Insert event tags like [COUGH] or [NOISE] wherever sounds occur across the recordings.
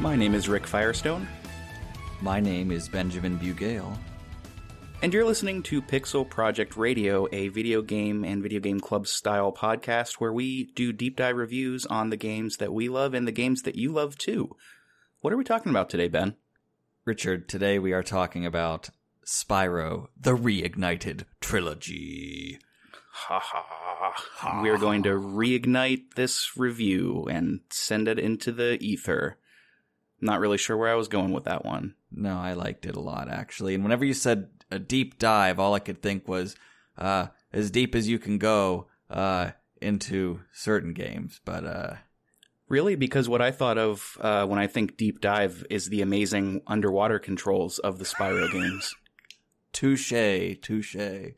My name is Rick Firestone, My name is Benjamin Bugale. and you're listening to Pixel Project Radio, a video game and video game club style podcast where we do deep dive reviews on the games that we love and the games that you love too. What are we talking about today, Ben? Richard, today we are talking about Spyro, the Reignited Trilogy. Ha ha ha. We're going to reignite this review and send it into the ether. Not really sure where I was going with that one. No, I liked it a lot, actually. And whenever you said a deep dive, all I could think was uh, as deep as you can go uh, into certain games. But uh, Really? Because what I thought of uh, when I think deep dive is the amazing underwater controls of the Spyro [LAUGHS] games. touche, touche.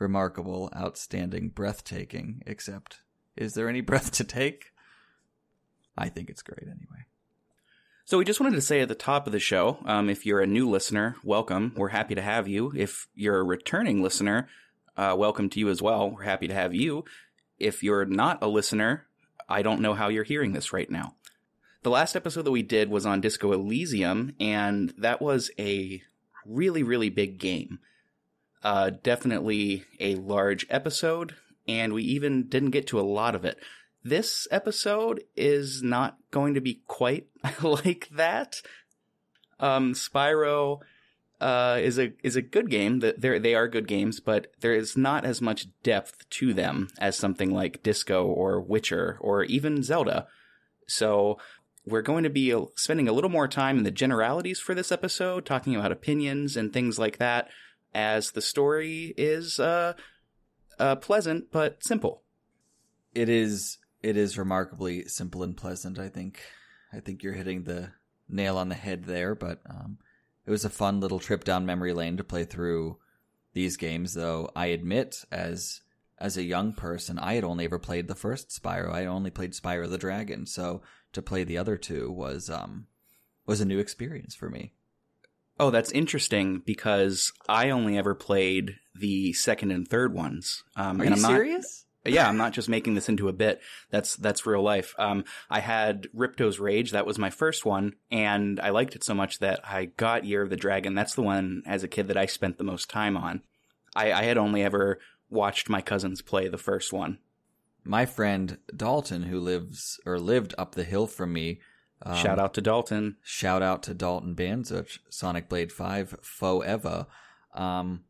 Remarkable, outstanding, breathtaking. Except, is there any [LAUGHS] breath to take? I think it's great anyway. So we just wanted to say at the top of the show, um, if you're a new listener, welcome. We're happy to have you. If you're a returning listener, uh, welcome to you as well. We're happy to have you. If you're not a listener, I don't know how you're hearing this right now. The last episode that we did was on Disco Elysium, and that was a really, really big game. Uh, definitely a large episode, and we even didn't get to a lot of it. This episode is not going to be quite [LAUGHS] like that. Um, Spyro uh, is a is a good game. That they they are good games, but there is not as much depth to them as something like Disco or Witcher or even Zelda. So we're going to be spending a little more time in the generalities for this episode, talking about opinions and things like that, as the story is uh, uh, pleasant but simple. It is it is remarkably simple and pleasant. I think I think you're hitting the nail on the head there. But um, it was a fun little trip down memory lane to play through these games. Though I admit, as as a young person, I had only ever played the first Spyro. I only played Spyro the Dragon. So to play the other two was um was a new experience for me. Oh, that's interesting because I only ever played the second and third ones. Um, Are and you I'm serious? Yeah, I'm not just making this into a bit. That's that's real life. Um, I had Ripto's Rage. That was my first one, and I liked it so much that I got Year of the Dragon. That's the one as a kid that I spent the most time on. I, I had only ever watched my cousins play the first one. My friend Dalton, who lives or lived up the hill from me, um, Shout out to Dalton. Shout out to Dalton Banzuch, Sonic Blade 5 forever. Um,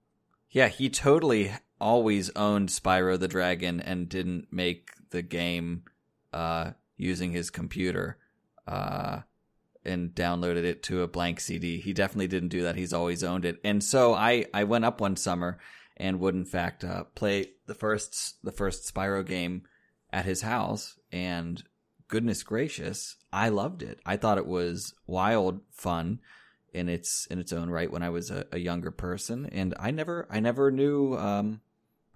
yeah, he totally always owned Spyro the Dragon and didn't make the game uh, using his computer uh, and downloaded it to a blank CD. He definitely didn't do that. He's always owned it. And so I, I went up one summer and would in fact uh, play the first the first Spyro game at his house and goodness gracious, I loved it. I thought it was wild fun in its in its own right when I was a, a younger person, and I never I never knew um,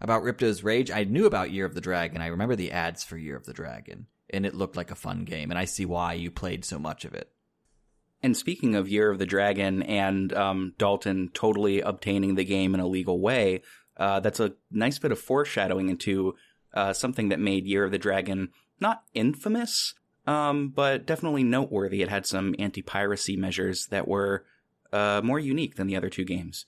about Ripto's Rage. I knew about Year of the Dragon. I remember the ads for Year of the Dragon, and it looked like a fun game. And I see why you played so much of it. And speaking of Year of the Dragon and um, Dalton totally obtaining the game in a legal way, uh, that's a nice bit of foreshadowing into uh, something that made Year of the Dragon not infamous, um, but definitely noteworthy. It had some anti piracy measures that were uh, more unique than the other two games.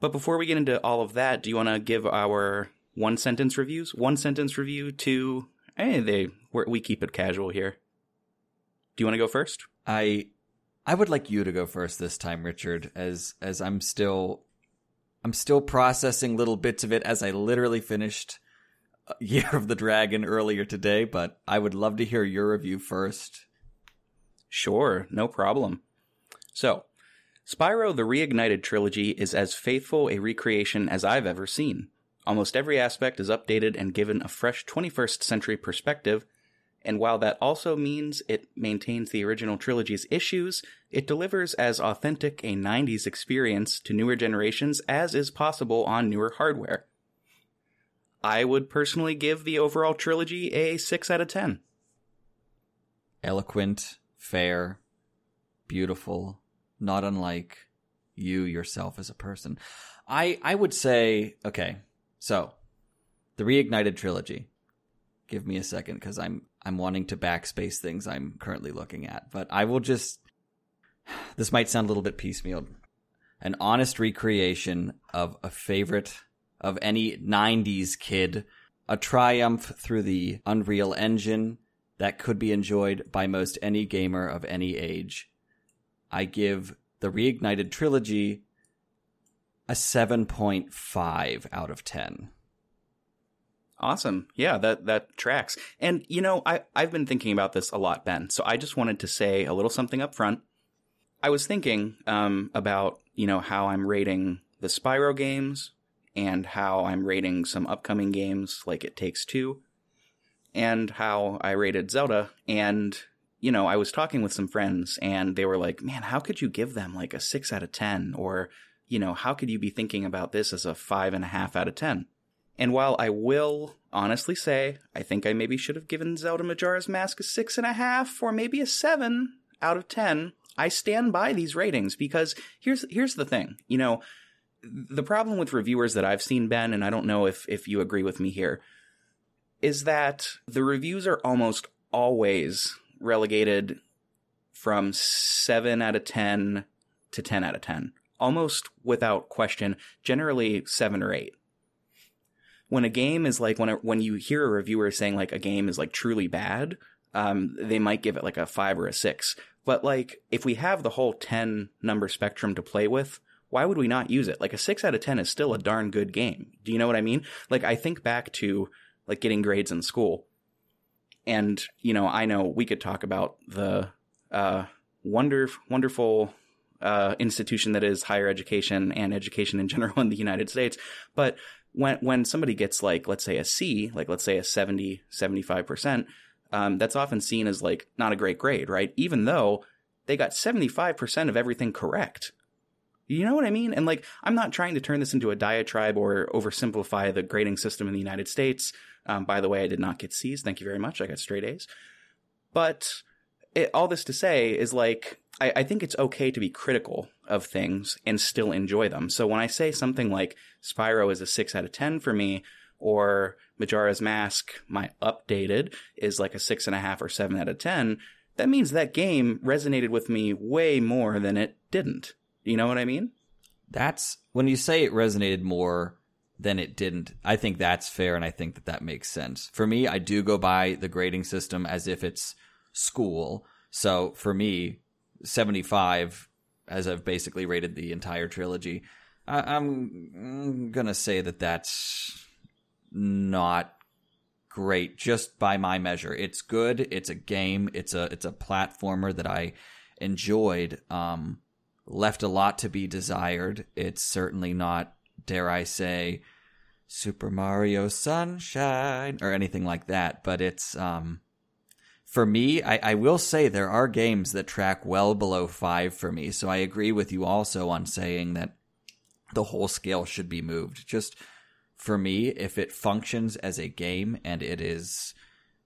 But before we get into all of that, do you want to give our one sentence reviews? One sentence review to. Hey, they we're, we keep it casual here. Do you want to go first? I I would like you to go first this time, Richard, as as I'm still I'm still processing little bits of it as I literally finished uh, [LAUGHS] Year of the Dragon earlier today, but I would love to hear your review first. Sure, no problem. So, Spyro the Reignited trilogy is as faithful a recreation as I've ever seen. Almost every aspect is updated and given a fresh 21st century perspective, and while that also means it maintains the original trilogy's issues, it delivers as authentic a 90s experience to newer generations as is possible on newer hardware. I would personally give the overall trilogy a 6 out of 10. Eloquent, fair, beautiful, not unlike you yourself as a person. I I would say okay. So, the reignited trilogy. give me a second because I'm I'm wanting to backspace things I'm currently looking at. But I will just. [SIGHS] This might sound a little bit piecemeal. An honest recreation of a favorite of any '90s kid, a triumph through the Unreal Engine that could be enjoyed by most any gamer of any age. I give the Reignited trilogy a 7.5 out of 10. Awesome. Yeah, that that tracks. And you know, I I've been thinking about this a lot, Ben. So I just wanted to say a little something up front. I was thinking um, about you know how I'm rating the Spyro games and how I'm rating some upcoming games like It Takes Two, and how I rated Zelda. And you know, I was talking with some friends, and they were like, "Man, how could you give them like a six out of ten? Or you know, how could you be thinking about this as a five and a half out of ten? And while I will honestly say, I think I maybe should have given Zelda Majora's Mask a six and a half or maybe a seven out of ten, I stand by these ratings because here's here's the thing. You know, the problem with reviewers that I've seen, Ben, and I don't know if if you agree with me here, is that the reviews are almost always relegated from seven out of ten to ten out of ten. Almost without question, generally seven or eight when a game is like when a, when you hear a reviewer saying like a game is like truly bad, um, they might give it like a five or a six. But like if we have the whole ten number spectrum to play with, why would we not use it? Like a six out of ten is still a darn good game. Do you know what I mean? Like I think back to like getting grades in school, and you know I know we could talk about the uh, wonder wonderful uh, institution that is higher education and education in general [LAUGHS] in the United States. But when when somebody gets like let's say a C, like let's say a 70 75%, um, that's often seen as like not a great grade, right? Even though they got 75% of everything correct. You know what I mean? And like, I'm not trying to turn this into a diatribe or oversimplify the grading system in the United States. Um, by the way, I did not get C's. Thank you very much. I got straight A's. But it, all this to say is like, I, I think it's okay to be critical of things and still enjoy them. So when I say something like Spyro is a six out of 10 for me, or Majora's Mask, my updated, is like a six and a half or seven out of 10, that means that game resonated with me way more than it didn't. You know what I mean? That's when you say it resonated more than it didn't. I think that's fair, and I think that that makes sense. For me, I do go by the grading system as if it's school. So for me, 75 as I've basically rated the entire trilogy. I, am gonna say that that's not great, just by my measure. It's good. It's a game. It's a it's a platformer that I enjoyed. Um, left a lot to be desired. It's certainly not, dare I say, Super Mario Sunshine or anything like that. But it's um, for me, I, I, will say there are games that track well below five for me. So I agree with you also on saying that the whole scale should be moved. Just for me, if it functions as a game and it is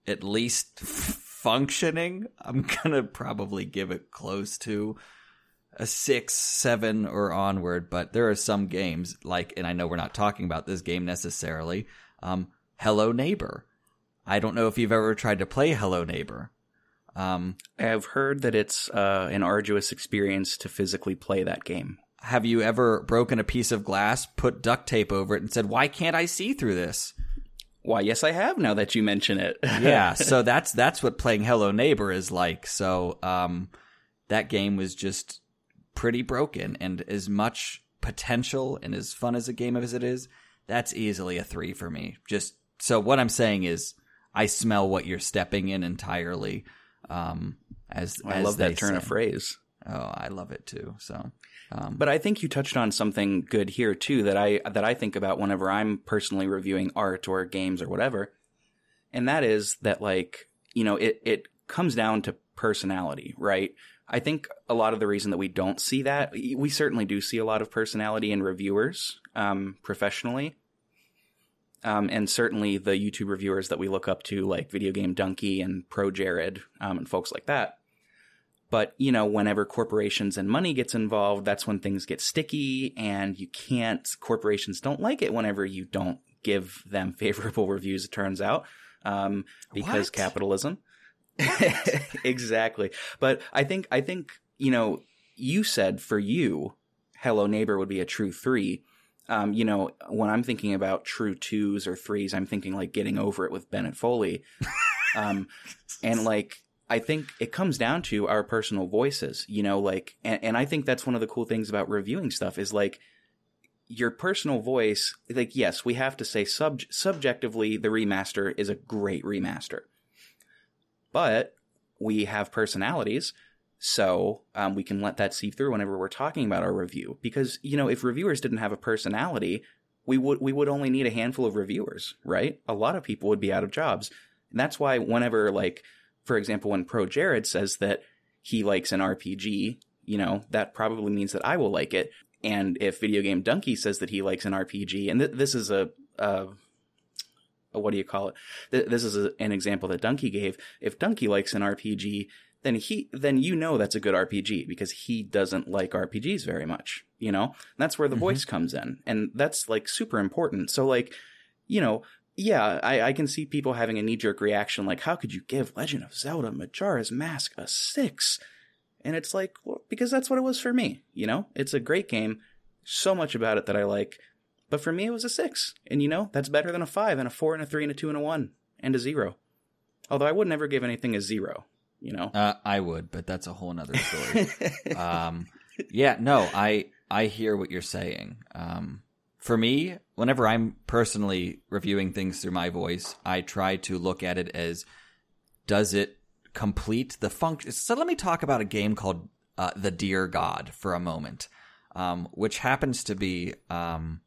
at least functioning, I'm [LAUGHS] gonna probably give it close to a six, seven, or onward. But there are some games like, and I know we're not talking about this game necessarily. Um, Hello Neighbor I don't know if you've ever tried to play Hello Neighbor. Um, I've heard that it's uh, an arduous experience to physically play that game. Have you ever broken a piece of glass, put duct tape over it, and said, "Why can't I see through this?" Why, yes, I have. Now that you mention it, [LAUGHS] yeah. So that's that's what playing Hello Neighbor is like. So um, that game was just pretty broken, and as much potential and as fun as a game as it is, that's easily a three for me. Just so what I'm saying is I smell what you're stepping in entirely. Um, as, I as love that turn say. of phrase. Oh, I love it too. So, um, but I think you touched on something good here too that I that I think about whenever I'm personally reviewing art or games or whatever, and that is that like you know it it comes down to personality, right? I think a lot of the reason that we don't see that we certainly do see a lot of personality in reviewers um, professionally, um, and certainly the YouTube reviewers that we look up to, like Video Game Dunkey and Pro Jared um, and folks like that. But, you know, whenever corporations and money gets involved, that's when things get sticky and you can't, corporations don't like it whenever you don't give them [LAUGHS] favorable reviews, it turns out. um, because What? capitalism. [LAUGHS] exactly. But I think I think you know you said for you, Hello Neighbor would be a true three. Um, you know, when I'm thinking about true twos or threes, I'm thinking like getting over it with Bennett Foddy. um, and like I think it comes down to our personal voices, you know, like, and, and I think that's one of the cool things about reviewing stuff is like your personal voice. Like, yes, we have to say sub subjectively, the remaster is a great remaster, but we have personalities. So um, we can let that seep through whenever we're talking about our review, because you know if reviewers didn't have a personality, we would we would only need a handful of reviewers, right? A lot of people would be out of jobs. And that's why whenever like for example when Pro Jared says that he likes an RPG, you know, that probably means that I will like it. And if Video Game Dunkey says that he likes an RPG, and th- this is a, a, what do you call it? Th- this is a, an example that Dunkey gave. If Dunkey likes an RPG, then he then you know that's a good RPG because he doesn't like RPGs very much, you know? And that's where the Mhm. voice comes in. And that's like super important. So like, you know, yeah, I, I can see people having a knee jerk reaction like, how could you give Legend of Zelda Majora's Mask a six? And it's like, well, because that's what it was for me, you know? It's a great game. So much about it that I like. But for me, it was a six. And you know, that's better than a five and a four and a three and a two and a one and a zero. Although I would never give anything a zero, you know? Uh, I would, but that's a whole nother story. [LAUGHS] um, yeah, no, I I hear what you're saying. Um, for me, whenever I'm personally reviewing things through my voice, I try to look at it as does it complete the function? So let me talk about a game called uh, The Dear God for a moment, um, which happens to be um,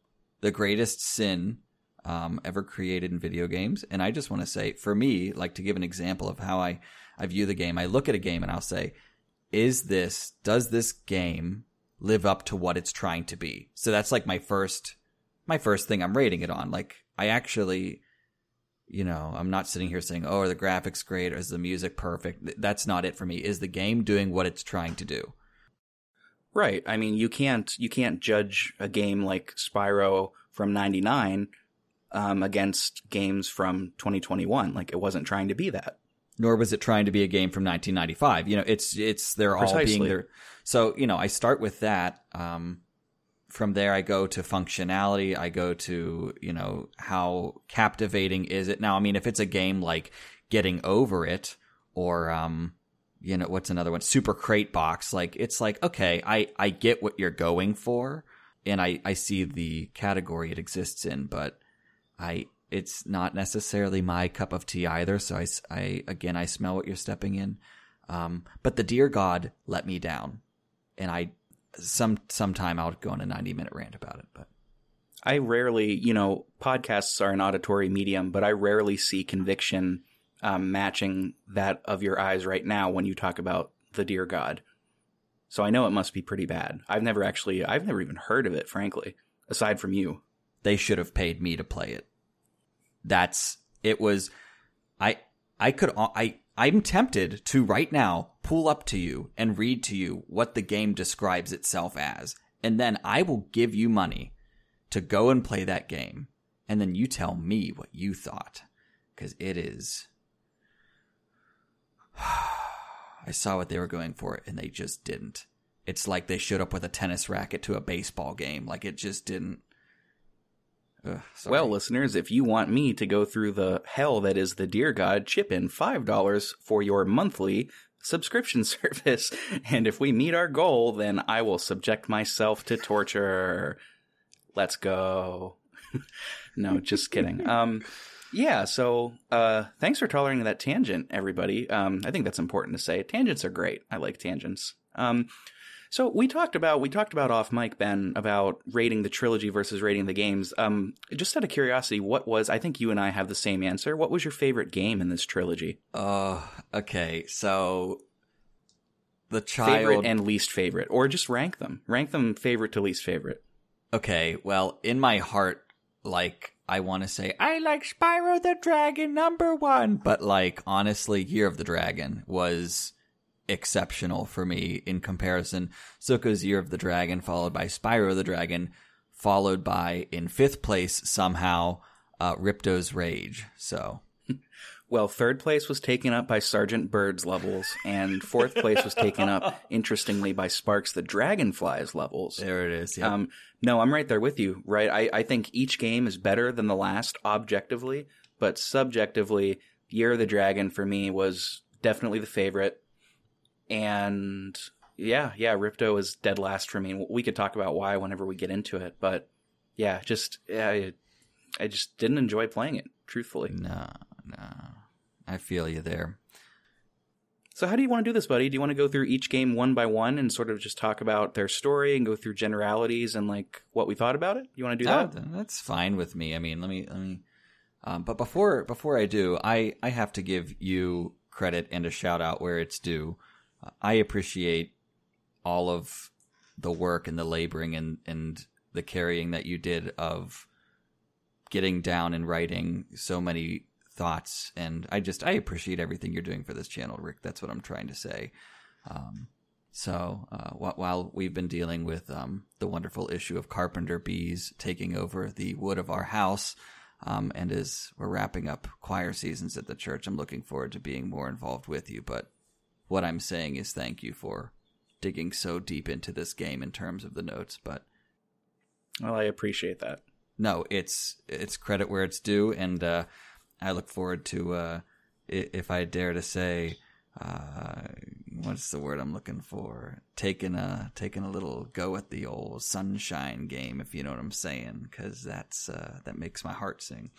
the greatest sin um, ever created in video games. And I just want to say, for me, like to give an example of how I, I view the game, I look at a game and I'll say, is this, does this game live up to what it's trying to be? So that's like my first, my first thing I'm rating it on. Like I actually, you know, I'm not sitting here saying, oh, are the graphics great? Or is the music perfect? That's not it for me. Is the game doing what it's trying to do? Right. I mean, you can't you can't judge a game like Spyro from '99 um, against games from 2021. Like it wasn't trying to be that. nor was it trying to be a game from 1995. You know, it's it's they're all being there. So you know, I start with that. Um, from there, I go to functionality. I go to you know how captivating is it now? I mean, if it's a game like Getting Over It or um, you know what's another one, Super Crate Box, like it's like okay, I I get what you're going for, and I I see the category it exists in, but I it's not necessarily my cup of tea either. So i i again I smell what you're stepping in. Um, but the dear God let me down, and I some sometime I'll go on a 90 minute rant about it. But I rarely, you know, podcasts are an auditory medium, but I rarely see conviction um, matching that of your eyes right now when you talk about the dear God. So I know it must be pretty bad. I've never actually, I've never even heard of it, frankly, aside from you. they should have paid me to play it. That's it was I I could I I'm tempted to right now pull up to you and read to you what the game describes itself as and then I will give you money to go and play that game and then you tell me what you thought cuz it is [SIGHS] I saw what they were going for and they just didn't. It's like they showed up with a tennis racket to a baseball game. Like it just didn't. Ugh. Well, listeners, if you want me to go through the hell that is the Dear God, chip in $5 for your monthly subscription [LAUGHS] service. And if we meet our goal, then I will subject myself to torture. Let's go. [LAUGHS] no, just kidding. [LAUGHS] Um, yeah, so uh, thanks for tolerating that tangent, everybody. Um, I think that's important to say. Tangents are great. I like tangents. Um, so we talked about we talked about off mic Ben about rating the trilogy versus rating the games. Um, just out of curiosity, what was I think you and I have the same answer. What was your favorite game in this trilogy? Oh, okay. So the child. Favorite and least favorite, or just rank them. Rank them favorite to least favorite. okay, well, in my heart, like I want to say I like Spyro the Dragon number one, but like honestly, Year of the Dragon was exceptional for me in comparison. Zuko's Year of the Dragon, followed by Spyro the Dragon, followed by in fifth place somehow uh, Ripto's Rage. So [LAUGHS] Well, third place was taken up by Sergeant Byrd's levels, and fourth place was taken up, [LAUGHS] interestingly, by Sparx the Dragonfly's levels. There it is. Yep. Um, no, I'm right there with you. Right, I, I think each game is better than the last objectively, but subjectively, Year of the Dragon for me was definitely the favorite. And yeah, yeah, Ripto is dead last for me. We could talk about why whenever we get into it, but yeah, just I, I just didn't enjoy playing it. Truthfully, no, no, I feel you there. So, how do you want to do this, buddy? Do you want to go through each game one by one and sort of just talk about their story and go through generalities and like what we thought about it? You want to do that? Oh, that's fine with me. I mean, let me let me. Um, but before before I do, I I have to give you credit and a shout out where it's due. Uh, I appreciate all of the work and the laboring and and the carrying that you did of getting down and writing so many thoughts and i just i appreciate everything you're doing for this channel rick. That's what i'm trying to say. Um, so uh, while we've been dealing with um, the wonderful issue of carpenter bees taking over the wood of our house um, and as we're wrapping up choir seasons at the church i'm looking forward to being more involved with you. But what i'm saying is thank you for digging so deep into this game in terms of the notes but well i appreciate that. No, it's it's credit where it's due, and uh, I look forward to uh, if I dare to say, uh, what's the word I'm looking for? Taking a taking a little go at the old sunshine game, if you know what I'm saying, because that's uh, that makes my heart sing.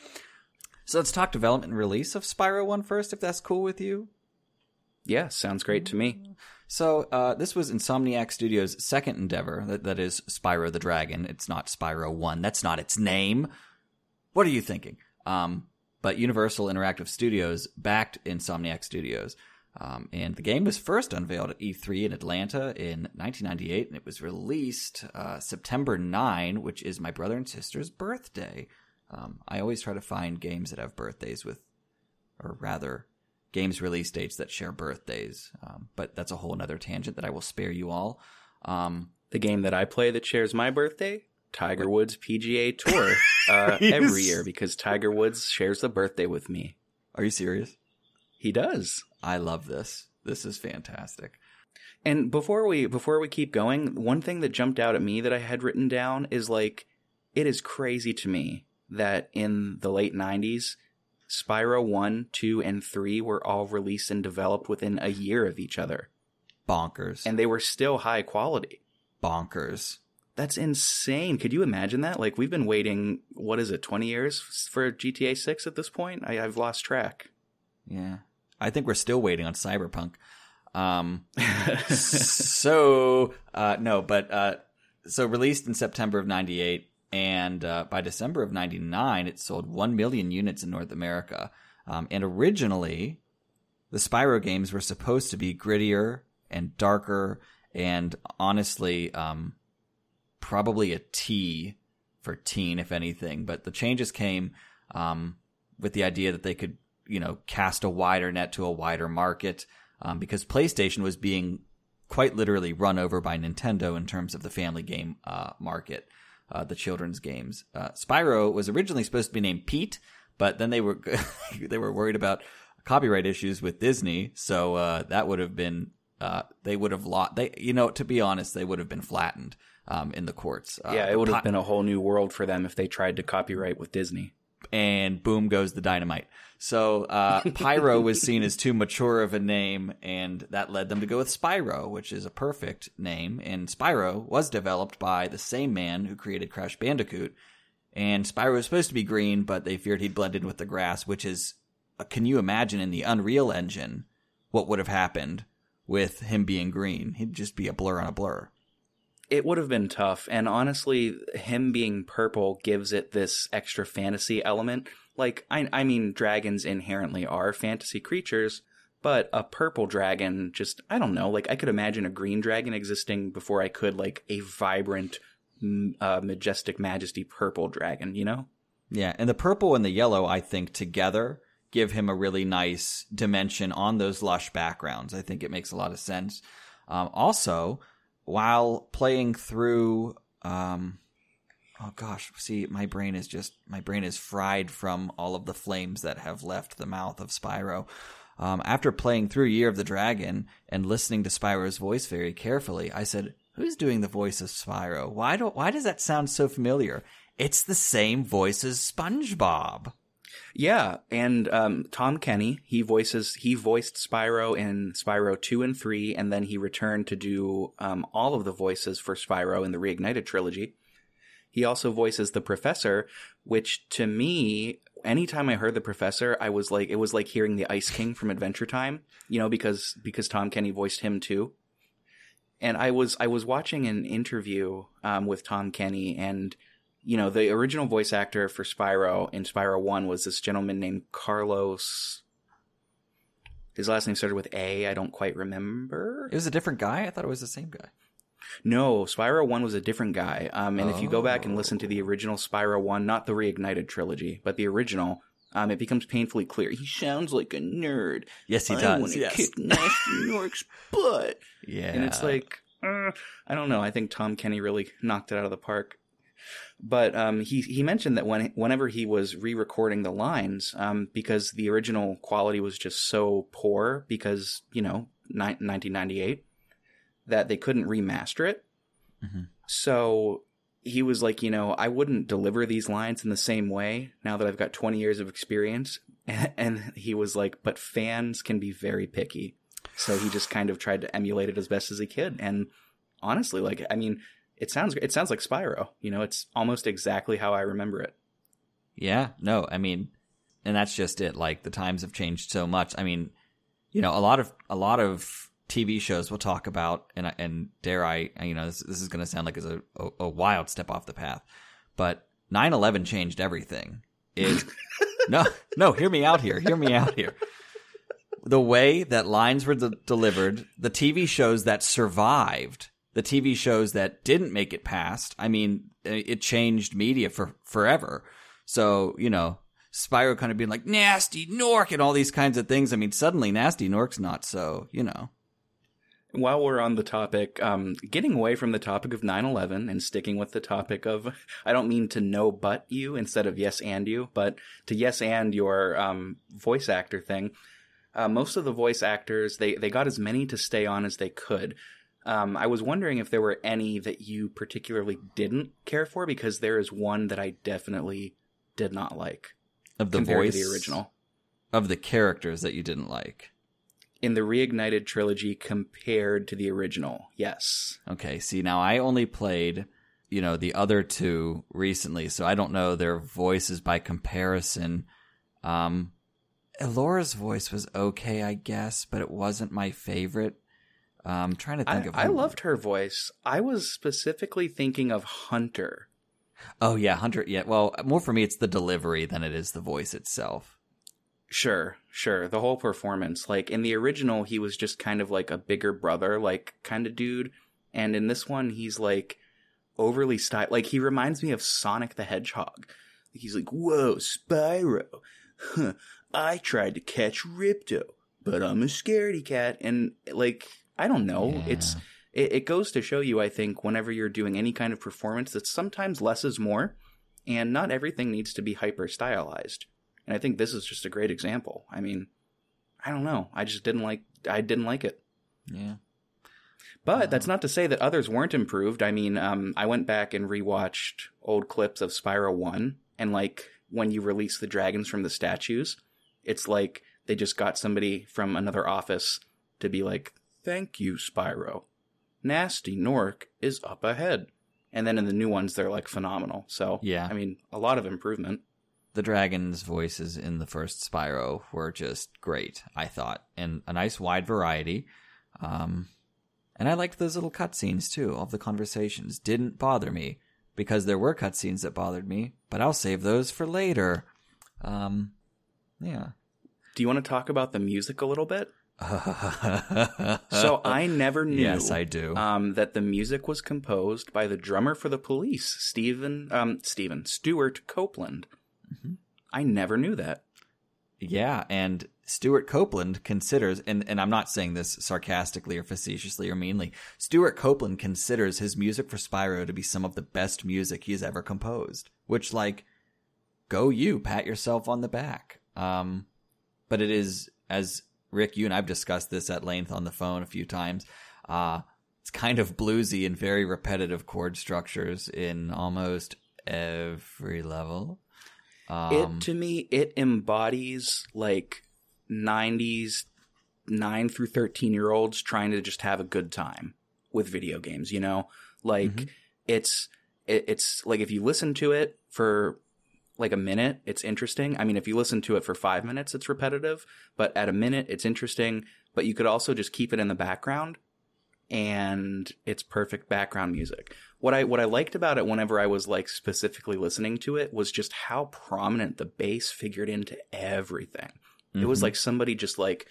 So let's talk development and release of Spyro One first, if that's cool with you. Yeah, sounds great to me. So uh, this was Insomniac Studios' second endeavor. That, that is Spyro the Dragon. It's not Spyro One. That's not its name. What are you thinking? Um, but Universal Interactive Studios backed Insomniac Studios. Um, and the game was first unveiled at E3 in Atlanta in 1998, and it was released uh, September 9, which is my brother and sister's birthday. Um, I always try to find games that have birthdays with, or rather, games release dates that share birthdays. Um, but that's a whole other tangent that I will spare you all. Um, the game that I play that shares my birthday, Tiger Woods PGA Tour, [LAUGHS] uh, every year because Tiger Woods shares the birthday with me. Are you serious? He does. I love this. This is fantastic. And before we before we keep going, one thing that jumped out at me that I had written down is like it is crazy to me that in the late 90s Spyro 1, 2, and 3 were all released and developed within a year of each other. Bonkers. And they were still high quality. Bonkers. That's insane. Could you imagine that? Like, we've been waiting, what is it, 20 years for GTA 6 at this point? I, have lost track. Yeah. I think we're still waiting on Cyberpunk. Um, [LAUGHS] so, uh, no, but, uh, so released in September of 98, and uh, by December of '99, it sold one million units in North America. Um, and originally, the Spyro games were supposed to be grittier and darker, and honestly, um, probably a T for teen, if anything. But the changes came um, with the idea that they could, you know, cast a wider net to a wider market, um, because PlayStation was being quite literally run over by Nintendo in terms of the family game uh, market uh, the children's games. Uh, Spyro was originally supposed to be named Pete, but then they were [LAUGHS] they were worried about copyright issues with Disney, so uh, that would have been uh, they would have lost. They you know to be honest, they would have been flattened um, in the courts. Uh, yeah, it would have been a whole new world for them if they tried to copyright with Disney. And boom goes the dynamite. So uh, [LAUGHS] Pyro was seen as too mature of a name, and that led them to go with Spyro, which is a perfect name. And Spyro was developed by the same man who created Crash Bandicoot. And Spyro was supposed to be green, but they feared he'd blend in with the grass, which is, uh, can you imagine in the Unreal Engine what would have happened with him being green? He'd just be a blur on a blur it would have been tough. And honestly, him being purple gives it this extra fantasy element like I I mean dragons inherently are fantasy creatures, but a purple dragon just I don't know, like I could imagine a green dragon existing before I could like a vibrant uh, majestic majesty purple dragon, you know? Yeah, and the purple and the yellow I think together give him a really nice dimension on those lush backgrounds. I think it makes a lot of sense. Um, also, while playing through um, oh gosh, see, my brain is just my brain is fried from all of the flames that have left the mouth of Spyro. Um, after playing through Year of the Dragon and listening to Spyro's voice very carefully, I said, "Who's doing the voice of Spyro? Why do why does that sound so familiar? It's the same voice as SpongeBob." Yeah, and um, Tom Kenny he voices he voiced Spyro in Spyro two and three, and then he returned to do um, all of the voices for Spyro in the Reignited trilogy. He also voices the Professor, which to me, anytime I heard the Professor, I was like, it was like hearing the Ice King from Adventure Time, you know, because because Tom Kenny voiced him too. And I was I was watching an interview um, with Tom Kenny and you know, the original voice actor for Spyro in Spyro 1 was this gentleman named Carlos. His last name started with A. I don't quite remember. It was a different guy. I thought it was the same guy. No, Spyro 1 was a different guy. Um, and if you go back and listen to the Oh. original Spyro 1, not the Reignited trilogy, but the original, um, it becomes painfully clear. He sounds like a nerd. Yes, he I does. want to Yes. kick Gnasty [LAUGHS] Gnorc's butt. Yeah. And it's like, uh, I don't know. I think Tom Kenny really knocked it out of the park. But um, he he mentioned that when whenever he was re-recording the lines, um, because the original quality was just so poor, because you know, ni- 1998, that they couldn't remaster it. Mhm. So he was like, you know, I wouldn't deliver these lines in the same way now that I've got 20 years of experience. [LAUGHS] And he was like, but fans can be very picky. So he just kind of tried to emulate it as best as he could. And honestly, like, I mean, it sounds, it sounds like Spyro, you know, it's almost exactly how I remember it. Yeah, no, I mean, and that's just it. Like the times have changed so much. I mean, you know, a lot of a lot of TV shows will talk about, and I- and dare I, you know, this, this is going to sound like it's a, a, a wild step off the path, but 9/11 changed everything. It [LAUGHS] no, no, hear me out here. Hear me out here. The way that lines were de- delivered, the TV shows that survived, the TV shows that didn't make it past. I mean, it changed media for forever. So, you know, Spyro kind of being like gnasty Gnorc and all these kinds of things. I mean, suddenly gnasty Gnorc's not so, you know. While we're on the topic, um, getting away from the topic of 9-11 and sticking with the topic of, I don't mean to no but you instead of yes and you, but to yes and your um, voice actor thing. Uh, most of the voice actors, they, they got as many to stay on as they could. Um, I was wondering if there were any that you particularly didn't care for, because there is one that I definitely did not like Of the voice to the original. of the characters that you didn't like. In the Reignited trilogy compared to the original, yes. Okay, see now I only played, you know, the other two recently, so I don't know their voices by comparison. Um Elora's voice was okay, I guess, but it wasn't my favorite. Um, I'm trying to think I, of I loved her voice. I was specifically thinking of Hunter. Oh yeah, Hunter. Yeah, well, more for me, it's the delivery than it is the voice itself. Sure, sure. The whole performance. Like in the original, he was just kind of like a bigger brother, like kind of dude. And in this one, he's like overly styled. Like he reminds me of Sonic the Hedgehog. He's like, whoa, Spyro. Huh, I tried to catch Ripto, but I'm a scaredy cat. And like, I don't know. It's, it, it goes to show you, I think, whenever you're doing any kind of performance, that sometimes less is more, and not everything needs to be hyper stylized. And I think this is just a great example. I mean, I don't know. I just didn't like. I didn't like it. yeah. But that's not to say that others weren't improved. I mean, um, I went back and rewatched old clips of Spyro One, and like when you release the dragons from the statues, it's like they just got somebody from another office to be like, "Thank you, Spyro. Gnasty Gnorc is up ahead." And then in the new ones, they're like phenomenal. So Yeah. I mean, a lot of improvement. The dragon's voices in the first Spyro were just great, I thought, and a nice wide variety. Um, and I liked those little cutscenes too of the conversations. Didn't bother me because there were cutscenes that bothered me, but I'll save those for later. Um, yeah. Do you want to talk about the music a little bit? [LAUGHS] So I never knew. yes, I do. Um, that the music was composed by the drummer for the Police, Stephen, um, Stephen Stewart Copeland. Mm-hmm. I never knew that. Yeah, and Stewart Copeland considers, and, and I'm not saying this sarcastically or facetiously or meanly, Stewart Copeland considers his music for Spyro to be some of the best music he's ever composed. Which, like, go you, pat yourself on the back. Um, but it is, as Rick, you and I've discussed this at length on the phone a few times, uh, it's kind of bluesy and very repetitive chord structures in almost every level. Um, it to me, it embodies like 90s 9 through 13 year olds trying to just have a good time with video games, you know? Like mm-hmm. it's it, it's like if you listen to it for like a minute, it's interesting. I mean, if you listen to it for 5 minutes, it's repetitive, but at a minute it's interesting, but you could also just keep it in the background and it's perfect background music. What I what I liked about it whenever I was like specifically listening to it was just how prominent the bass figured into everything. Mm-hmm. It was mm-hmm. like somebody just like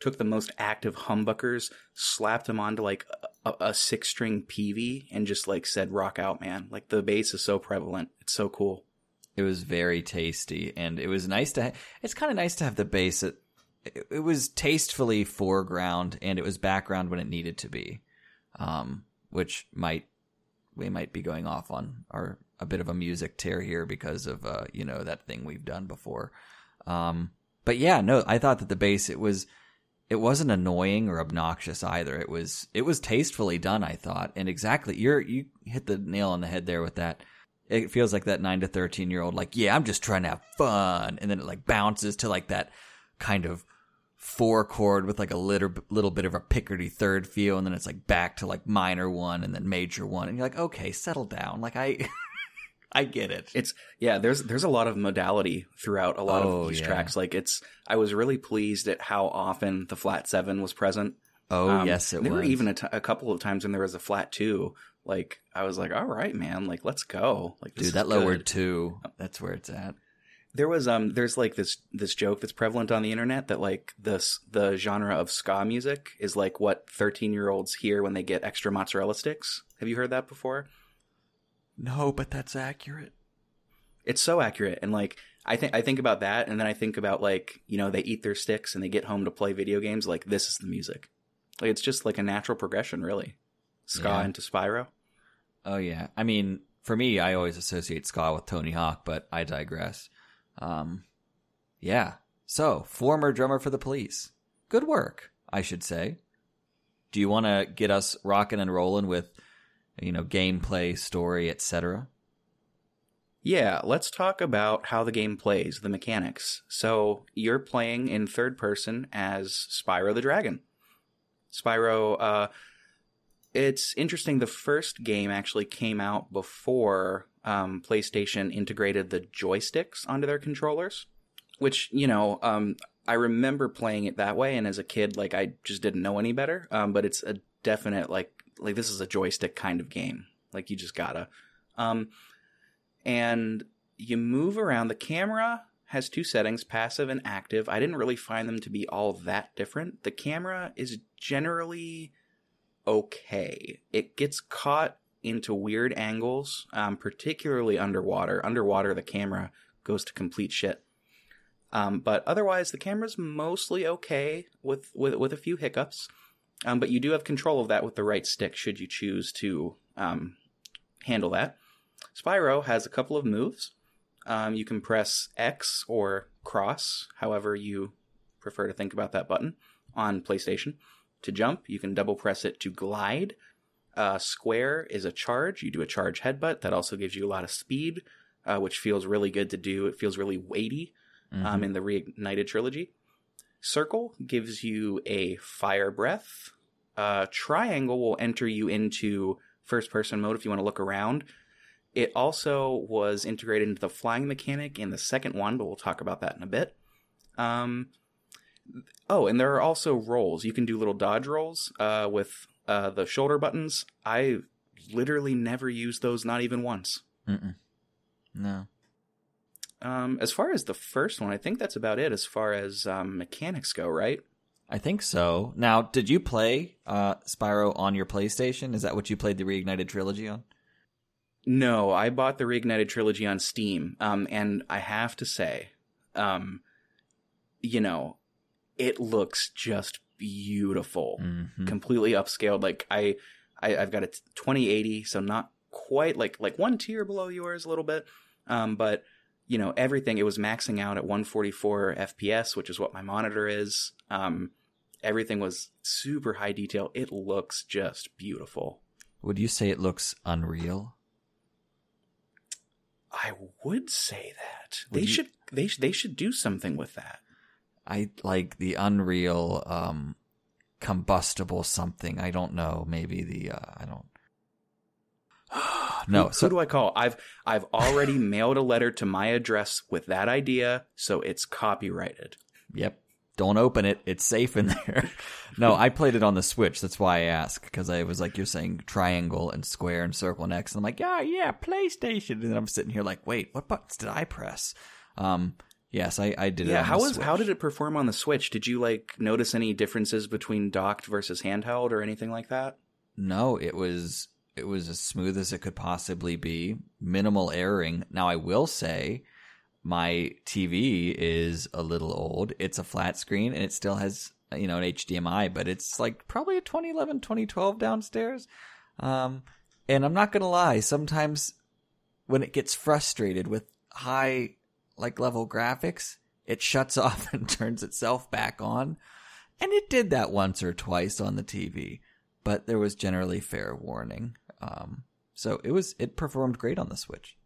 took the most active humbuckers, slapped them onto like a, a six string Peavey, and just like said, "Rock out, man!" Like the bass is so prevalent. It's so cool. It was very tasty, and it was nice to. Ha- it's kind of nice to have the bass. At, it, it was tastefully foreground, and it was background when it needed to be, um, which might we might be going off on our a bit of a music tear here because of uh, you know that thing we've done before. Um, but yeah, no, I thought that the bass it was it wasn't annoying or obnoxious either. It was it was tastefully done, I thought. And exactly you're you hit the nail on the head there with that. It feels like that 9 to 13 year old like, "Yeah, I'm just trying to have fun." And then it like bounces to like that kind of four chord with like a little little bit of a picardy third feel and then it's like back to like minor one and then major one and you're like, "Okay, settle down." Like I [LAUGHS] I get it. It's yeah. There's there's a lot of modality throughout a lot oh, of these yeah. tracks. Like it's I was really pleased at how often the flat seven was present. Oh um, yes, it there was. were even a, t- a couple of times when there was a flat two. Like I was like, all right, man, like let's go. Like dude, that lower two, that's where it's at. There was um, there's like this this joke that's prevalent on the internet that like this the genre of ska music is like what 13 year olds hear when they get extra mozzarella sticks. Have you heard that before? No, but that's accurate. It's so accurate, and like I think I think about that, and then I think about like you know they eat their sticks and they get home to play video games. Like this is the music. Like it's just like a natural progression, really. Ska yeah. into Spyro. Oh yeah, I mean, for me, I always associate ska with Tony Hawk, but I digress. Um, yeah. So, former drummer for the Police. Good work, I should say. Do you want to get us rocking and rolling with you know, gameplay, story, etc. Yeah, let's talk about how the game plays, the mechanics. So, you're playing in third person as Spyro the Dragon. Spyro, uh, it's interesting. The first game actually came out before um, PlayStation integrated the joysticks onto their controllers, which, you know, um, I remember playing it that way. And as a kid, like, I just didn't know any better. Um, but it's a definite, like, like this is a joystick kind of game. Like you just gotta. Um, and you move around. The camera has two settings, passive and active. I didn't really find them to be all that different. The camera is generally okay. It gets caught into weird angles, um, particularly underwater. Underwater, the camera goes to complete shit. Um, but otherwise, the camera's mostly okay with, with, with a few hiccups. Um, but you do have control of that with the right stick should you choose to um, handle that. Spyro has a couple of moves. Um, you can press X or cross, however you prefer to think about that button on PlayStation. To jump, you can double press it to glide. Uh, square is a charge. You do a charge headbutt. That also gives you a lot of speed, uh, which feels really good to do. It feels really weighty um, mm-hmm. in the Reignited trilogy. Circle gives you a fire breath. Uh, triangle will enter you into first person mode if you want to look around. It also was integrated into the flying mechanic in the second one, but we'll talk about that in a bit. Um, oh, and there are also rolls. You can do little dodge rolls uh, with uh, the shoulder buttons. I literally never used those, not even once. Mm-mm. No. Um, as far as the first one, I think that's about it as far as um, mechanics go, right? I think so. Now, did you play uh, Spyro on your PlayStation? Is that what you played the Reignited trilogy on? No, I bought the Reignited trilogy on Steam, um, and I have to say, um, you know, it looks just beautiful, Mhm. completely upscaled. Like I, I I've got a 2080, so not quite like like one tier below yours a little bit, um, but you know everything. It was maxing out at 144 FPS, which is what my monitor is. Um, everything was super high detail. It looks just beautiful. Would you say it looks unreal? I would say that Would they you- should they they should do something with that. I like the unreal um combustible something. I don't know. Maybe the uh, I don't. [GASPS] no, who, so who do I call? I've I've already [LAUGHS] mailed a letter to my address with that idea, so it's copyrighted. Yep. Don't open it. It's safe in [LAUGHS] there. no, I played it on the Switch. That's why I asked because I was like, you're saying triangle and square and circle and X, and I'm like, yeah, yeah, PlayStation. And then I'm sitting here like, wait, what buttons did I press? Um, yes, I, I did it. Yeah, how was how did it perform on the Switch? Did you like notice any differences between docked versus handheld or anything like that? No, it was it was as smooth as it could possibly be. Minimal erroring. Now I will say my TV is a little old. It's a flat screen and it still has you know an HDMI, but it's like probably a 2011, 2012 downstairs. Um and I'm not going to lie, sometimes when it gets frustrated with high like level graphics, it shuts [LAUGHS] off and turns itself back on. And it did that once or twice on the TV but there was generally fair warning. Um, so it was it performed great on the Switch.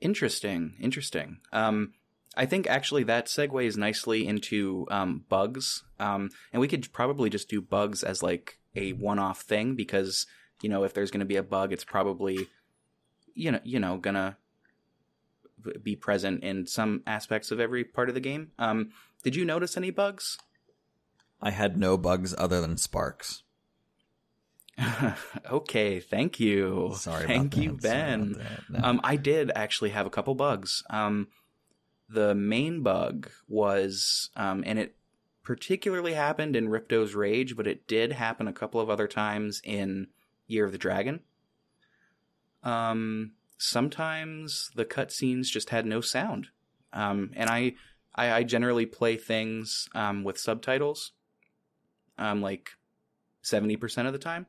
Interesting, interesting. Um, I think actually that segues nicely into um, bugs, um, and we could probably just do bugs as like a one-off thing because you know if there's going to be a bug, it's probably you know you know gonna be present in some aspects of every part of the game. Um, did you notice any bugs? I had no bugs other than Sparx. [LAUGHS] okay, thank you. Sorry, thank about you, that. Ben. No. Um, I did actually have a couple bugs. Um, the main bug was, um, and it particularly happened in Ripto's Rage, but it did happen a couple of other times in Year of the Dragon. Um, sometimes the cutscenes just had no sound. Um, and I, I, I generally play things um, with subtitles, um, like seventy percent of the time.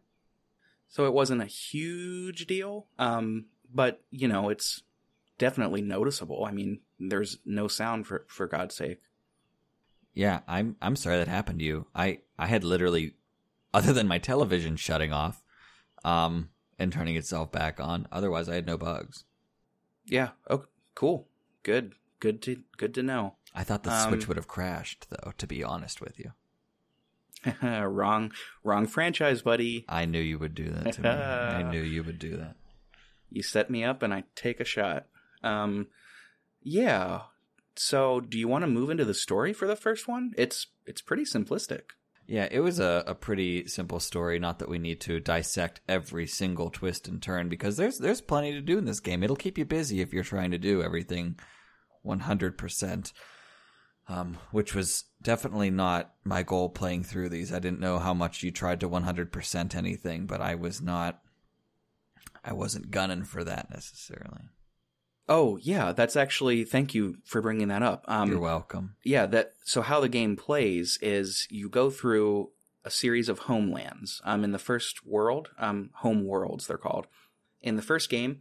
So it wasn't a huge deal, um, but you know it's definitely noticeable. I mean, there's no sound for for God's sake. yeah, I'm I'm sorry that happened to you. I I had literally, other than my television shutting off, um, and turning itself back on. Otherwise, I had no bugs. Yeah. Oh, cool. Good. Good to good to know. I thought the Um, Switch would have crashed, though. To be honest with you, [LAUGHS] wrong wrong franchise, buddy. I knew you would do that to me. [LAUGHS] I knew you would do that. You set me up, and I take a shot. Um, yeah. So, do you want to move into the story for the first one? It's it's pretty simplistic. Yeah, it was a, a pretty simple story. Not that we need to dissect every single twist and turn because there's there's plenty to do in this game. It'll keep you busy if you're trying to do everything 100%. Um, which was definitely not my goal playing through these. I didn't know how much you tried to 100% anything, but I was not I wasn't gunning for that necessarily. Oh yeah, that's actually. Thank you for bringing that up. Um, You're welcome. yeah that so how the game plays is you go through a series of homelands um in the first world um home worlds they're called in the first game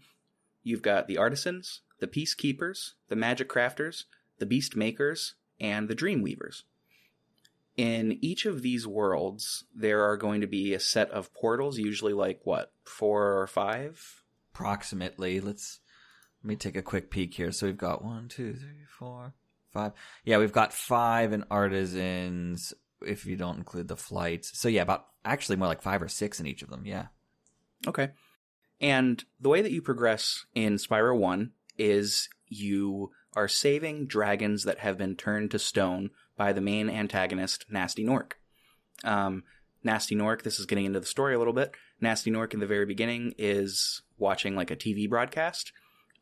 you've got the artisans the peacekeepers the magic crafters the beast makers and the dream weavers in each of these worlds there are going to be a set of portals usually like what four or five approximately. Let's let me take a quick peek here. So we've got one, two, three, four, five. Yeah, we've got five in artisans if you don't include the flights. So yeah, about actually more like five or six in each of them. Yeah. Okay. And the way that you progress in Spyro 1 is you are saving dragons that have been turned to stone by the main antagonist, Gnasty Gnorc. Um, Gnasty Gnorc, this is getting into the story a little bit. Gnasty Gnorc in the very beginning is watching like a TV broadcast.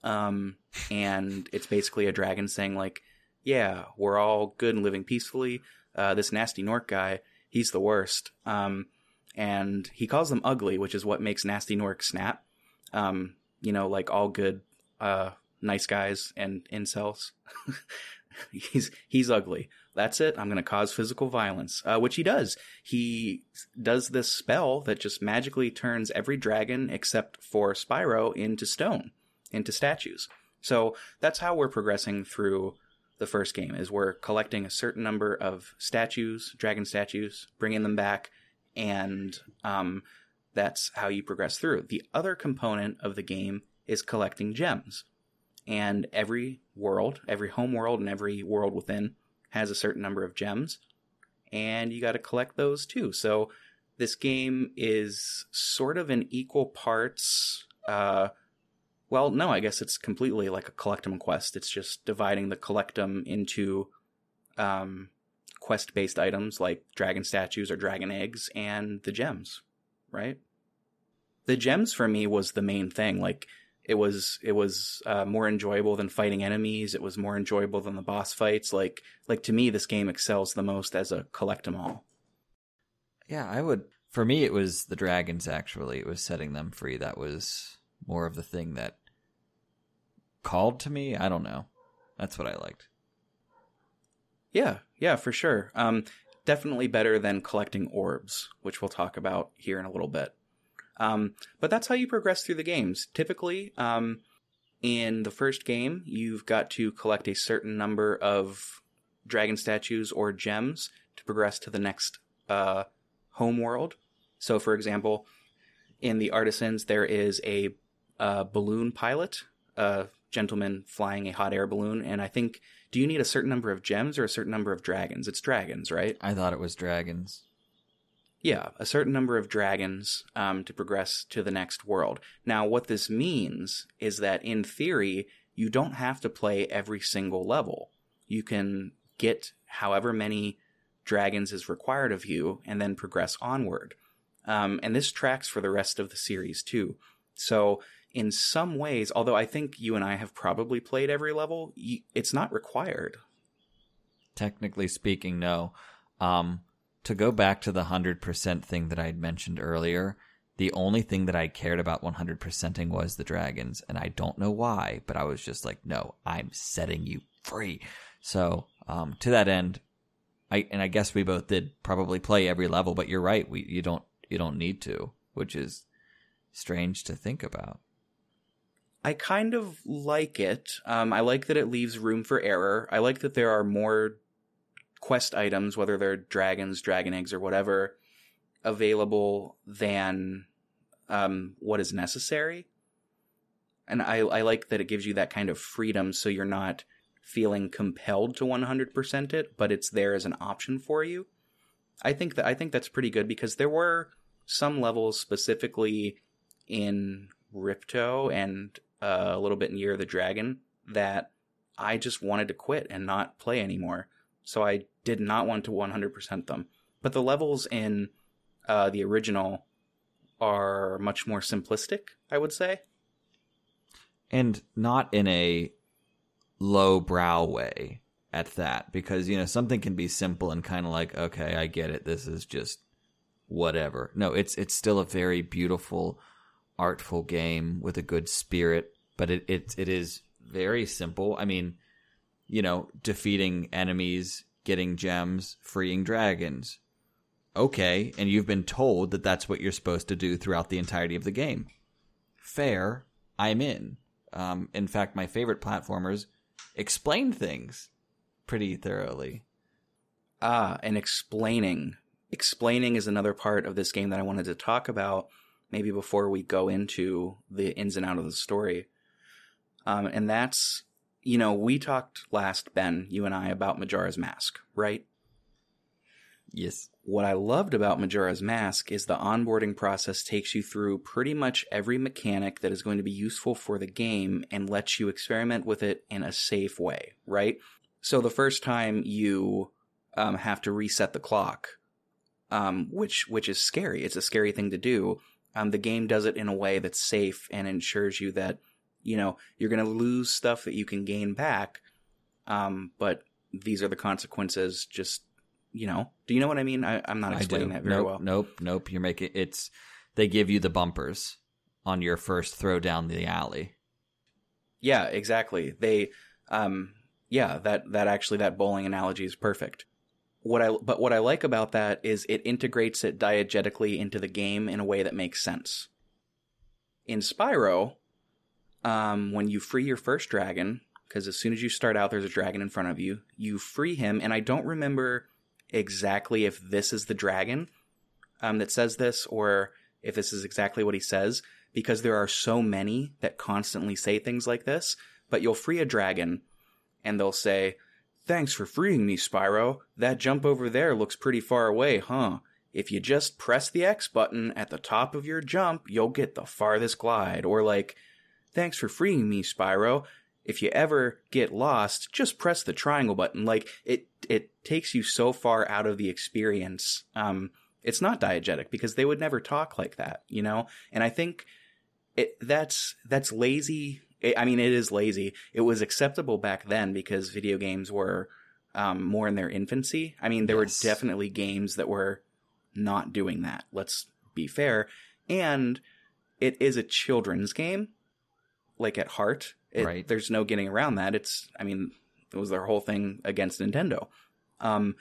Um, and it's basically a dragon saying, like, yeah, we're all good and living peacefully. Uh, this Gnasty Gnorc guy, he's the worst. Um, and he calls them ugly, which is what makes Gnasty Gnorc snap. Um, you know, like all good, uh, nice guys and incels. [LAUGHS] he's he's ugly. That's it. I'm going to cause physical violence, uh, which he does. He does this spell that just magically turns every dragon except for Spyro into stone, into statues. So that's how we're progressing through the first game. Is we're collecting a certain number of statues, dragon statues, bringing them back, and um, that's how you progress through. The other component of the game is collecting gems and every world, every home world, and every world within has a certain number of gems, and you got to collect those too. So this game is sort of an equal parts. Uh, well, no, I guess it's completely like a collectum quest. It's just dividing the collectum into um, quest based items like dragon statues or dragon eggs and the gems, right? The gems for me was the main thing. Like, it was it was uh, more enjoyable than fighting enemies. It was more enjoyable than the boss fights. Like like to me, this game excels the most as a collect 'em all. Yeah, I would. For me, it was the dragons. Actually, it was setting them free. That was more of the thing that called to me. I don't know. That's what I liked. Yeah, yeah, for sure. Um, definitely better than collecting orbs, which we'll talk about here in a little bit. Um, but that's how you progress through the games. Typically, um, in the first game, you've got to collect a certain number of dragon statues or gems to progress to the next uh, home world. So, for example, in the Artisans, there is a uh, balloon pilot, a gentleman flying a hot air balloon, and I think. Do you need a certain number of gems or a certain number of dragons? It's dragons, right? I thought it was dragons. Yeah, a certain number of dragons um, to progress to the next world. Now, what this means is that in theory, you don't have to play every single level. You can get however many dragons is required of you and then progress onward. Um, and this tracks for the rest of the series too. So, in some ways, although I think you and I have probably played every level, it's not required. Technically speaking, no. Um, to go back to the 100% thing that I had mentioned earlier, the only thing that I cared about 100%ing was the dragons. And I don't know why, but I was just like, no, I'm setting you free. So, um, to that end, I, and I guess we both did probably play every level, but you're right. We, you don't, you don't need to, which is strange to think about. I kind of like it. Um, I like that it leaves room for error. I like that there are more quest items, whether they're dragons, dragon eggs, or whatever, available than um, what is necessary. And I, I like that it gives you that kind of freedom so you're not feeling compelled to 100% it, but it's there as an option for you. I think that I think that's pretty good because there were some levels specifically in Ripto and uh, a little bit in Year of the Dragon that I just wanted to quit and not play anymore so I did not want to 100% them. But the levels in uh, the original are much more simplistic, I would say. And not in a low brow way at that, because, you know, something can be simple and kind of like, okay, I get it. This is just whatever. No, it's, it's still a very beautiful, artful game with a good spirit, but it, it, it is very simple. I mean, you know, defeating enemies, getting gems, freeing dragons. Okay, and you've been told that that's what you're supposed to do throughout the entirety of the game. Fair, I'm in. Um, in fact, my favorite platformers explain things pretty thoroughly. Ah, and explaining. Explaining is another part of this game that I wanted to talk about, maybe before we go into the ins and out of the story. Um, and that's you know, we talked last, Ben, you and I, about Majora's Mask, right? Yes. What I loved about Majora's Mask is the onboarding process takes you through pretty much every mechanic that is going to be useful for the game and lets you experiment with it in a safe way, right? So the first time you um, have to reset the clock, um, which which is scary. It's a scary thing to do. Um, the game does it in a way that's safe and ensures you that you know, you're going to lose stuff that you can gain back. Um, but these are the consequences. Just, you know, do you know what I mean? I, am not explaining that very nope, well. Nope, nope. You're making it's, they give you the bumpers on your first throw down the alley. Yeah, exactly. They, um, yeah, that that actually that bowling analogy is perfect. What I but what I like about that is it integrates it diegetically into the game in a way that makes sense. In Spyro, um, when you free your first dragon, because as soon as you start out, there's a dragon in front of you. You free him, and I don't remember exactly if this is the dragon um, that says this or if this is exactly what he says, because there are so many that constantly say things like this. But you'll free a dragon, and they'll say, Thanks for freeing me, Spyro. That jump over there looks pretty far away, huh? If you just press the X button at the top of your jump, you'll get the farthest glide. Or like, Thanks for freeing me, Spyro. If you ever get lost, just press the triangle button. Like it, it takes you so far out of the experience. Um, it's not diegetic because they would never talk like that, you know. And I think it that's that's lazy. I mean, it is lazy. It was acceptable back then because video games were um, more in their infancy. I mean, there Yes. were definitely games that were not doing that. Let's be fair. And it is a children's game, like at heart. It, Right. There's no getting around that. It's, I mean, it was their whole thing against Nintendo. Um,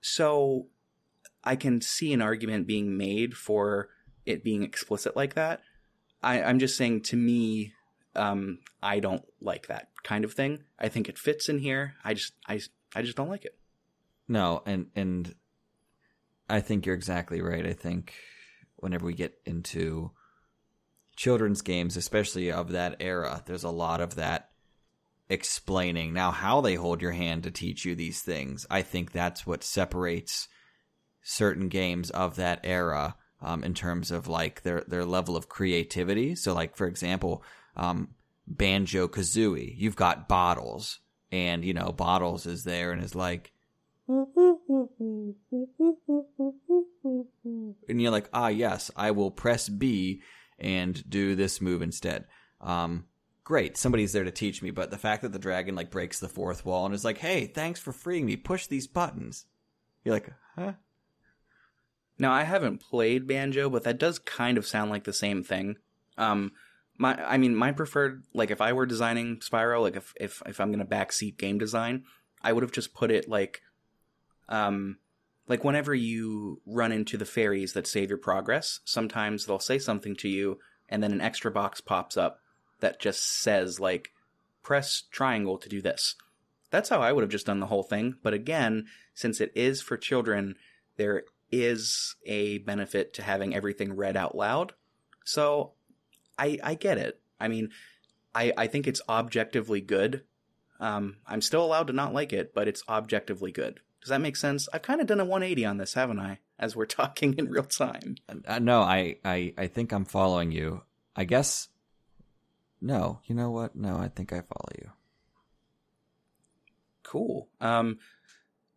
so I can see an argument being made for it being explicit like that. I, I'm just saying to me, um, I don't like that kind of thing. I think it fits in here. I just, I, I just don't like it. No, and and I think you're exactly right. I think whenever we get into children's games, especially of that era, there's a lot of that explaining. Now, how they hold your hand to teach you these things, I think that's what separates certain games of that era um, in terms of like their their level of creativity. So, like for example, um, Banjo Kazooie, you've got Bottles, and you know Bottles is there and is like. And you're like, ah, yes, I will press B and do this move instead. Um, great, somebody's there to teach me. But the fact that the dragon like breaks the fourth wall and is like, hey, thanks for freeing me. Push these buttons. You're like, huh? Now I haven't played banjo, but that does kind of sound like the same thing. Um, my, I mean, my preferred, like if I were designing Spyro, like if if if I'm gonna backseat game design, I would have just put it like, um, like whenever you run into the fairies that save your progress, sometimes they'll say something to you, and then an extra box pops up that just says like, press triangle to do this. That's how I would have just done the whole thing. But again, since it is for children, there is a benefit to having everything read out loud. So I I get it. I mean, I I think it's objectively good. Um, I'm still allowed to not like it, but it's objectively good. Does that make sense? I've kind of done a 180 on this, haven't I? As we're [LAUGHS] talking in real time. Uh, no, I, I, I think I'm following you. I guess. No, you know what? No, I think I follow you. Cool. Um,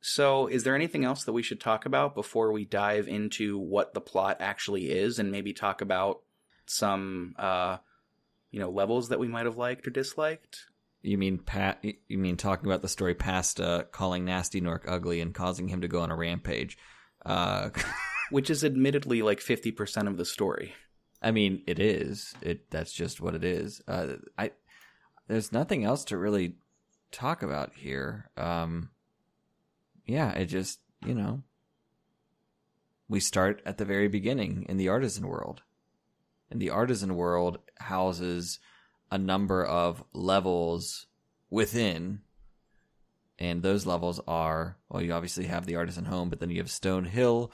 so is there anything else that we should talk about before we dive into what the plot actually is, and maybe talk about some, uh, you know, levels that we might have liked or disliked? You mean Pat? You mean talking about the story past uh, calling Gnasty Gnorc ugly and causing him to go on a rampage? Uh, [LAUGHS] which is admittedly like 50% of the story. I mean, it is. It that's just what it is. Uh, I there's nothing else to really talk about here. Um, yeah, it just you know we start at the very beginning in the artisan world, and the artisan world houses a number of levels within. And those levels are well, you obviously have the artisan home, but then you have Stone Hill,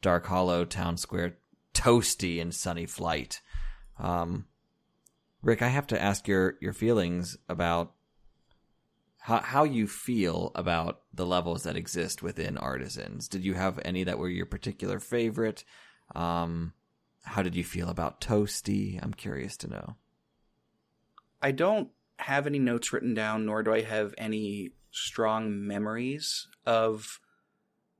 Dark Hollow, Town Square, Toasty, and Sunny Flight. Um, Rick, I have to ask your your feelings about how how you feel about the levels that exist within Artisans. Did you have any that were your particular favorite? Um, how did you feel about Toasty? I'm curious to know. I don't have any notes written down, nor do I have any strong memories of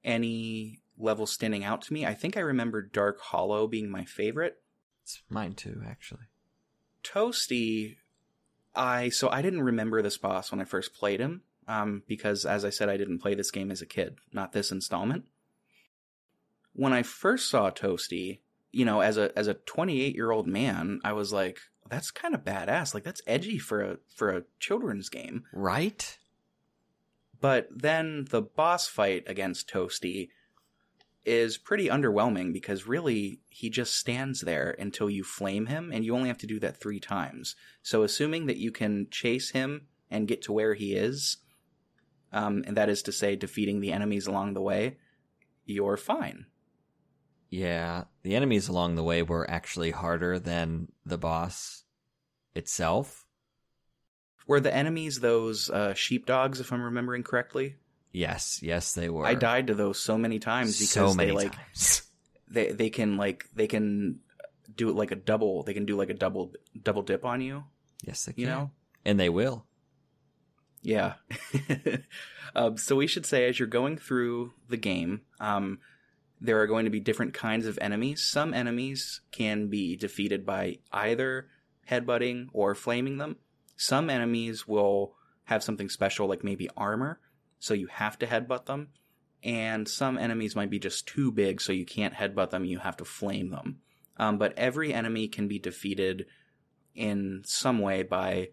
any level standing out to me. I think I remember Dark Hollow being my favorite. It's mine too, actually. Toasty, I so I didn't remember this boss when I first played him, um, because as I said, I didn't play this game as a kid, not this installment. When I first saw Toasty, you know, as a as a 28 year old man, I was like, that's kind of badass. Like that's edgy for a for a children's game. Right? But then the boss fight against Toasty is pretty underwhelming because really he just stands there until you flame him, and you only have to do that three times. So, assuming that you can chase him and get to where he is, um, and that is to say, defeating the enemies along the way, you're fine. Yeah, the enemies along the way were actually harder than the boss itself. Were the enemies those uh, sheepdogs, if I'm remembering correctly? Yes, yes, they were. I died to those so many times because so many they like times. [LAUGHS] they they can like they can do it like a double. They can do like a double double dip on you. Yes, they can. You know. and they will. Yeah. [LAUGHS] um, so we should say as you're going through the game, um, there are going to be different kinds of enemies. Some enemies can be defeated by either headbutting or flaming them. Some enemies will have something special, like maybe armor, so you have to headbutt them. And some enemies might be just too big, so you can't headbutt them, you have to flame them. Um, but every enemy can be defeated in some way by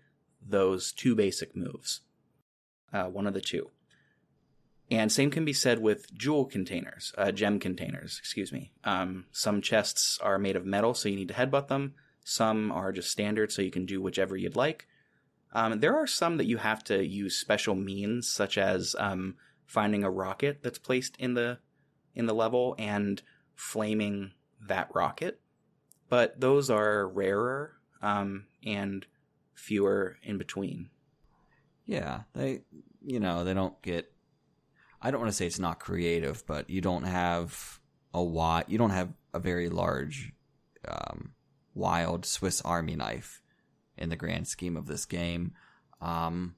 those two basic moves. Uh, one of the two. And same can be said with jewel containers, uh, gem containers, excuse me. Um, some chests are made of metal, so you need to headbutt them. Some are just standard, so you can do whichever you'd like. Um, there are some that you have to use special means, such as um, finding a rocket that's placed in the in the level and flaming that rocket. But those are rarer um, and fewer in between. Yeah, they, you know, they don't get. I don't want to say it's not creative, but you don't have a wide, you don't have a very large, um, wild Swiss Army knife in the grand scheme of this game. Um,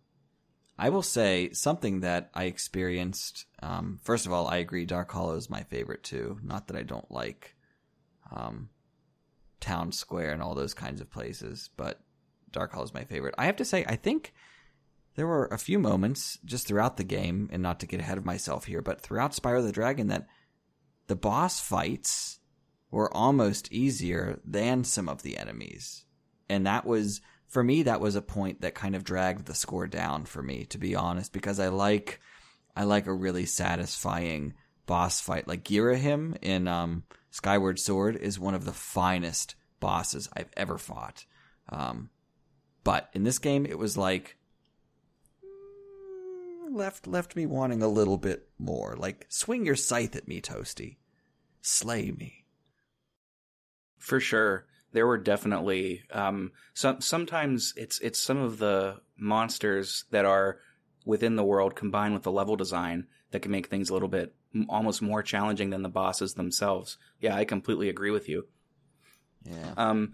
I will say something that I experienced. Um, first of all, I agree. Dark Hollow is my favorite too. Not that I don't like, um, Town Square and all those kinds of places, but Dark Hollow is my favorite. I have to say, I think there were a few moments just throughout the game, and not to get ahead of myself here, but throughout Spyro the Dragon that the boss fights were almost easier than some of the enemies. And that was, for me, that was a point that kind of dragged the score down for me, to be honest, because I like, I like a really satisfying boss fight. Like Girahim in, um, Skyward Sword is one of the finest bosses I've ever fought. Um, but in this game, it was like, left left me wanting a little bit more. Like, swing your scythe at me, Toasty. Slay me. For sure, there were definitely um, some. Sometimes it's it's some of the monsters that are within the world combined with the level design that can make things a little bit almost more challenging than the bosses themselves. Yeah, I completely agree with you. Yeah. Um,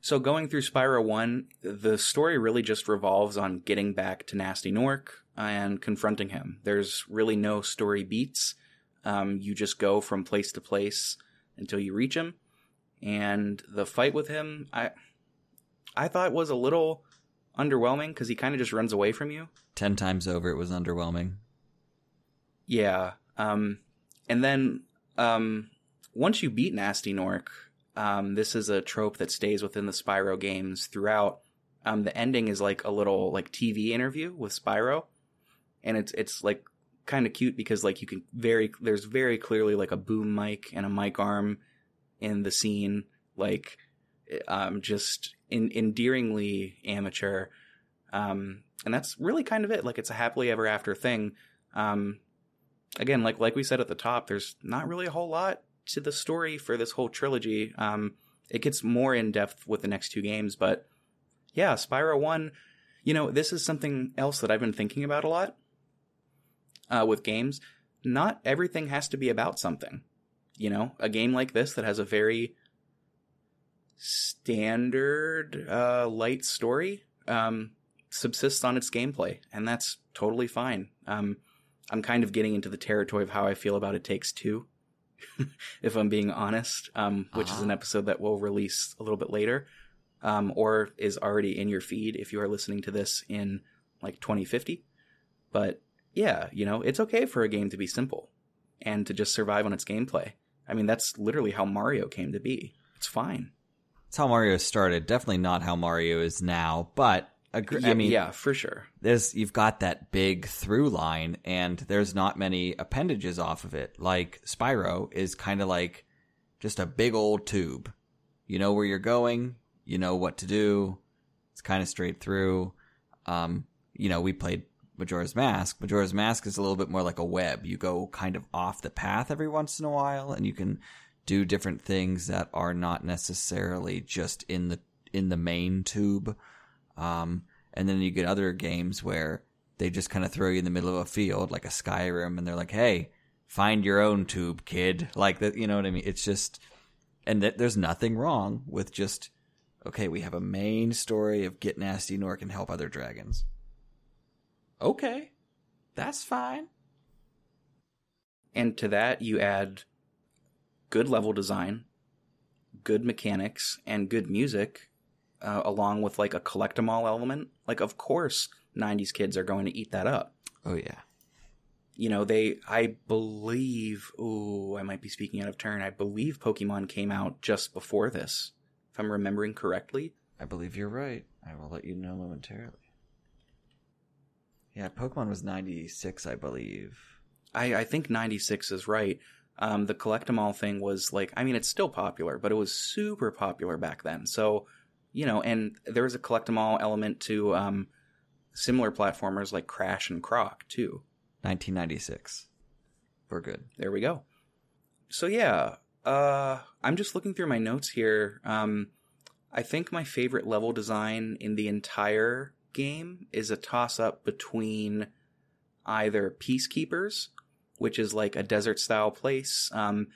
so going through Spyro 1, the story really just revolves on getting back to Gnasty Gnorc and confronting him. There's really no story beats. Um, you just go from place to place until you reach him. And the fight with him, I, I thought was a little underwhelming because he kind of just runs away from you. Ten times over, it was underwhelming. Yeah. Um, and then um, once you beat Gnasty Gnorc, um, this is a trope that stays within the Spyro games throughout. Um, the ending is like a little like TV interview with Spyro, and it's it's like kind of cute because like you can very there's very clearly like a boom mic and a mic arm in the scene, like um, just in, endearingly amateur. Um, and that's really kind of it. Like it's a happily ever after thing. Um, again, like like we said at the top, there's not really a whole lot to the story for this whole trilogy. Um, it gets more in depth with the next two games, but yeah, Spyro One. You know, this is something else that I've been thinking about a lot uh, with games. Not everything has to be about something. You know, a game like this that has a very standard uh, light story um, subsists on its gameplay, and that's totally fine. Um, I'm kind of getting into the territory of how I feel about It Takes Two, [LAUGHS] if I'm being honest, um, which is an Uh-huh. episode that we'll release a little bit later, um, or is already in your feed if you are listening to this in like 2050. But yeah, you know, it's okay for a game to be simple and to just survive on its gameplay. I mean, that's literally how Mario came to be. It's fine. It's how Mario started. Definitely not how Mario is now, but Agree- Yeah, I mean, yeah, for sure. there's you've got that big through line and there's not many appendages off of it like spyro is kind of like just a big old tube you know where you're going you know what to do it's kind of straight through um you know we played majora's mask majora's mask is a little bit more like a web you go kind of off the path every once in a while and you can do different things that are not necessarily just in the in the main tube um, and then you get other games where they just kind of throw you in the middle of a field, like a Skyrim, and they're like, "Hey, find your own tube, kid." Like that, you know what I mean? It's just, and th- there's nothing wrong with just, okay, we have a main story of get nasty Nor can help other dragons. Okay, that's fine. And to that, you add good level design, good mechanics, and good music, uh, along with like a collect 'em all element. Like, of course, 90s kids are going to eat that up. Oh yeah, You know, they, I believe, ooh, I might be speaking out of turn. I believe Pokemon came out just before this, if I'm remembering correctly. I believe you're right. I will let you know momentarily. Yeah, Pokemon was '96, I believe. I, I think 96 is right. Um, the collect 'em all thing was like, I mean, it's still popular, but it was super popular back then. So, you know, and there was a collect 'em all element to um, similar platformers like Crash and Croc too. 1996. We're good. There we go. So yeah, uh, I'm just looking through my notes here. Um, I think my favorite level design in the entire game is a toss up between either Peacekeepers, which is like a desert style place, um,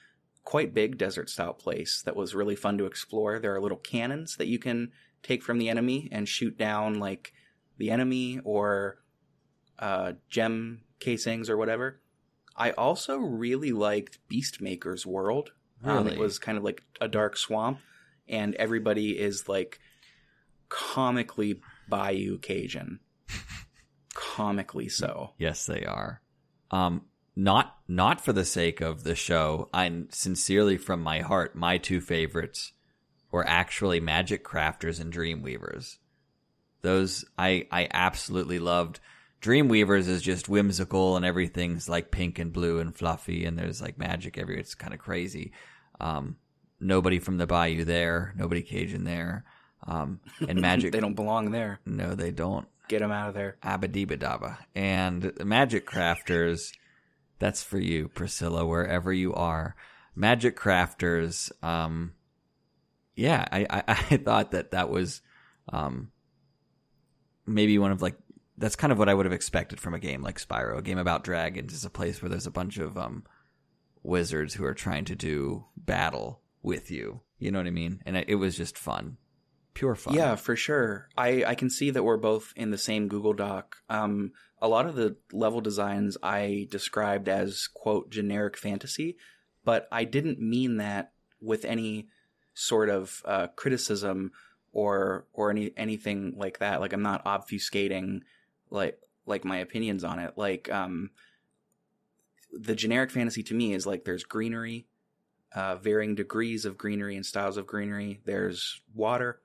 quite big desert style place that was really fun to explore. There are little cannons that you can take from the enemy and shoot down like the enemy or uh, gem casings or whatever. I also really liked Beastmaker's world. Um, Really? it was kind of like a dark swamp, and everybody is like comically Bayou Cajun. comically so. Yes, they are. Um, not not for the sake of the show. I sincerely, from my heart, my two favorites were actually Magic Crafters and Dreamweavers. Those I I absolutely loved. Dreamweavers is just whimsical and everything's like pink and blue and fluffy and there's like magic everywhere. It's kind of crazy. Um, nobody from the Bayou there, nobody Cajun there. Um, [LAUGHS] and Magic, They don't belong there. no, they don't. Get them out of there. Abadibadaba. And Magic Crafters, that's for you, Priscilla, wherever you are. Magic Crafters, um, yeah, I, I, [LAUGHS] I thought that that was, um, maybe one of like, that's kind of what I would have expected from a game like Spyro, a game about dragons is a place where there's a bunch of, um, wizards who are trying to do battle with you. You know what I mean? And it was just fun. Pure fun. Yeah, for sure. I, I can see that we're both in the same Google Doc. Um, a lot of the level designs I described as, quote, generic fantasy, but I didn't mean that with any sort of uh, criticism or or any anything like that. Like I'm not obfuscating like like my opinions on it. Like um, the generic fantasy to me is like there's greenery, uh, varying degrees of greenery and styles of greenery. There's water,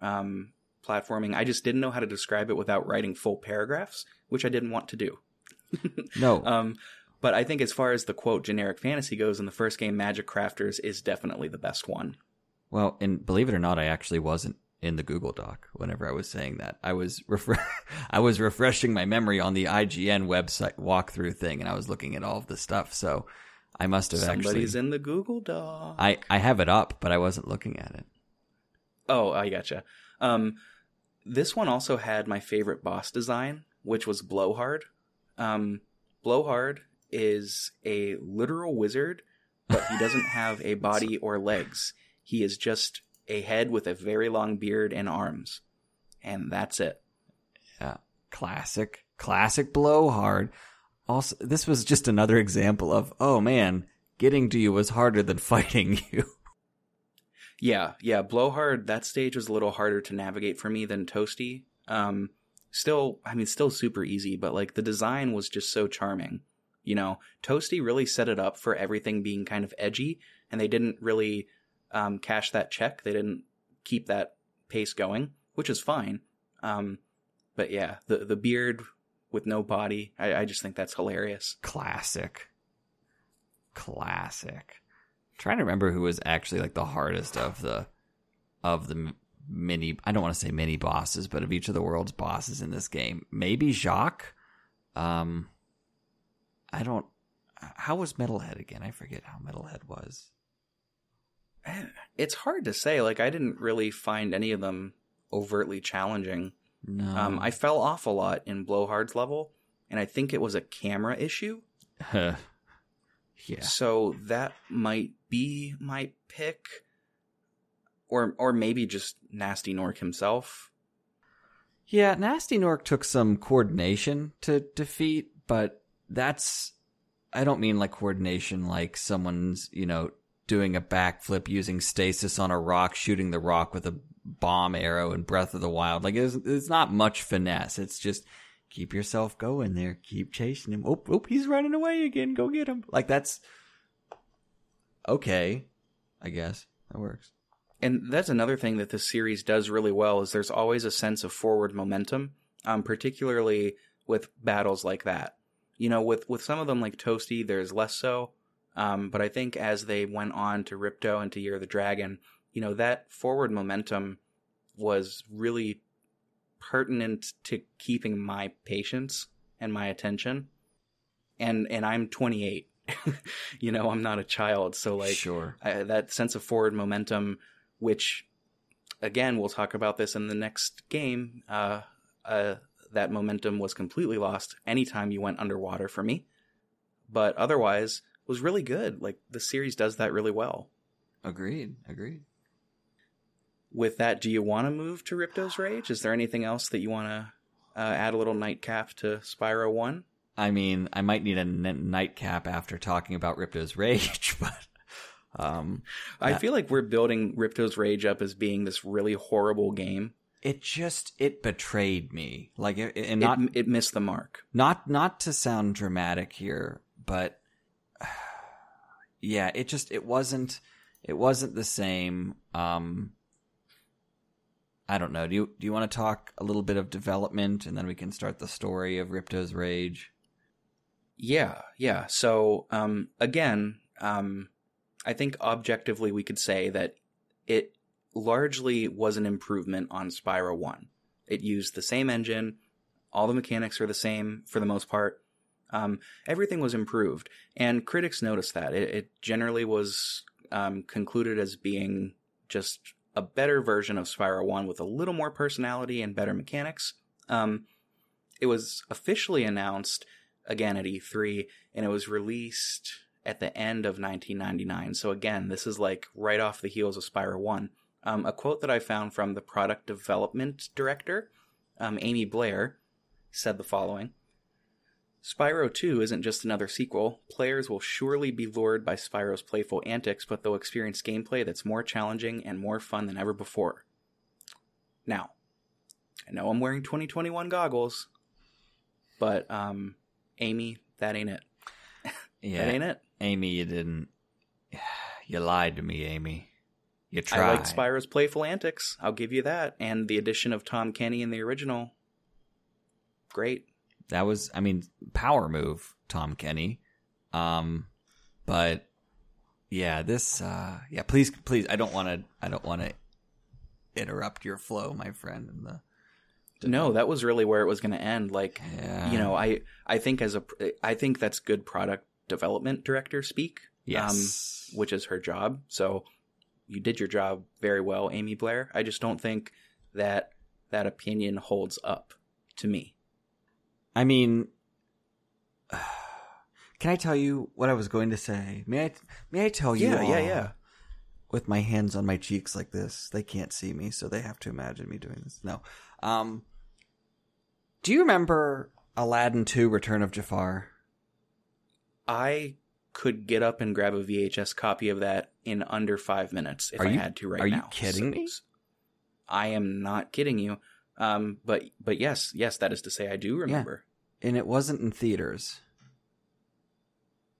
um, platforming. I just didn't know how to describe it without writing full paragraphs, which I didn't want to do. [LAUGHS] No. Um, but I think as far as the quote generic fantasy goes, in the first game, Magic Crafters is definitely the best one. Well, and believe it or not, I actually wasn't in the Google Doc whenever I was saying that. I was refre- [LAUGHS] I was refreshing my memory on the IGN website walkthrough thing, and I was looking at all of the stuff. So I must have Somebody's actually. Somebody's in the Google Doc. I I have it up, but I wasn't looking at it. Oh, I gotcha. Um, this one also had my favorite boss design, which was Blowhard. Um, Blowhard is a literal wizard, but he doesn't [LAUGHS] have a body or legs. He is just a head with a very long beard and arms. And that's it. Yeah, classic, classic blowhard. Also, this was just another example of oh man, getting to you was harder than [LAUGHS] fighting you. Yeah, yeah. Blowhard, that stage was a little harder to navigate for me than Toasty. Um, still, I mean, still super easy, but like the design was just so charming. You know, Toasty really set it up for everything being kind of edgy, and they didn't really um, cash that check. They didn't keep that pace going, which is fine. Um, but yeah, the the beard with no body, I, I just think that's hilarious. Classic. Classic. Trying to remember who was actually like the hardest of the of the mini. I don't want to say mini bosses, but of each of the world's bosses in this game. Maybe Jacques. Um, I don't. How was Metalhead again? I forget how Metalhead was. It's hard to say. Like I didn't really find any of them overtly challenging. No. Um, I fell off a lot in Blowhard's level, and I think it was a camera issue. [LAUGHS] yeah. So that might be my pick, or or maybe just Gnasty Gnorc himself. Yeah, Gnasty Gnorc took some coordination to defeat, but that's I don't mean like coordination like someone's, you know, doing a backflip using stasis on a rock, shooting the rock with a bomb arrow in Breath of the Wild. Like it's, it's not much finesse. It's just keep yourself going there. Keep chasing him. Oh, oh, he's running away again. Go get him. Like that's okay. I guess that works. And that's another thing that this series does really well is there's always a sense of forward momentum, um, particularly with battles like that. You know, with with some of them like Toasty, there's less so. Um, but I think as they went on to Ripto and to Year of the Dragon, you know, that forward momentum was really pertinent to keeping my patience and my attention. And and I'm 28. [LAUGHS] you know, I'm not a child, so like sure. I, that sense of forward momentum, which again we'll talk about this in the next game. Uh, uh, that momentum was completely lost anytime you went underwater for me, but otherwise was really good. Like the series does that really well. Agreed. Agreed. With that, do you want to move to Ripto's Rage? Is there anything else that you want to uh, add a little nightcap to Spyro One? I mean, I might need a n- nightcap after talking about Ripto's Rage, [LAUGHS] but um, I feel like we're building Ripto's Rage up as being this really horrible game. It just it betrayed me, like it, and not it, it missed the mark. Not not to sound dramatic here, but [SIGHS] yeah, it just it wasn't it wasn't the same. Um, I don't know. Do you do you want to talk a little bit of development, and then we can start the story of Ripto's Rage? Yeah, yeah. So um, again, um, I think objectively we could say that it largely was an improvement on Spyro One. It used the same engine. All the mechanics are the same for the most part. Um, everything was improved, and critics noticed that. It, it generally was um, concluded as being just a better version of Spyro 1 with a little more personality and better mechanics. Um, it was officially announced again at E3, and it was released at the end of 1999. So again, this is like right off the heels of Spyro 1. Um, a quote that I found from the product development director, um, Amy Blair, said the following Spyro 2 isn't just another sequel. Players will surely be lured by Spyro's playful antics, but they'll experience gameplay that's more challenging and more fun than ever before. Now, I know I'm wearing 2021 goggles, but um, Amy, that ain't it. Yeah, that ain't it. Amy, you didn't. [SIGHS] You lied to me, Amy. You tried. I like Spyro's playful antics. I'll give you that, and the addition of Tom Kenny in the original. Great that was I mean power move Tom Kenny. Um but yeah, this uh yeah, please please I don't want to I don't want to interrupt your flow, my friend in the no, that was really where it was going to end. Like, yeah. you know, I I think as a I think that's good product development director speak. Yes, um, which is her job. So you did your job very well, Amy Blair. I just don't think that that opinion holds up to me. I mean, [SIGHS] can I tell you what I was going to say? May I? May I tell you? Yeah, yeah, yeah. With my hands on my cheeks like this, they can't see me, so they have to imagine me doing this. No. Um. Do you remember Aladdin Two: Return of Jafar? I could get up and grab a VHS copy of that in under five minutes if I had to right are now. Are you kidding so, me? I am not kidding you. Um, but but yes, yes, that is to say, I do remember. And it wasn't in theaters.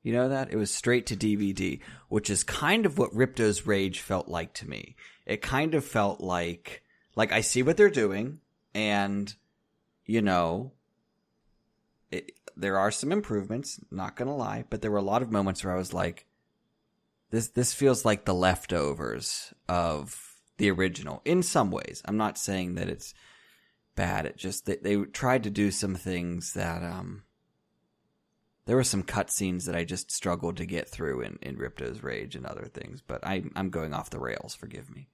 You know that? It was straight to DVD, which is kind of what Ripto's Rage felt like to me. It kind of felt like like I see what they're doing and you know, it, there are some improvements, not gonna lie, but there were a lot of moments where I was like, this, this feels like the leftovers of the original in some ways. I'm not saying that it's bad. It just, they, they tried to do some things that, um, there were some cutscenes that I just struggled to get through in, in Ripto's Rage and other things, but I, I'm going off the rails. Forgive me.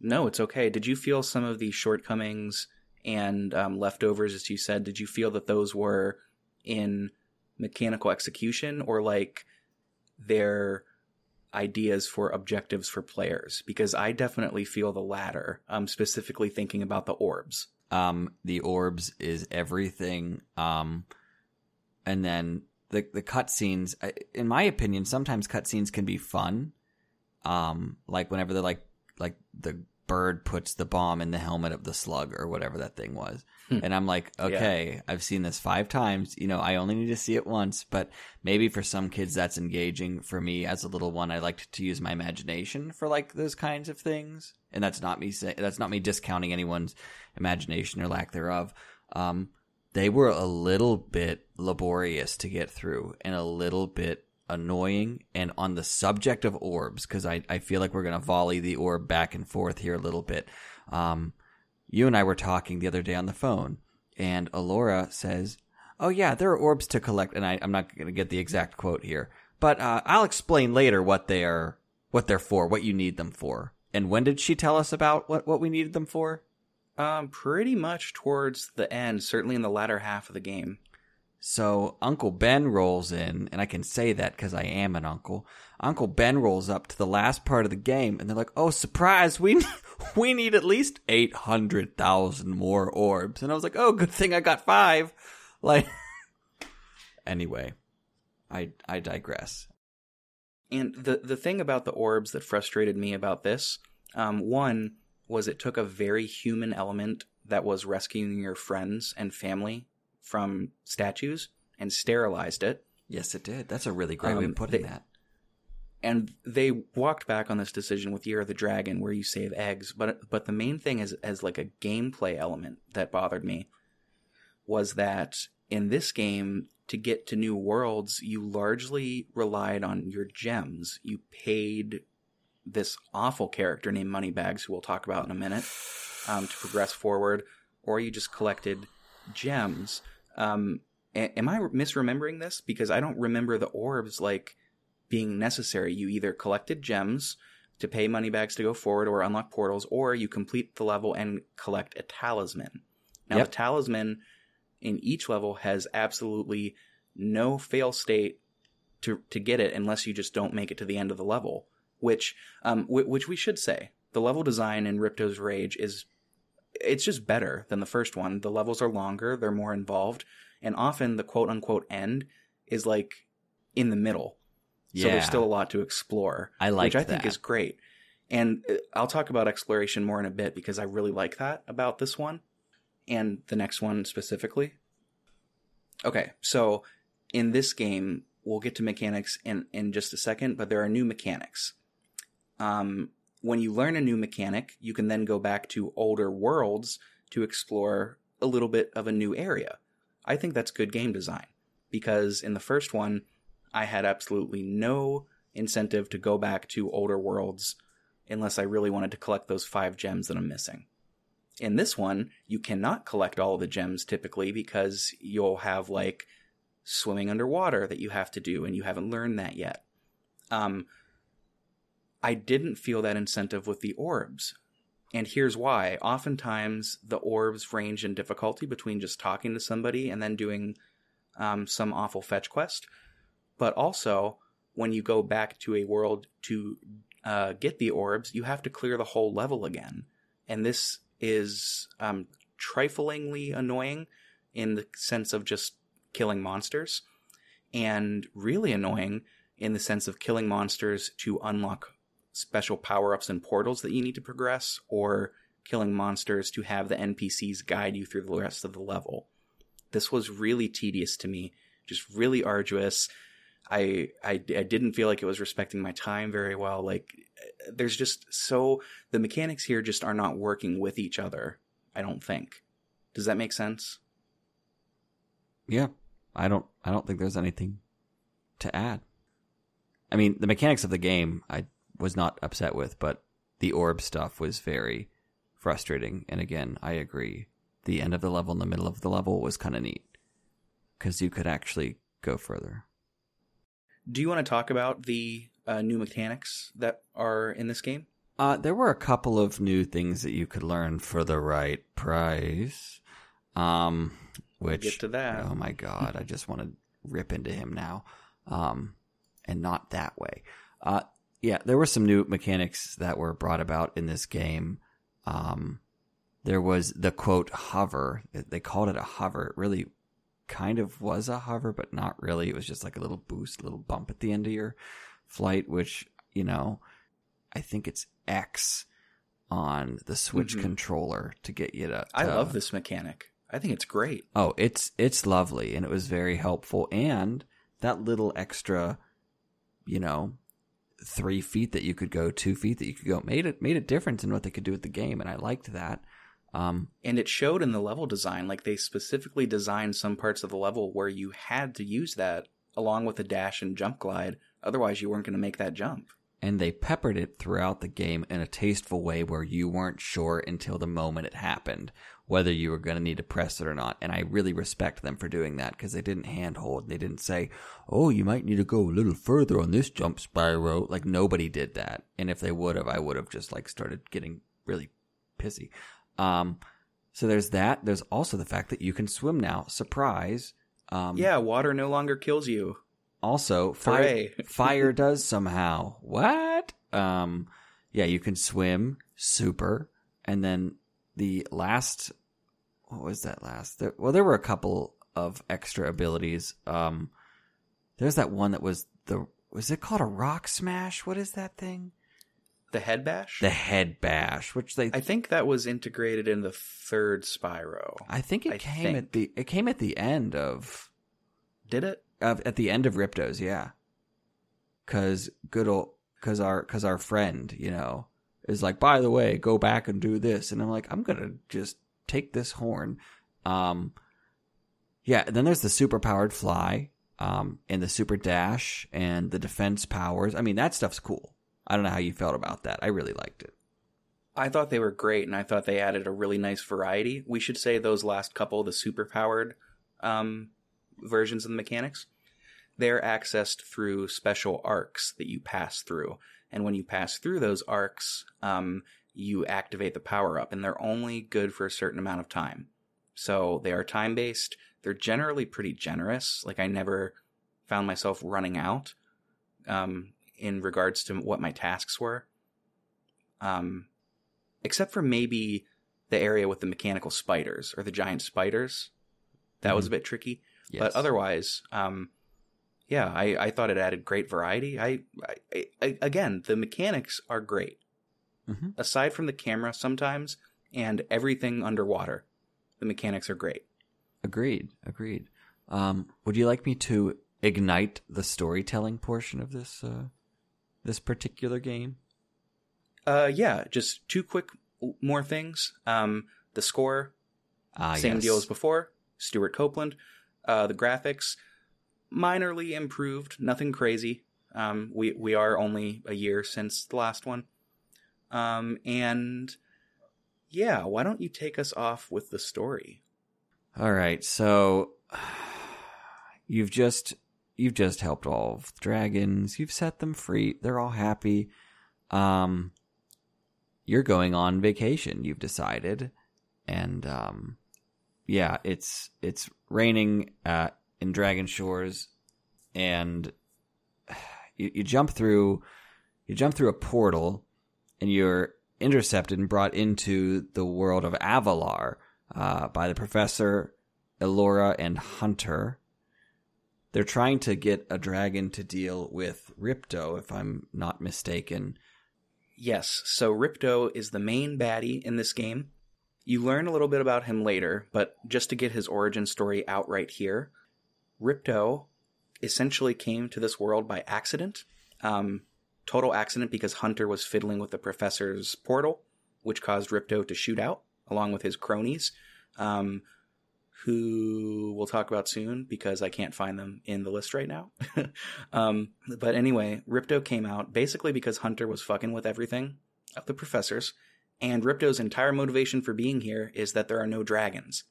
No, it's okay. Did you feel some of the shortcomings and um, leftovers, as you said? Did you feel that those were in mechanical execution or like their ideas for objectives for players? Because I definitely feel the latter. I'm specifically thinking about the orbs. Um, the orbs is everything. Um, and then the the cutscenes, in my opinion, sometimes cutscenes can be fun. Um, like whenever they're like like the bird puts the bomb in the helmet of the slug or whatever that thing was. Hmm. and I'm like, okay, yeah. I've seen this five times. You know, I only need to see it once, but maybe for some kids that's engaging. For me, as a little one, I liked to use my imagination for like those kinds of things. And that's not me saying, that's not me discounting anyone's imagination or lack thereof. Um, they were a little bit laborious to get through and a little bit annoying. And on the subject of orbs, because I, I feel like we're going to volley the orb back and forth here a little bit. Um, you and I were talking the other day on the phone, and Elora says, Oh, yeah, there are orbs to collect. And I, I'm not going to get the exact quote here, but uh, I'll explain later what they are, what they're for, what you need them for. And when did she tell us about what, what we needed them for? Um, pretty much towards the end, certainly in the latter half of the game. So Uncle Ben rolls in, and I can say that because I am an uncle. Uncle Ben rolls up to the last part of the game, and they're like, "Oh, surprise! We [LAUGHS] we need at least eight hundred thousand more orbs." And I was like, "Oh, good thing I got five. [LAUGHS] Like, anyway, I I digress. And the the thing about the orbs that frustrated me about this, um, one was it took a very human element that was rescuing your friends and family from statues and sterilized it. Yes, it did. That's a really great um, way of putting they, that. And they walked back on this decision with Year of the Dragon, where you save eggs. But but the main thing is as like a gameplay element that bothered me was that in this game, to get to new worlds, you largely relied on your gems. You paid this awful character named Moneybags, who we'll talk about in a minute, um, to progress forward, or you just collected gems. Um, a- am I misremembering this? Because I don't remember the orbs like being necessary. You either collected gems to pay Moneybags to go forward or unlock portals, or you complete the level and collect a talisman. Now, yep. the talisman in each level has absolutely no fail state to to get it unless you just don't make it to the end of the level which um, w- which we should say the level design in Ripto's Rage is it's just better than the first one. The levels are longer, they're more involved, and often the quote unquote end is like in the middle. Yeah. So there's still a lot to explore. I like which I that. think is great. And uh, I'll talk about exploration more in a bit because I really like that about this one and the next one specifically. Okay, so in this game, we'll get to mechanics in, in just a second, but there are new mechanics um, when you learn a new mechanic, you can then go back to older worlds to explore a little bit of a new area. I think that's good game design because in the first one, I had absolutely no incentive to go back to older worlds unless I really wanted to collect those five gems that I'm missing. In this one, you cannot collect all the gems typically because you'll have like swimming underwater that you have to do and you haven't learned that yet. Um, I didn't feel that incentive with the orbs. And here's why. Oftentimes, the orbs range in difficulty between just talking to somebody and then doing um, some awful fetch quest. But also, when you go back to a world to uh, get the orbs, you have to clear the whole level again. And this is um, triflingly annoying in the sense of just killing monsters, and really annoying in the sense of killing monsters to unlock special power ups and portals that you need to progress, or killing monsters to have the NPCs guide you through the rest of the level. This was really tedious to me, just really arduous. I, I, I didn't feel like it was respecting my time very well. Like, there's just so the mechanics here just are not working with each other. I don't think. Does that make sense? Yeah, I don't. I don't think there's anything to add. I mean, the mechanics of the game I was not upset with, but the orb stuff was very frustrating. And again, I agree. The end of the level and the middle of the level was kind of neat because you could actually go further. Do you want to talk about the uh, new mechanics that are in this game? Uh, there were a couple of new things that you could learn for the right price. Um, which Get to that. Oh my god, I just want to rip into him now. Um, and not that way. Uh, yeah, there were some new mechanics that were brought about in this game. Um, there was the quote hover. They called it a hover. It really kind of was a hover, but not really. It was just like a little boost, a little bump at the end of your flight, which, you know, I think it's X on the Switch Mhm. controller to get you to, I love this mechanic. I think it's great. Oh, it's it's lovely and it was very helpful. And that little extra, you know, three feet that you could go, two feet that you could go, made it made a difference in what they could do with the game, and I liked that. Um, And it showed in the level design. Like they specifically designed some parts of the level where you had to use that along with the dash and jump glide. Otherwise, you weren't going to make that jump. And they peppered it throughout the game in a tasteful way where you weren't sure until the moment it happened whether you were going to need to press it or not. And I really respect them for doing that because they didn't handhold. They didn't say, "Oh, you might need to go a little further on this jump Spyro." Like nobody did that. And if they would have, I would have just like started getting really pissy. Um, so there's that. There's also the fact that you can swim now. Surprise. Um, yeah, water no longer kills you. Also, fire, [LAUGHS] fire does somehow. What? Um, yeah, you can swim. Super. And then the last, what was that last? There, well, there were a couple of extra abilities. Um, there's that one that was the, was it called a rock smash? What is that thing? The head bash? The head bash, which they, I think that was integrated in the third Spyro. I think it I came at the, it came at the end of, Did it? Of at the end of Ripto's, yeah. Cause good old, cause our, cause our friend, you know, is like, by the way, go back and do this. And I'm like, I'm gonna just take this horn. Um, yeah, then there's the super powered fly, um, and the super dash and the defense powers. I mean, that stuff's cool. I don't know how you felt about that. I really liked it. I thought they were great, and I thought they added a really nice variety. We should say those last couple, the super powered um, versions of the mechanics, they're accessed through special arcs that you pass through. And when you pass through those arcs, um, you activate the power up, and they're only good for a certain amount of time. So they are time based. They're generally pretty generous. Like I never found myself running out um, in regards to what my tasks were. Um, except for maybe the area with the mechanical spiders or the giant spiders. That was a bit tricky. Yes. But otherwise, um, yeah, I, I thought it added great variety. I, I, I again, the mechanics are great. Mhm. Aside from the camera, sometimes and everything underwater, the mechanics are great. Agreed. Agreed. Um, would you like me to ignite the storytelling portion of this uh, this particular game? Uh, yeah, just two quick more things. Um, the score, Ah, same yes. deal as before. Stewart Copeland. Uh, the graphics, minorly improved, nothing crazy. Um, we we are only a year since the last one. Um, and yeah, why don't you take us off with the story? All right, so [SIGHS] you've just you've just helped all of the dragons. You've set them free. They're all happy. Um, you're going on vacation. You've decided, and um, yeah, it's it's raining uh, in Dragon Shores, and you, you jump through you jump through a portal, and you're intercepted and brought into the world of Avalar uh, by the professor, Elora, and Hunter. They're trying to get a dragon to deal with Ripto, if I'm not mistaken. Yes, so Ripto is the main baddie in this game. You learn a little bit about him later, but just to get his origin story out right here, Ripto essentially came to this world by accident. Um, total accident because Hunter was fiddling with the professor's portal, which caused Ripto to shoot out along with his cronies, um, who we'll talk about soon because I can't find them in the list right now. [LAUGHS] um, but anyway, Ripto came out basically because Hunter was fucking with everything of the professors, and Ripto's entire motivation for being here is that there are no dragons.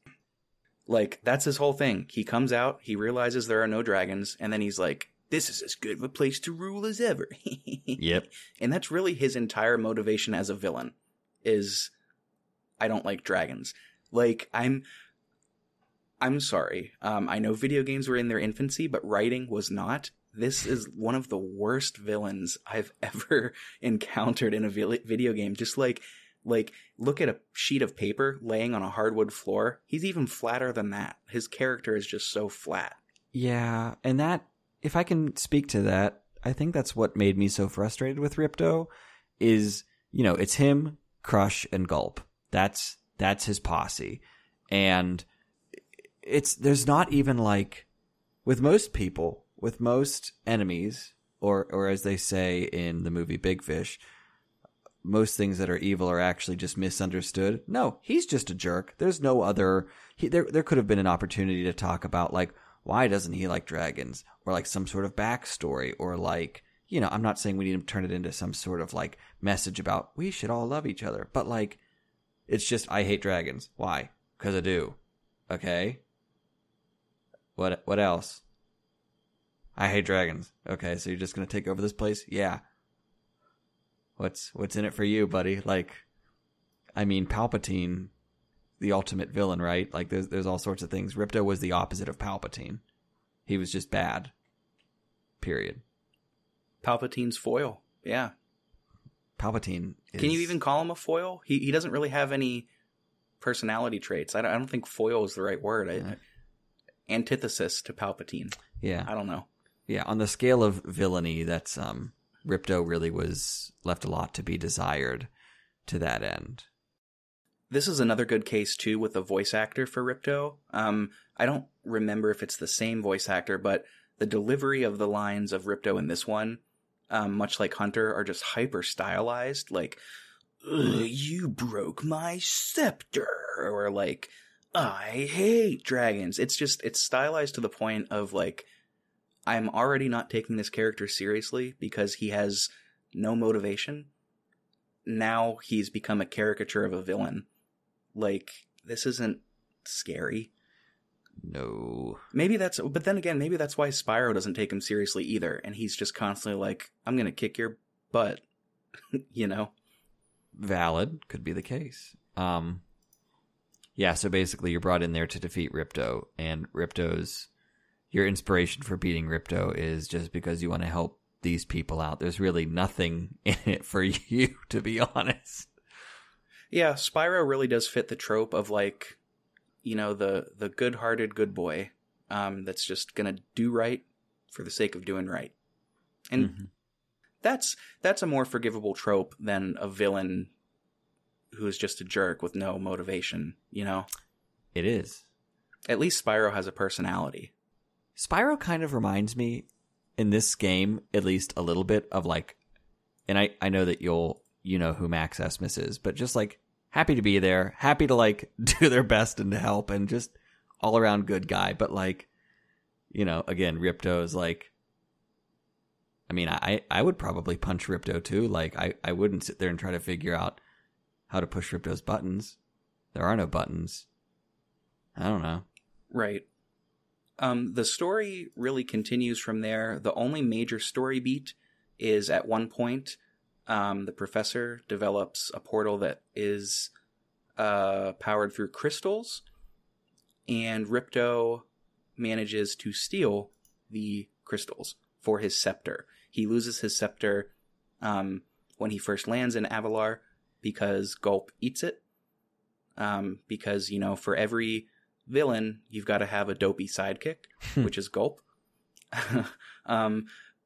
Like, that's his whole thing. He comes out, he realizes there are no dragons, and then he's like, this is as good of a place to rule as ever. [LAUGHS] Yep. And that's really his entire motivation as a villain is I don't like dragons. Like I'm I'm sorry. Um, I know video games were in their infancy, but writing was not. This is one of the worst villains I've [LAUGHS] ever encountered in a video game. Just like like look at a sheet of paper laying on a hardwood floor. He's even flatter than that. His character is just so flat. Yeah, and that if I can speak to that, I think that's what made me so frustrated with Ripto is, you know, it's him, Crush and Gulp. That's that's his posse. And it's there's not even like with most people, with most enemies or or as they say in the movie Big Fish, most things that are evil are actually just misunderstood. No, he's just a jerk. There's no other he, there there could have been an opportunity to talk about like why doesn't he like dragons? Or like some sort of backstory or like you know i'm not saying we need to turn it into some sort of like message about we should all love each other. But like it's just i hate dragons. Why? Because i do. Okay? What what else? I hate dragons. Okay so you're just gonna take over this place? Yeah what's what's in it for you buddy like i mean palpatine the ultimate villain, right? Like there's there's all sorts of things. Ripto was the opposite of Palpatine. He was just bad. Period. Palpatine's foil. Yeah. Palpatine. Is... Can you even call him a foil? He he doesn't really have any personality traits. I don't, I don't think foil is the right word. I, Yeah. antithesis to Palpatine. Yeah, I don't know. yeah. On the scale of villainy, that's um, Ripto really was left a lot to be desired to that end. This is another good case too with the voice actor for Ripto. Um, I don't remember if it's the same voice actor, but the delivery of the lines of Ripto in this one, um, much like Hunter, are just hyper stylized. Like, "You broke my scepter," or like, "I hate dragons." It's just it's stylized to the point of like, I'm already not taking this character seriously because he has no motivation. Now he's become a caricature of a villain. Like, this isn't scary. No. Maybe that's, but then again, maybe that's why Spyro doesn't take him seriously either. And he's just constantly like, I'm going to kick your butt. [LAUGHS] you know? valid could be the case um yeah so basically you're brought in there to defeat ripto and ripto's your inspiration for beating ripto is just because you want to help these people out there's really nothing [LAUGHS] in it for you to be honest Yeah, Spyro really does fit the trope of like, you know, the the good-hearted good boy um, that's just gonna do right for the sake of doing right, and Mhm. that's that's a more forgivable trope than a villain who is just a jerk with no motivation. You know, it is at least Spyro has a personality. Spyro kind of reminds me in this game, at least a little bit of like, and I, I know that you'll, you know who Max Esmus is, but just like happy to be there, happy to like [LAUGHS] do their best and to help and just all around good guy. But like, you know, again, Ripto is like, I mean, I, I would probably punch Ripto too. Like, I, I wouldn't sit there and try to figure out how to push Ripto's buttons. There are no buttons. I don't know. Right. Um, the story really continues from there. The only major story beat is at one point, um, the professor develops a portal that is uh, powered through crystals, and Ripto manages to steal the crystals for his scepter. He loses his scepter um, when he first lands in Avalar because Gulp eats it. Um, because, you know, for every villain, you've got to have a dopey sidekick, which is Gulp. [LAUGHS] um,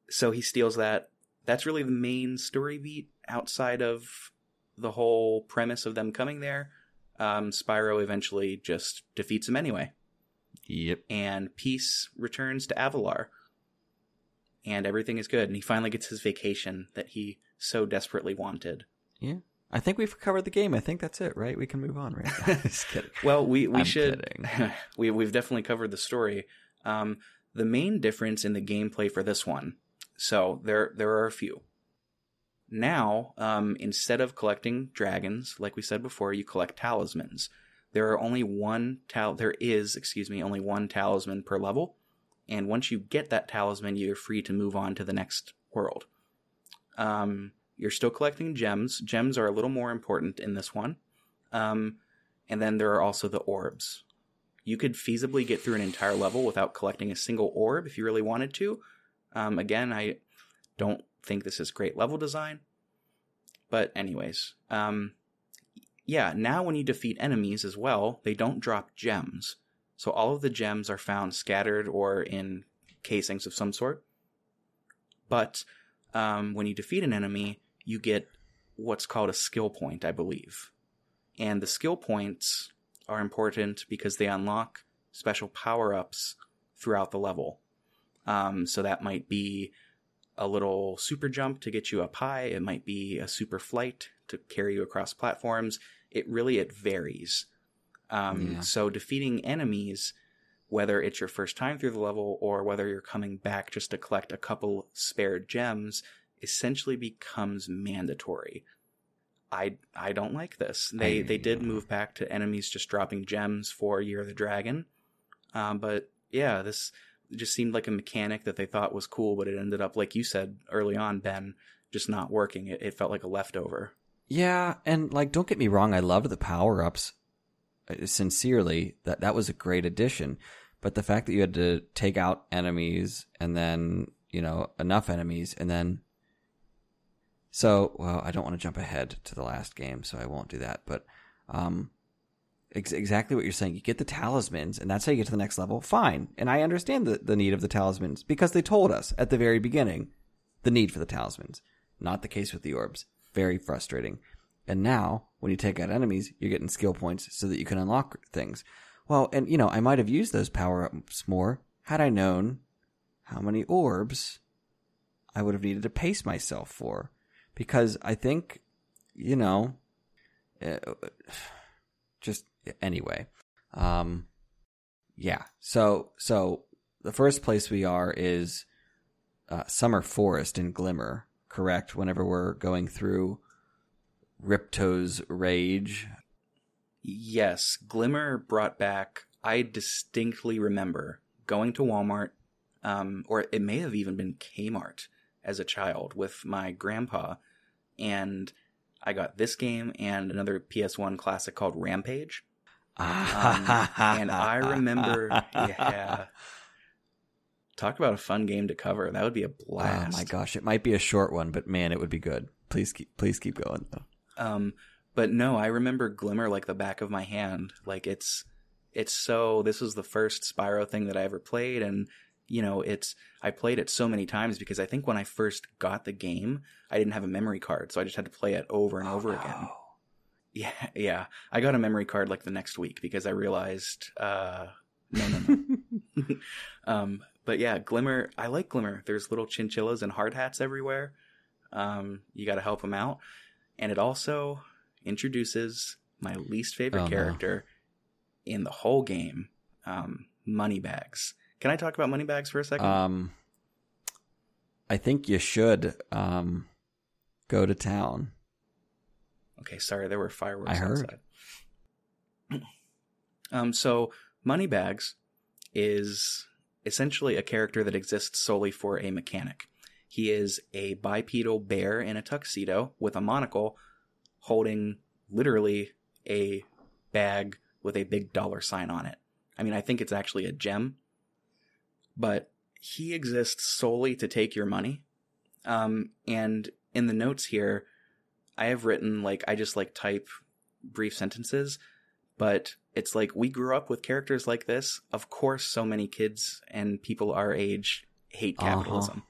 so he steals that. That's really the main story beat outside of the whole premise of them coming there. Um, Spyro eventually just defeats him anyway, Yep. and peace returns to Avalar. And everything is good, and he finally gets his vacation that he so desperately wanted. I think we've covered the game. I think that's it, right? We can move on, right? [LAUGHS] Just kidding. Well, we we I'm should. [LAUGHS] we we've definitely covered the story. Um, the main difference in the gameplay for this one. So there there are a few. Now, um, instead of collecting dragons, like we said before, you collect talismans. There are only one tal. There is, excuse me, only one talisman per level, and once you get that talisman, you're free to move on to the next world. Um, you're still collecting gems. Gems are a little more important in this one. Um, and then there are also the orbs. You could feasibly get through an entire level without collecting a single orb if you really wanted to. Um, again, I don't think this is great level design. But, anyways, um, yeah, now when you defeat enemies as well, they don't drop gems. So all of the gems are found scattered or in casings of some sort. But um, when you defeat an enemy, you get what's called a skill point, I believe. And the skill points are important because they unlock special power ups throughout the level. Um, so that might be a little super jump to get you up high. It might be a super flight to carry you across platforms. It really it varies. Um, Yeah. So defeating enemies, whether it's your first time through the level or whether you're coming back just to collect a couple spare gems, essentially becomes mandatory. I I don't like this. They they did move back to enemies just dropping gems for Year of the Dragon, um, but yeah, this just seemed like a mechanic that they thought was cool, but it ended up, like you said early on, Ben, just not working. It, it felt like a leftover. Yeah, and like don't get me wrong, I loved the power ups. Sincerely, that that was a great addition. But the fact that you had to take out enemies and then you know enough enemies and then so well, I don't want to jump ahead to the last game, so I won't do that. But um, ex- exactly what you're saying. You get the talismans, and that's how you get to the next level. Fine, and I understand the the need of the talismans because they told us at the very beginning the need for the talismans. Not the case with the orbs. Very frustrating. And now, when you take out enemies, you're getting skill points so that you can unlock things. Well, and you know, I might have used those power ups more had I known how many orbs I would have needed to pace myself for. Because I think, you know, uh, just anyway. Um, yeah. So, so the first place we are is uh, Summer Forest in Glimmer, correct? Whenever we're going through Ripto's Rage. Yes, Glimmer brought back. I distinctly remember going to Walmart, um, or it may have even been Kmart as a child with my grandpa, and I got this game and another PS1 classic called Rampage. Um, and I remember, yeah. [LAUGHS] Talk about a fun game to cover. That would be a blast. Oh my gosh, it might be a short one, but man, it would be good. Please keep, please keep going though. Um, but no, I remember Glimmer like the back of my hand. Like it's, it's so. This was the first Spyro thing that I ever played, and you know, it's. I played it so many times because I think when I first got the game, I didn't have a memory card, so I just had to play it over and over again. [LAUGHS] Yeah, yeah. I got a memory card like the next week because I realized, uh, no, no, no. [LAUGHS] [LAUGHS] um, but yeah, Glimmer. I like Glimmer. There's little chinchillas and hard hats everywhere. Um, you got to help them out, and it also introduces my least favorite Oh, no. character in the whole game, um, Moneybags. Can I talk about Moneybags for a second? Um, I think you should um go to town. Okay, sorry, there were fireworks I heard. outside. [CLEARS THROAT] um, so Moneybags is essentially a character that exists solely for a mechanic. He is a bipedal bear in a tuxedo with a monocle, holding literally a bag with a big dollar sign on it. I mean, I think it's actually a gem, but he exists solely to take your money. Um, and in the notes here, I have written like I just like type brief sentences, but it's like we grew up with characters like this. Of course, so many kids and people our age hate Uh-huh. capitalism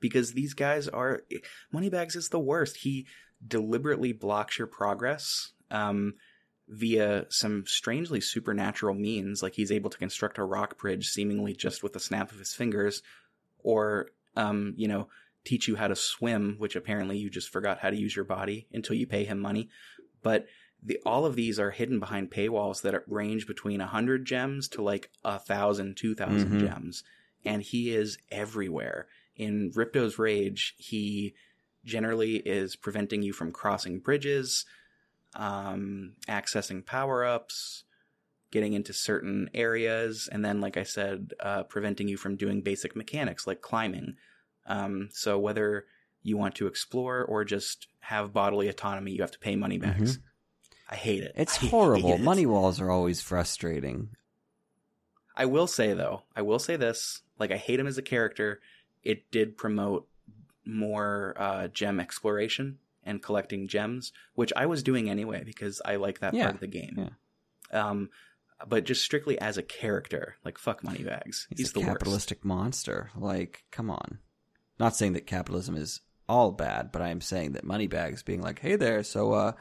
because these guys are Moneybags is the worst. He deliberately blocks your progress um, via some strangely supernatural means, like he's able to construct a rock bridge seemingly just with a snap of his fingers, or um, you know teach you how to swim, which apparently you just forgot how to use your body until you pay him money. But the, all of these are hidden behind paywalls that range between a hundred gems to like a thousand, two thousand Mhm. gems, and he is everywhere. In Ripto's Rage, he generally is preventing you from crossing bridges, um, accessing power ups, getting into certain areas, and then, like I said, uh, preventing you from doing basic mechanics like climbing. Um, so whether you want to explore or just have bodily autonomy, you have to pay Moneybags. I hate it. It's [LAUGHS] hate horrible. it. Money walls are always frustrating. I will say though, I will say this: like I hate him as a character. It did promote more uh, gem exploration and collecting gems, which I was doing anyway because I like that Yeah, part of the game. Um, but just strictly as a character, like fuck Moneybags. He's, He's, the worst. capitalistic monster. Like, come on. Not saying that capitalism is all bad, but I am saying that Moneybags being like, "Hey there, so uh,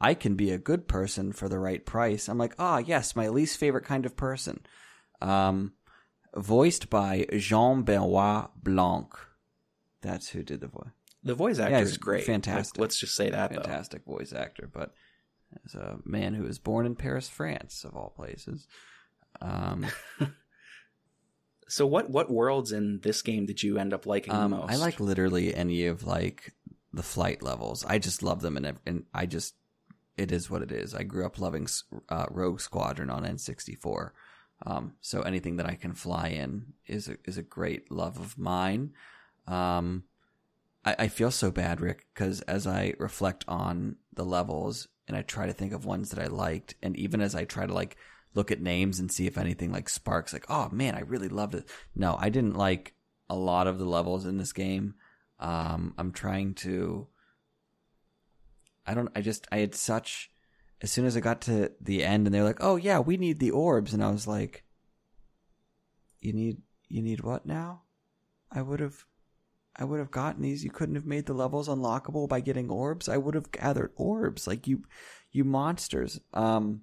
I can be a good person for the right price." I'm like, "Ah, yes, my least favorite kind of person." Um, voiced by Jean Benoit Blanc. That's who did the voice. The voice actor Yeah, is great. fantastic. Like, let's just say that though. Fantastic voice actor, but as a man who was born in Paris, France, of all places. Um, [LAUGHS] So what what worlds in this game did you end up liking Um, the most? I like literally any of like the flight levels. I just love them, and and I just it is what it is. I grew up loving uh, Rogue Squadron on N64, um, so anything that I can fly in is a, is a great love of mine. Um, I, I feel so bad, Rick, because as I reflect on the levels and I try to think of ones that I liked, and even as I try to like look at names and see if anything like sparks, like oh man, I really loved it. No, I didn't like a lot of the levels in this game. Um, I'm trying to. I don't. I just. I had such. As soon as I got to the end, and they were like, "Oh yeah, we need the orbs," and I was like, "You need. You need what now?" I would have. I would have gotten these. You couldn't have made the levels unlockable by getting orbs. I would have gathered orbs, like you, you monsters. Um,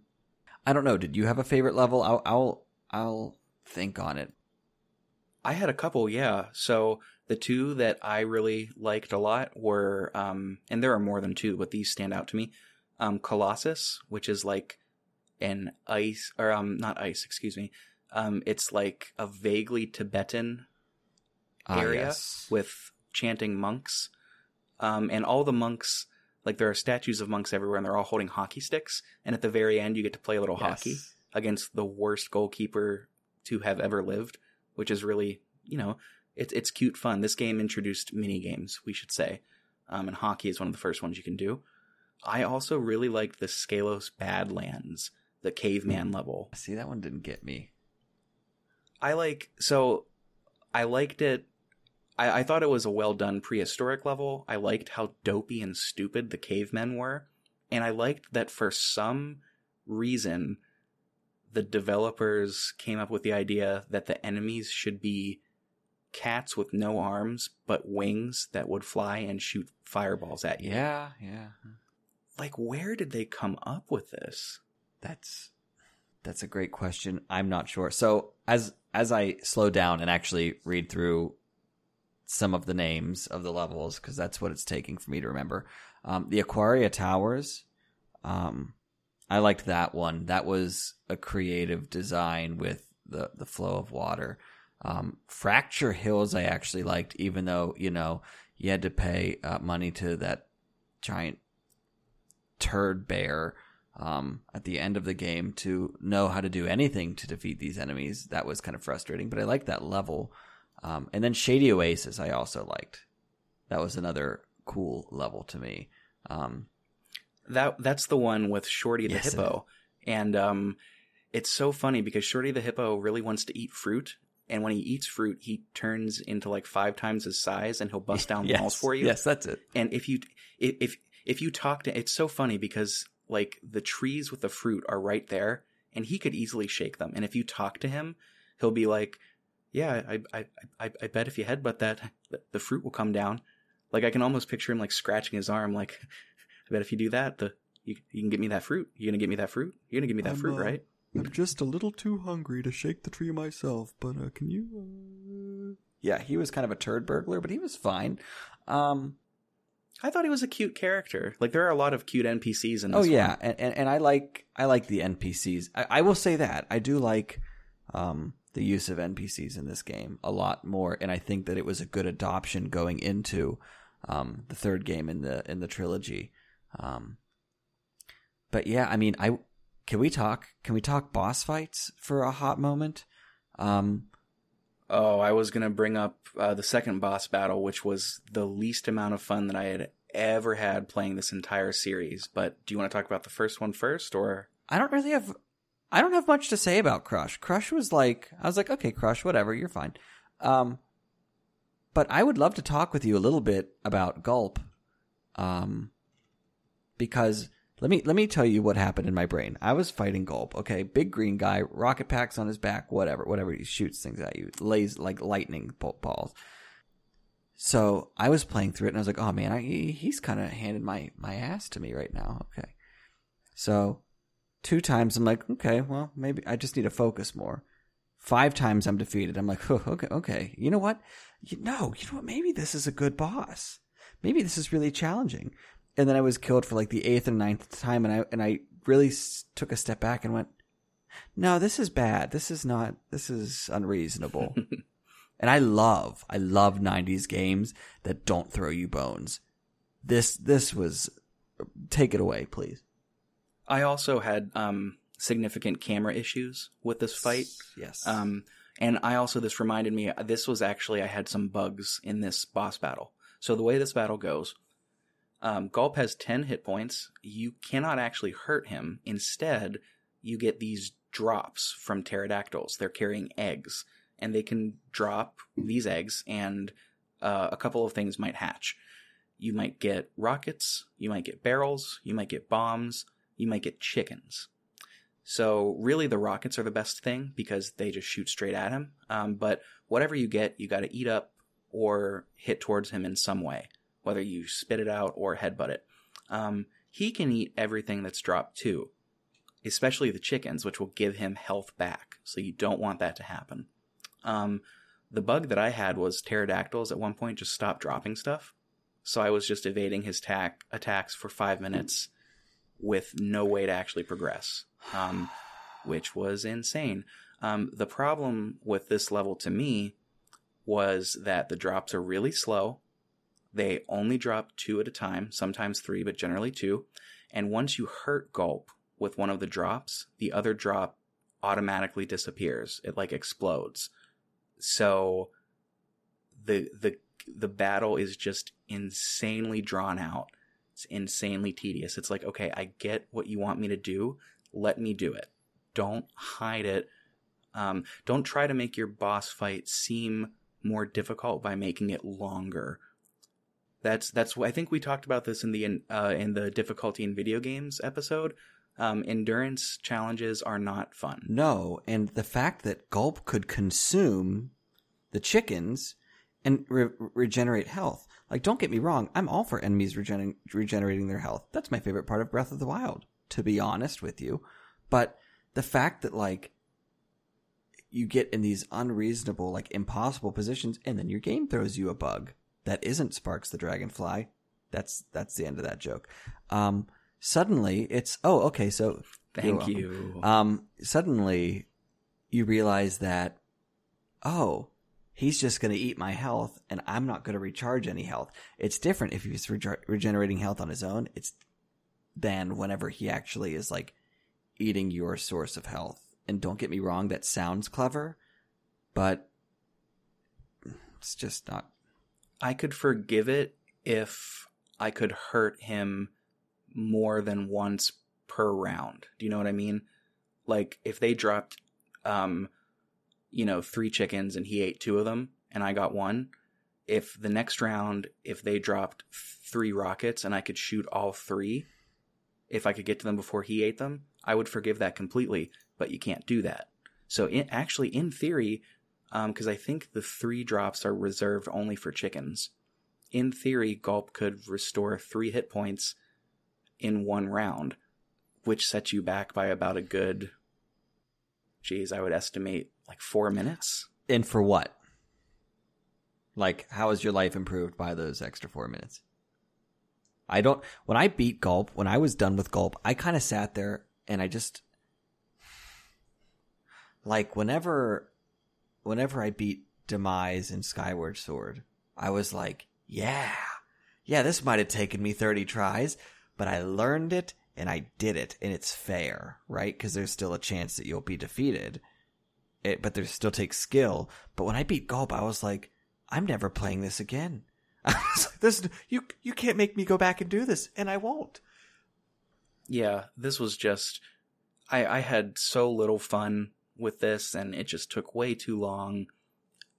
I don't know. Did you have a favorite level? I'll. I'll. I'll think on it. I had a couple, yeah. So the two that I really liked a lot were, um, and there are more than two, but these stand out to me. Um, Colossus, which is like an ice, or um, not ice, excuse me. Um, it's like a vaguely Tibetan Ah, area yes. with chanting monks. Um, and all the monks, like there are statues of monks everywhere, and they're all holding hockey sticks. And at the very end, you get to play a little hockey against the worst goalkeeper to have ever lived, which is really, you know, it's it's cute fun. This game introduced mini games, we should say, um, and hockey is one of the first ones you can do. I also really liked the Skelos Badlands, the caveman level. See, that one didn't get me. I like so I liked it. I, I thought it was a well done prehistoric level. I liked how dopey and stupid the cavemen were, and I liked that for some reason the developers came up with the idea that the enemies should be cats with no arms but wings that would fly and shoot fireballs at you. Yeah, yeah. Like where did they come up with this? That's that's a great question. I'm not sure. So as as I slow down and actually read through some of the names of the levels, because that's what it's taking for me to remember. Um, the Aquaria Towers, um, I liked that one. That was a creative design with the the flow of water. Um, Fracture Hills, I actually liked, even though you know you had to pay uh, money to that giant turd bear um, at the end of the game to know how to do anything to defeat these enemies. That was kind of frustrating, but I liked that level. Um, and then Shady Oasis, I also liked. That was another cool level to me. Um, That that's the one with Shorty the Yes, hippo, and um, it's so funny because Shorty the hippo really wants to eat fruit, and when he eats fruit, he turns into like five times his size, and he'll [LAUGHS] bust down yes, walls for you. Yes, that's it. And if you if if if you talk to, it's so funny because like the trees with the fruit are right there, and he could easily shake them. And if you talk to him, he'll be like, "Yeah, I I I, I bet if you headbutt that, the, the fruit will come down." Like I can almost picture him like scratching his arm, like, [LAUGHS] "I bet if you do that, the you, you can get me that fruit. You're gonna get me that fruit. You're gonna give me that I'm, fruit, uh, right?" I'm just a little too hungry to shake the tree myself, but uh, can you? yeah, he was kind of a turd burglar, but he was fine. Um, I thought he was a cute character. Like there are a lot of cute NPCs in this. oh yeah, one. and, and and I like I like the NPCs. I, I will say that I do like um the use of NPCs in this game a lot more, and I think that it was a good adoption going into um the third game in the in the trilogy. Um, but yeah, I mean, I can we talk? Can we talk boss fights for a hot moment? Um, Oh, I was gonna bring up uh, the second boss battle, which was the least amount of fun that I had ever had playing this entire series. But do you want to talk about the first one first, or I don't really have I don't have much to say about Crush. Crush was like I was like, okay, Crush, whatever, you're fine. Um but I would love to talk with you a little bit about Gulp. Um because let me let me tell you what happened in my brain. I was fighting Gulp, okay? Big green guy, rocket packs on his back, whatever, whatever he shoots things at you, lays like lightning balls. So I was playing through it, and I was like, "Oh man, I, he- he's kind of handed my my ass to me right now." Okay, so two times I'm like, "Okay, well maybe I just need to focus more." Five times I'm defeated. I'm like, [LAUGHS] oh, "Okay, okay, you know what? You know, you know what? Maybe this is a good boss. Maybe this is really challenging." And then I was killed for like the eighth or ninth time, and I and I really s- took a step back and went, "No, this is bad. This is not. This is unreasonable." [LAUGHS] And I love, I love 90s games that don't throw you bones. This, this was, take it away, please. I also had um, significant camera issues with this fight. Yes. Um, and I also, this reminded me, this was actually, I had some bugs in this boss battle. So the way this battle goes, um, Gulp has 10 hit points. You cannot actually hurt him. Instead, you get these drops from pterodactyls. They're carrying eggs, and they can drop these eggs, and uh, a couple of things might hatch. You might get rockets, you might get barrels, you might get bombs, you might get chickens. So really, the rockets are the best thing because they just shoot straight at him. Um, but whatever you get, you got to eat up or hit towards him in some way, whether you spit it out or headbutt it. Um, he can eat everything that's dropped too, especially the chickens, which will give him health back. So you don't want that to happen. Um, the bug that I had was pterodactyls at one point just stopped dropping stuff. So I was just evading his tack attacks for five minutes with no way to actually progress, um, which was insane. Um, the problem with this level to me was that the drops are really slow. They only drop two at a time, sometimes three, but generally two. And once you hurt Gulp with one of the drops, the other drop automatically disappears. It like explodes. So the the the battle is just insanely drawn out. It's insanely tedious. It's like, okay, I get what you want me to do. Let me do it. Don't hide it. Um, don't try to make your boss fight seem more difficult by making it longer. That's that's I think we talked about this in the uh, in the difficulty in video games episode. Um, endurance challenges are not fun. no, and the fact that Gulp could consume the chickens and re- regenerate health. Like, don't get me wrong, I'm all for enemies regen- regenerating their health. That's my favorite part of Breath of the Wild, to be honest with you. But the fact that, like, you get in these unreasonable, like, impossible positions, and then your game throws you a bug that isn't Sparx the Dragonfly. That's that's the end of that joke. Um, suddenly, it's oh, okay, so Thank you. um, suddenly you realize that, oh, he's just going to eat my health and I'm not going to recharge any health. It's different if he's rege- regenerating health on his own. It's than whenever he actually is like eating your source of health. And don't get me wrong, that sounds clever, but it's just not. I could forgive it if I could hurt him more than once per round. Do you know what I mean? Like if they dropped um you know, three chickens and he ate two of them and I got one, if the next round if they dropped three rockets and I could shoot all three, if I could get to them before he ate them, I would forgive that completely, but you can't do that. So in, actually in theory, um, because I think the three drops are reserved only for chickens. In theory, Gulp could restore three hit points in one round, which sets you back by about a good, geez, I would estimate like four minutes. And for what? Like, how has your life improved by those extra four minutes? I don't. When I beat Gulp, when I was done with Gulp, I kind of sat there and I just like whenever, whenever I beat Demise and Skyward Sword, I was like, yeah, yeah, this might have taken me thirty tries, but I learned it and I did it, and it's fair, right? Because there's still a chance that you'll be defeated. It, but there still takes skill. But when I beat Gulp, I was like, I'm never playing this again. [LAUGHS] this you you can't make me go back and do this, and I won't. Yeah, this was just I I had so little fun with this, and it just took way too long.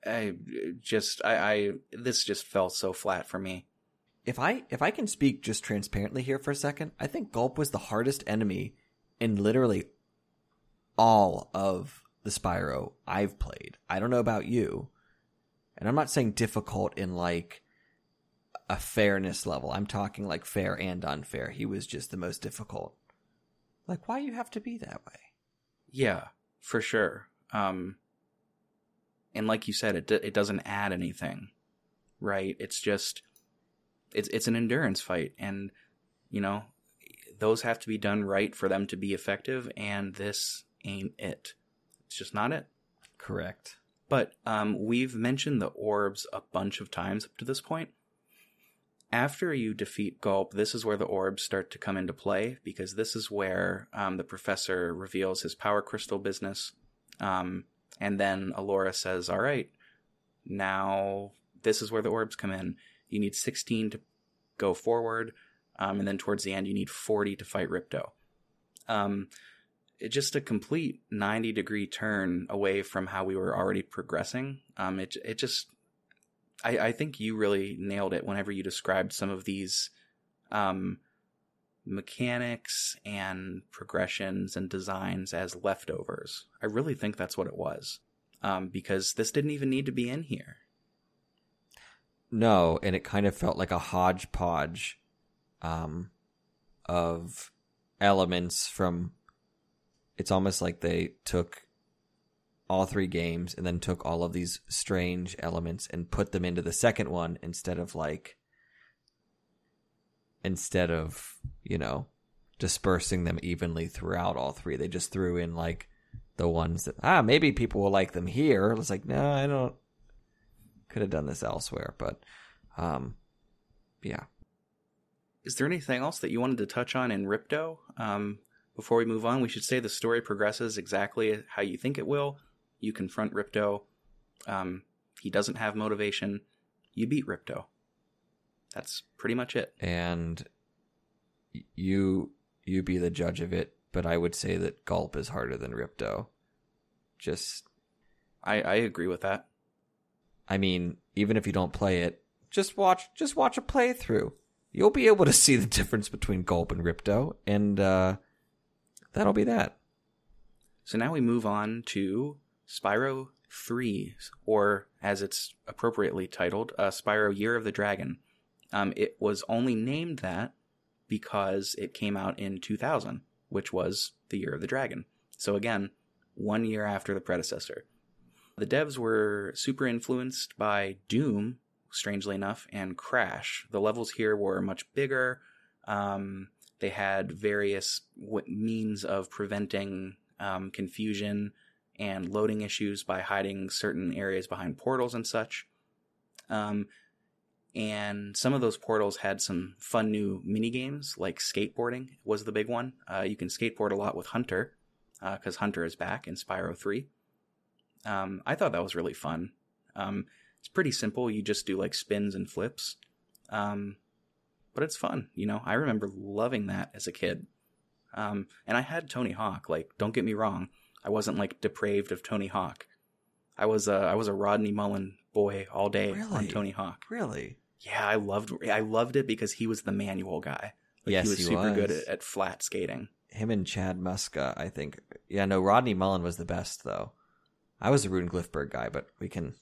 I just I, I this just fell so flat for me. If I if I can speak just transparently here for a second, I think Gulp was the hardest enemy in literally all of the Spyro I've played. I don't know about you. And I'm not saying difficult in like a fairness level. I'm talking like fair and unfair. He was just the most difficult. Like, why you have to be that way? Yeah, for sure. Um, and like you said, it it doesn't add anything, right? It's just it's it's an endurance fight, and you know those have to be done right for them to be effective. And this ain't it. It's just not it. Correct. But um, we've mentioned the orbs a bunch of times up to this point. After you defeat Gulp, this is where the orbs start to come into play because this is where um, the professor reveals his power crystal business. Um, and then Elora says, All right, now this is where the orbs come in. You need 16 to go forward. Um, and then towards the end, you need 40 to fight Ripto. It just a complete 90 degree turn away from how we were already progressing. Um, it, it just I, I think you really nailed it whenever you described some of these um, mechanics and progressions and designs as leftovers. I really think that's what it was. Um, because this didn't even need to be in here. No, and it kind of felt like a hodgepodge um, of elements from. It's almost like they took all three games and then took all of these strange elements and put them into the second one instead of like instead of you know dispersing them evenly throughout all three. They just threw in like the ones that ah maybe people will like them here. It's like no i don't could have done this elsewhere but um yeah. Is there anything else that you wanted to touch on in ripto? Um before we move on we should say the story progresses exactly how you think it will you confront Ripto. Um, he doesn't have motivation. You beat Ripto. That's pretty much it. And you you be the judge of it, but I would say that Gulp is harder than Ripto. Just I, I agree with that. I mean, even if you don't play it, just watch just watch a playthrough. You'll be able to see the difference between Gulp and Ripto, and uh, that'll be that. So now we move on to Spyro 3, or as it's appropriately titled, uh, Spyro Year of the Dragon. Um, it was only named that because it came out in 2000, which was the Year of the Dragon. So again, one year after the predecessor. The devs were super influenced by Doom, strangely enough, and Crash. The levels here were much bigger. Um, they had various w- means of preventing um, confusion and loading issues by hiding certain areas behind portals and such. Um, and some of those portals had some fun new mini games, like skateboarding was the big one. Uh, you can skateboard a lot with Hunter, because uh, Hunter is back in Spyro 3. Um, I thought that was really fun. Um, it's pretty simple. You just do like spins and flips. Um, but it's fun. You know, I remember loving that as a kid. Um, and I had Tony Hawk. Like, don't get me wrong. I wasn't like depraved of Tony Hawk. I was a I was a Rodney Mullen boy all day really? on Tony Hawk. Really? Yeah, I loved I loved it because he was the manual guy. Like, yes, he was he super was. good at, at, flat skating. Him and Chad Muska, I think. Yeah, no, Rodney Mullen was the best though. I was a Rune Glifberg guy, but we can.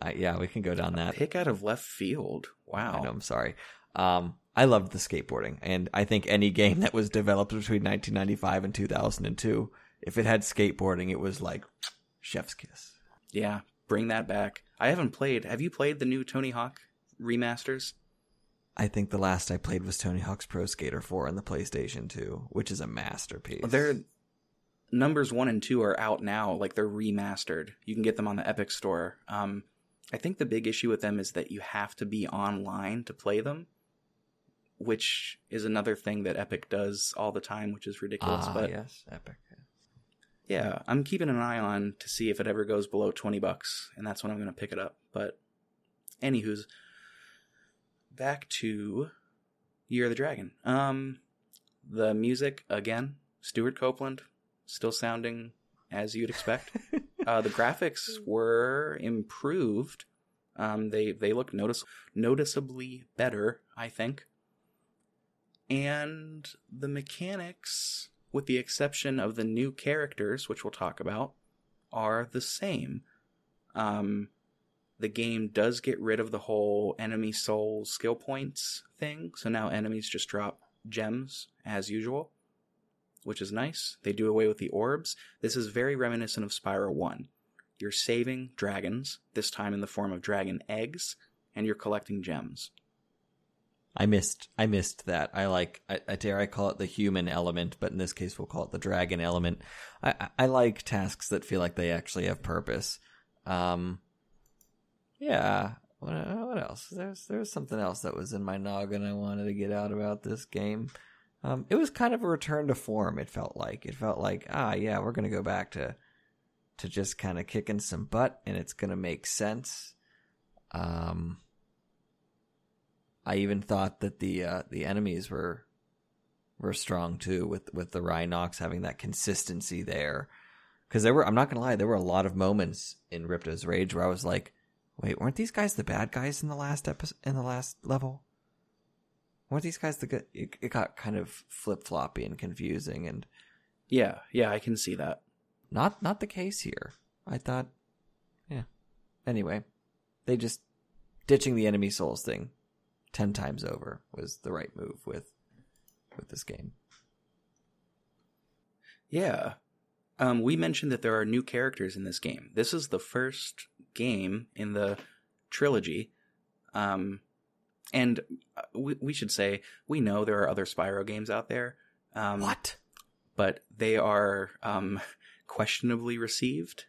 Uh, yeah, we can go down that. Pick out of left field. Wow. I know, I'm sorry. Um, I loved the skateboarding, and I think any game that was developed between 1995 and 2002 if it had skateboarding, it was like chef's kiss. Yeah, bring that back. I haven't played. Have you played the new Tony Hawk remasters? I think the last I played was Tony Hawk's Pro Skater 4 on the PlayStation 2, which is a masterpiece. They're numbers one and two are out now. Like they're remastered. You can get them on the Epic Store. Um, I think the big issue with them is that you have to be online to play them, which is another thing that Epic does all the time, which is ridiculous. ah, but yes, Epic. yeah, I'm keeping an eye on to see if it ever goes below 20 bucks, and that's when I'm going to pick it up. But, anywho's, back to Year of the Dragon. Um, the music, again, Stewart Copeland, still sounding as you'd expect. [LAUGHS] uh, the graphics were improved. Um, they they look notice noticeably better, I think. And the mechanics, with the exception of the new characters, which we'll talk about, are the same. Um, the game does get rid of the whole enemy soul skill points thing, so now enemies just drop gems as usual, which is nice. They do away with the orbs. This is very reminiscent of Spyro 1. You're saving dragons, this time in the form of dragon eggs, and you're collecting gems. I missed I missed that. I like I, I dare I call it the human element, but in this case we'll call it the dragon element. I, I, like tasks that feel like they actually have purpose. Um yeah. What, what else? There's there's something else that was in my noggin I wanted to get out about this game. Um, it was kind of a return to form. It felt like it felt like ah yeah we're gonna go back to to just kind of kicking some butt and it's gonna make sense. Um, I even thought that the uh, the enemies were were strong too with with the Rhinox having that consistency there. Because there were, I'm not gonna lie, there were a lot of moments in Ripto's Rage where I was like, "Wait, weren't these guys the bad guys in the last episode? In the last level? Weren't these guys the good?" It, it got kind of flip floppy and confusing, and Yeah, yeah, I can see that. not not the case here. I thought, yeah. Anyway, they just ditching the enemy souls thing ten times over was the right move with with this game. Yeah. Um, we mentioned that there are new characters in this game. This is the first game in the trilogy. Um, and uh, we, we should say, we know there are other Spyro games out there. Um, what? But they are um, [LAUGHS] questionably received,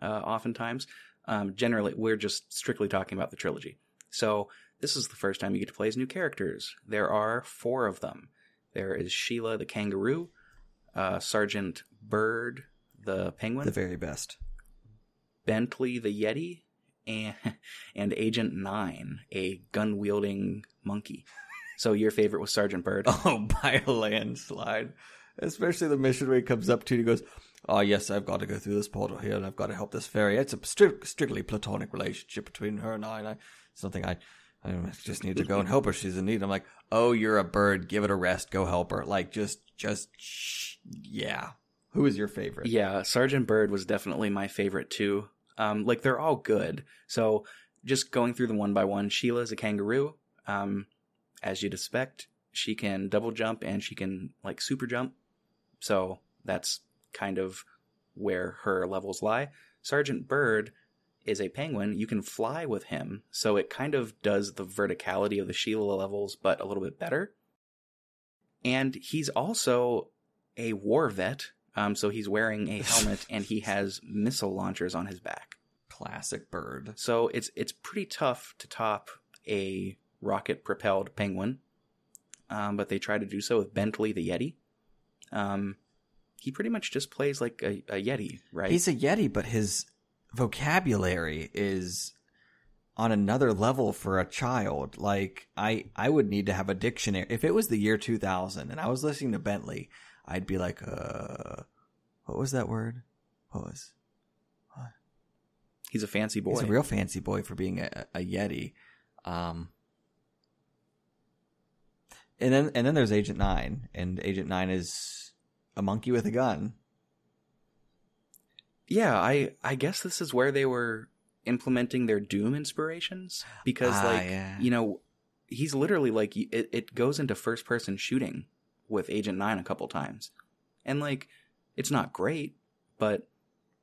uh, oftentimes. Um, generally, we're just strictly talking about the trilogy. So, this is the first time you get to play as new characters. There are four of them. There is Sheila the kangaroo, uh, Sergeant Byrd the penguin, The very best. Bentley the yeti, and [LAUGHS] and Agent Nine, a gun wielding monkey. So your favorite was Sergeant Byrd. [LAUGHS] Oh, by a landslide. Especially the mission where he comes up to you and he goes, Oh, yes, I've got to go through this portal here and I've got to help this fairy. It's a strict, strictly platonic relationship between her and I. And I something I, I just need to go and help her. She's in need. I'm like, Oh, you're a bird. Give it a rest. Go help her. Like, just, just, shh. yeah. Who is your favorite? Yeah, Sergeant Byrd was definitely my favorite too. Um, like they're all good. So just going through them one by one, Sheila's a kangaroo. Um, as you'd expect, she can double jump and she can like super jump. So that's kind of where her levels lie. Sergeant Byrd is a penguin. You can fly with him, so it kind of does the verticality of the Sheila levels, but a little bit better. And he's also a war vet, um, so he's wearing a helmet and he has missile launchers on his back. Classic bird. So it's it's pretty tough to top a rocket propelled penguin. Um, but they try to do so with Bentley the Yeti. Um, he pretty much just plays like a, a Yeti, right? He's a Yeti, but his vocabulary is on another level for a child. Like I, I would need to have a dictionary. If it was the year 2000 and I was listening to Bentley, I'd be like, uh, what was that word? What was? He's a fancy boy. He's a real fancy boy for being a, a Yeti. Um, and then, and then there's Agent Nine, and Agent Nine is a monkey with a gun. yeah, I I guess this is where they were implementing their Doom inspirations because, Ah, like, yeah. you know, he's literally like it, it goes into first person shooting with Agent Nine a couple times, and like, it's not great, but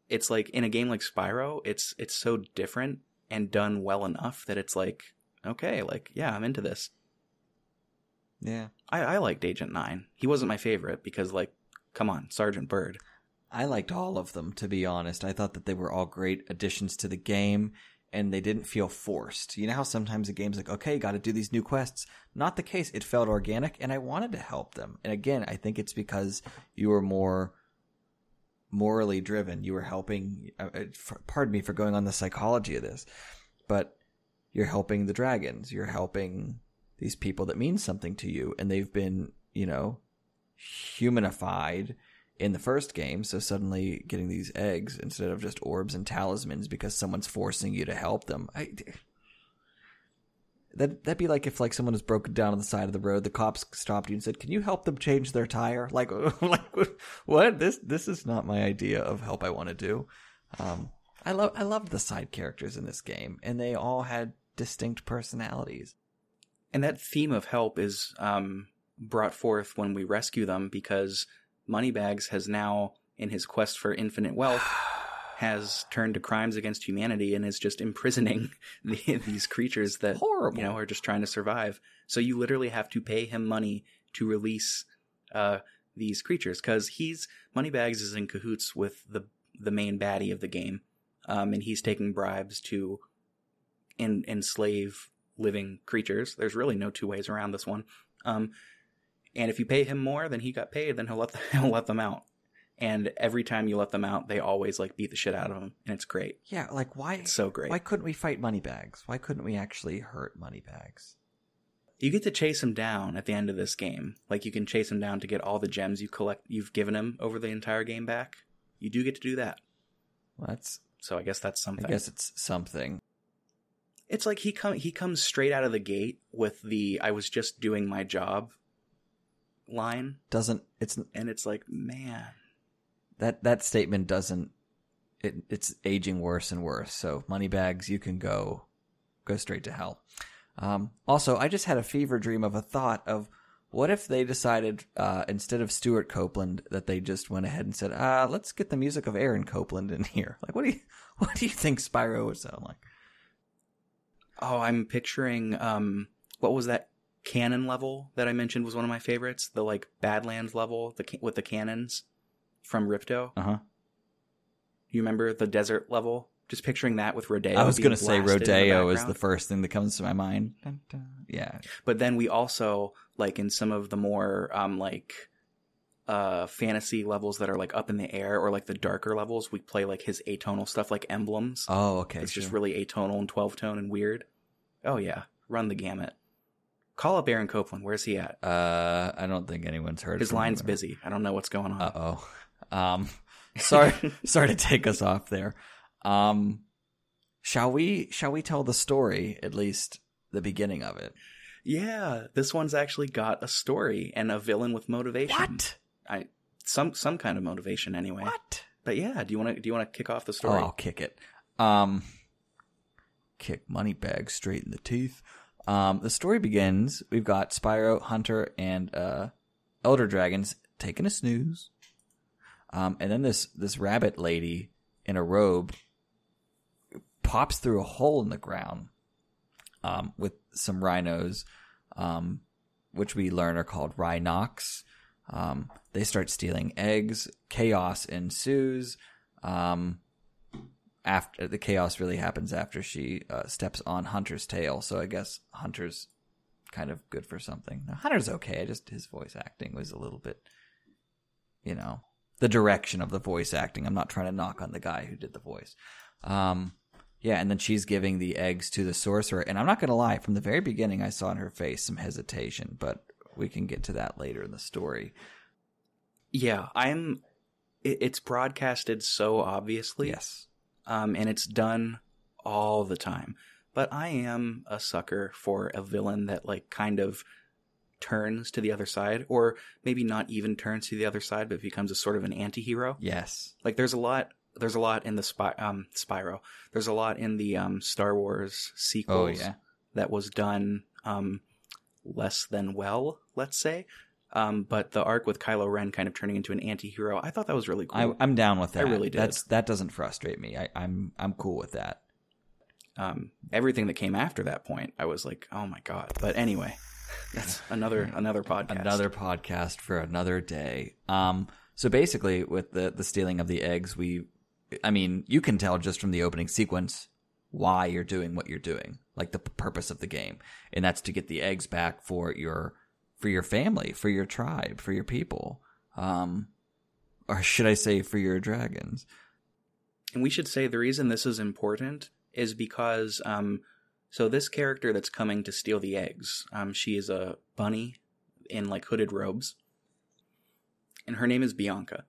it's like in a game like Spyro, it's it's so different and done well enough that it's like okay, like yeah, I'm into this. Yeah. I, I liked Agent Nine. He wasn't my favorite because like, come on, Sergeant Byrd. I liked all of them, to be honest. I thought that they were all great additions to the game and they didn't feel forced. You know how sometimes a game's like, okay, got to do these new quests. Not the case. It felt organic and I wanted to help them. And again, I think it's because you were more morally driven. You were helping, uh, uh, for, pardon me for going on the psychology of this, but you're helping the dragons. You're helping these people that mean something to you and they've been, you know, humanified in the first game. So suddenly getting these eggs instead of just orbs and talismans because someone's forcing you to help them. I, that that'd be like if like someone was broken down on the side of the road, the cops stopped you and said, "Can you help them change their tire?" [LAUGHS] Like, like what? This this is not my idea of help. I want to do. Um, I love I loved the side characters in this game, and they all had distinct personalities. And that theme of help is um, brought forth when we rescue them because Moneybags has now, in his quest for infinite wealth, [SIGHS] has turned to crimes against humanity and is just imprisoning [LAUGHS] the, these creatures that Horrible. you know are just trying to survive. So you literally have to pay him money to release uh, these creatures because he's Moneybags is in cahoots with the the main baddie of the game, um, and he's taking bribes to en- enslave living creatures. There's really no two ways around this one. Um, and if you pay him more than he got paid, then he'll let the, [LAUGHS] he'll let them out. And every time you let them out, they always like beat the shit out of him, and it's great. Yeah, like why? It's so great. Why couldn't we fight Moneybags? Why couldn't we actually hurt Moneybags? You get to chase him down at the end of this game. Like you can chase him down to get all the gems you collect you've given him over the entire game back. You do get to do that. Well, that's So I guess that's something. I guess it's something. It's like he come he comes straight out of the gate with the "I was just doing my job" line, Doesn't it's and it's like, man, that that statement doesn't it, it's aging worse and worse. So Moneybags, you can go go straight to hell. Um, also, I just had a fever dream of a thought of what if they decided uh, instead of Stewart Copeland that they just went ahead and said, uh, let's get the music of Aaron Copland in here. [LAUGHS] Like, what do you [LAUGHS] what do you think Spyro would sound like? Oh, I'm picturing um what was that cannon level that I mentioned was one of my favorites, the like Badlands level, the with the cannons from Ripto. Uh huh. You remember the desert level? Just picturing that with Rodeo. I was going to say in the Rodeo is the first thing that comes to my mind. Dun, dun. Yeah, But then we also like in some of the more um like uh fantasy levels that are like up in the air or like the darker levels, we play like his atonal stuff like emblems. Oh, okay. it's just really atonal and 12 tone and weird. Oh yeah, run the gamut. Call up Aaron Copland. Where's he at? Uh, I don't think anyone's heard. His line's busy. I don't know what's going on. Uh oh. Um, sorry, [LAUGHS] sorry to take us off there. Um, shall we? Shall we tell the story at least the beginning of it? Yeah, this one's actually got a story and a villain with motivation. What? I some some kind of motivation anyway. What? But yeah, do you want to do you want to kick off the Oh, story? I'll kick it. Um, kick Moneybag straight in the teeth. Um, the story begins. We've got Spyro, Hunter, and uh, Elder Dragons taking a snooze. Um, and then this this rabbit lady in a robe pops through a hole in the ground um, with some rhinos, um, which we learn are called rhinox. Um, they start stealing eggs. Chaos ensues. Um, after the chaos really happens after she uh, steps on Hunter's tail. So I guess Hunter's kind of good for something. Now, Hunter's okay. I just his voice acting was a little bit, you know, the direction of the voice acting. I'm not trying to knock on the guy who did the voice. Um, yeah, and then she's giving the eggs to the sorcerer. And I'm not going to lie, from the very beginning, I saw in her face some hesitation, but we can get to that later in the story. Yeah, I'm. It's broadcasted so obviously, Yes. Um, and it's done all the time. But I am a sucker for a villain that like kind of turns to the other side, or maybe not even turns to the other side, but becomes a sort of an anti-hero. Yes. Like there's a lot. There's a lot in the Spy, um, Spyro. There's a lot in the um, Star Wars Oh, sequels yeah. that was done um, less than well, let's say. Um, but the arc with Kylo Ren kind of turning into an anti-hero, I thought that was really cool. I, am down with that. I really did. That's that doesn't frustrate me. I, I'm I'm cool with that. um, everything that came after that point, I was like, oh my god. But anyway, that's [LAUGHS] another another podcast. Another podcast for another day. Um, so basically, with the the stealing of the eggs, we, I mean, you can tell just from the opening sequence why you're doing what you're doing, like the purpose of the game, and that's to get the eggs back for your for your family, for your tribe, for your people, um, or should I say, for your dragons? And we should say the reason this is important is because, um, so this character that's coming to steal the eggs, um, she is a bunny in like hooded robes, and her name is Bianca.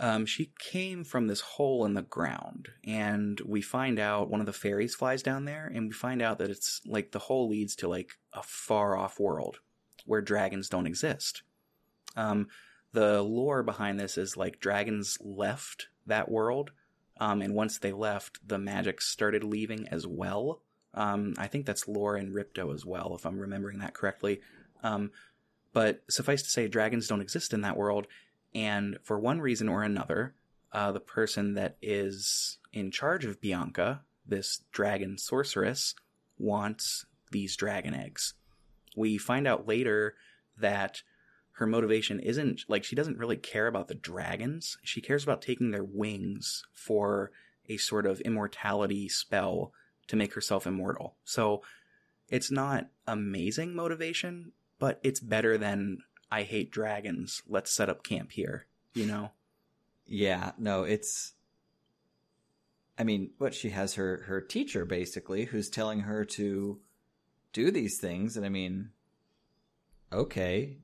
Um, she came from this hole in the ground, and we find out one of the fairies flies down there, and we find out that it's like the hole leads to like a far off world where dragons don't exist. Um, the lore behind this is like dragons left that world um, and once they left, the magic started leaving as well. Um, I think that's lore in Ripto as well, if I'm remembering that correctly. Um, but suffice to say, dragons don't exist in that world, and for one reason or another, uh, the person that is in charge of Bianca, this dragon sorceress, wants these dragon eggs. We find out later that her motivation isn't like she doesn't really care about the dragons. She cares about taking their wings for a sort of immortality spell to make herself immortal. So it's not amazing motivation, but it's better than I hate dragons. Let's set up camp here, you know? Yeah, no, it's I mean, what she has her her teacher basically who's telling her to do these things and I mean okay,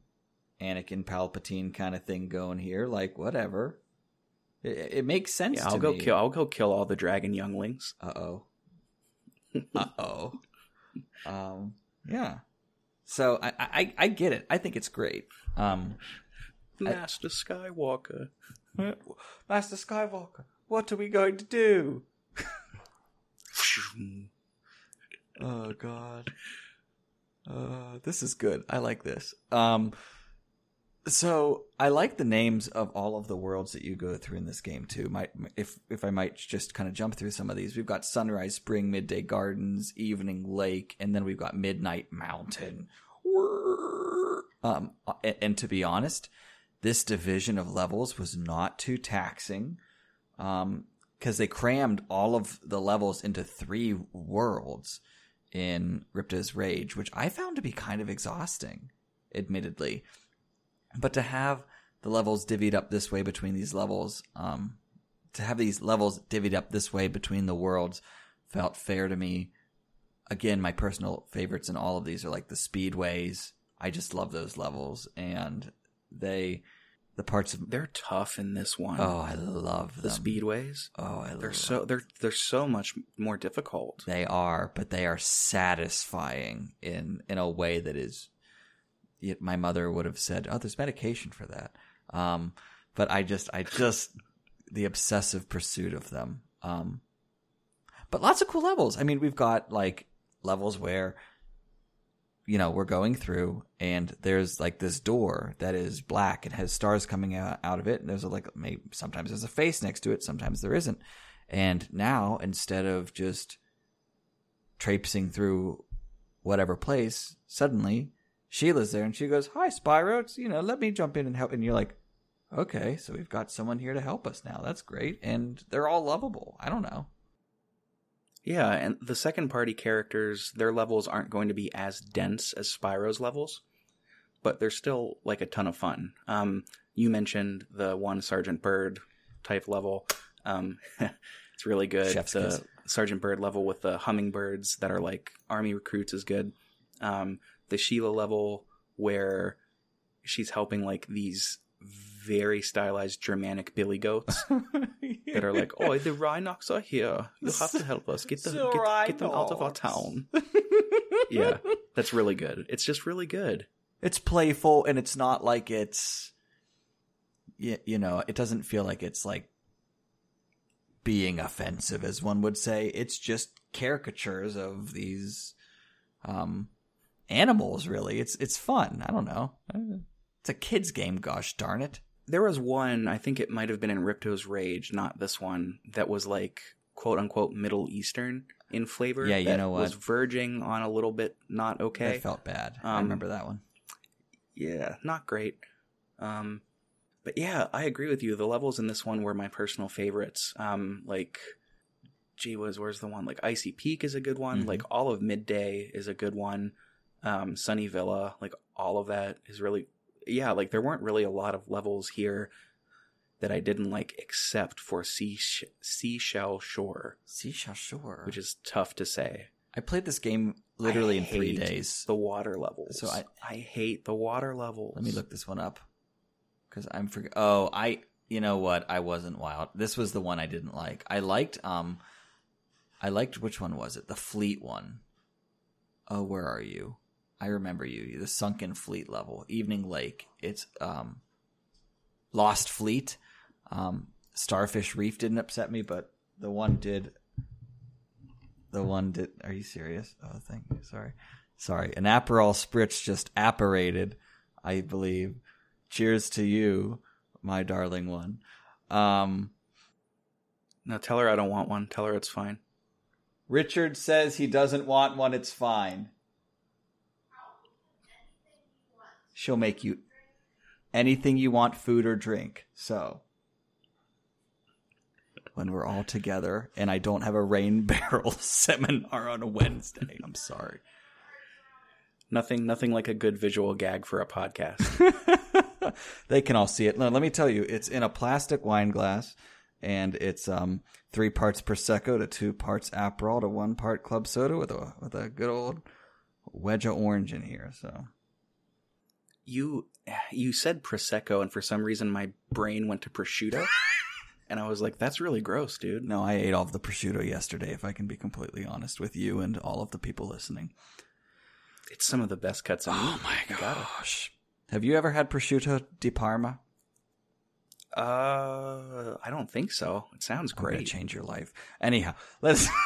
Anakin Palpatine kind of thing going here. Like whatever, it, it makes sense. Yeah, I'll go me. kill. I'll go kill all the dragon younglings. Uh oh. [LAUGHS] uh oh. Um. Yeah. So I, I I get it. I think it's great. Um. Master Skywalker. Master Skywalker, what are we going to do? [LAUGHS] Oh God. Uh, this is good. I like this. Um, so I like the names of all of the worlds that you go through in this game too. Might if if I might just kind of jump through some of these. We've got Sunrise Spring, Midday Gardens, Evening Lake, and then we've got Midnight Mountain. Um, and, and to be honest, this division of levels was not too taxing. Um, because they crammed all of the levels into three worlds in Ripto's Rage, which I found to be kind of exhausting, admittedly. But to have the levels divvied up this way between these levels, um, to have these levels divvied up this way between the worlds felt fair to me. Again, my personal favorites in all of these are like the speedways. I just love those levels, and they, the parts of They're tough in this one. oh, I love the them. speedways. Oh, I love They're so they're they're so much more difficult. They are, but they are satisfying in in a way that is. Yet my mother would have said, "Oh, there's medication for that." Um, but I just, I just [LAUGHS] the obsessive pursuit of them. Um, but lots of cool levels. I mean, we've got like levels where you know we're going through and there's like this door that is black. And has stars coming out, out of it. And there's a, like maybe sometimes there's a face next to it sometimes there isn't. And now instead of just traipsing through whatever place suddenly sheila's there and she goes hi spyro it's, you know let me jump in and help. And you're like okay so we've got someone here to help us now. That's great. And they're all lovable. I don't know Yeah, and the second party characters, their levels aren't going to be as dense as Spyro's levels, but they're still like a ton of fun. Um, you mentioned the one Sergeant Byrd type level. Um, [LAUGHS] it's really good. Chef's the kiss. Sergeant Byrd level with the hummingbirds that are like army recruits is good. Um, the Sheila level where she's helping like these very stylized Germanic billy goats [LAUGHS] that are like, "Oh, the Rhinox are here. You'll have to help us get them The get, get them out of our town." [LAUGHS] yeah, that's really good. It's just really good. it's playful and it's not like it's you, you know it doesn't feel like it's like being offensive as one would say it's just caricatures of these um animals really it's it's fun i don't know It's a kids game, gosh darn it. There was one, I think it might have been in Ripto's Rage, not this one, that was like quote unquote Middle Eastern in flavor. Yeah, you that know what? Was verging on a little bit not okay. That felt bad. I Um, remember that one. yeah, not great. Um, but yeah, I agree with you. The levels in this one were my personal favorites. Um, like, gee whiz, where's the one? Like Icy Peak is a good one. Mhm. Like all of Midday is a good one. Um, Sunny Villa, like all of that is really, yeah. Like there weren't really a lot of levels here that I didn't like, except for sea Seashell Shore, Seashell Shore. which is tough to say. I played this game literally I in three days. The water levels. So I- I hate the water levels. Let me look this one up because I'm for. Oh, I. You know what? I wasn't wild. This was the one I didn't like. I liked. Um, I liked which one was it? The Fleet one. Oh, where are you? I remember you. The Sunken Fleet level, Evening Lake. It's um, Lost Fleet. Um, Starfish Reef didn't upset me, but the one did. The one did. Are you serious? Oh, thank you. Sorry, sorry. An Aperol Spritz just apparated. I believe. Cheers to you, my darling one. Um, No, tell her I don't want one. Tell her it's fine. Richard says he doesn't want one. It's fine. She'll make you anything you want, food or drink. So when we're all together and I don't have a rain [LAUGHS] barrel [LAUGHS] seminar on a Wednesday, I'm sorry. Nothing, nothing like a good visual gag for a podcast. [LAUGHS] they can all see it. No, let me tell you, it's in a plastic wine glass, and it's um three parts prosecco to two parts Aperol to one part club soda with a with a good old wedge of orange in here. So you, you said prosecco, and for some reason my brain went to prosciutto, [LAUGHS] and I was like, "That's really gross, dude." no, I ate all of the prosciutto yesterday. If I can be completely honest with you and all of the people listening. It's some of the best cuts of meat. Oh my gosh! Have you ever had prosciutto di Parma? Uh, I don't think so. It sounds I'm gonna great. change your life. Anyhow, let's. [LAUGHS]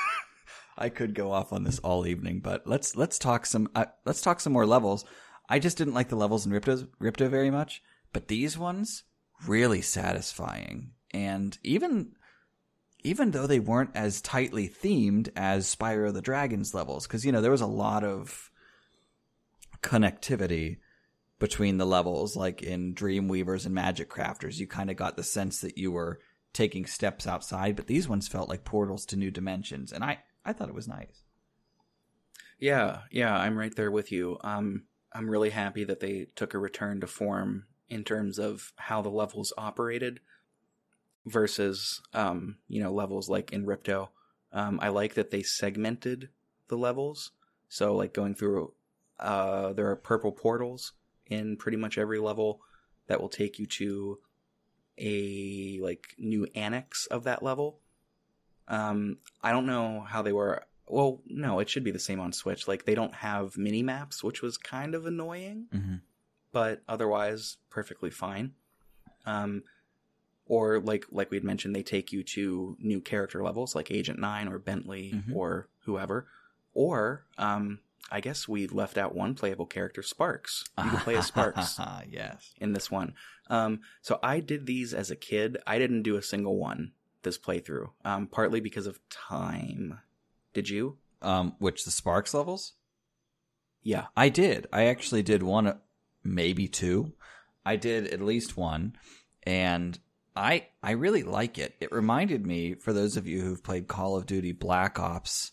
I could go off on this all evening, but let's let's talk some uh, let's talk some more levels. I just didn't like the levels in Ripto Ripto very much, but these ones really satisfying, and even even though they weren't as tightly themed as Spyro the Dragon's levels, because you know there was a lot of connectivity between the levels, like in Dreamweavers and Magic Crafters, you kind of got the sense that you were taking steps outside, but these ones felt like portals to new dimensions, and I I thought it was nice. Yeah, yeah, I'm right there with you. Um, I'm really happy that they took a return to form in terms of how the levels operated versus, um, you know, levels like in Ripto. Um, I like that they segmented the levels. So, like going through, uh, there are purple portals in pretty much every level that will take you to a like new annex of that level. Um, I don't know how they were well, no, it should be the same on Switch. Like they don't have mini maps, which was kind of annoying, Mm-hmm. but otherwise perfectly fine. Um, or like like we'd mentioned, they take you to new character levels, like Agent Nine or Bentley Mhm. or whoever. Or um, I guess we left out one playable character, Sparx. You can play as Sparx [LAUGHS] yes. in this one. Um, so I did these as a kid. I didn't do a single one this playthrough, um, partly because of time. Did you? Um, which the Sparx levels? Yeah. I did. I actually did one, maybe two. I did at least one, and I I really like it. It reminded me, for those of you who've played Call of Duty Black Ops,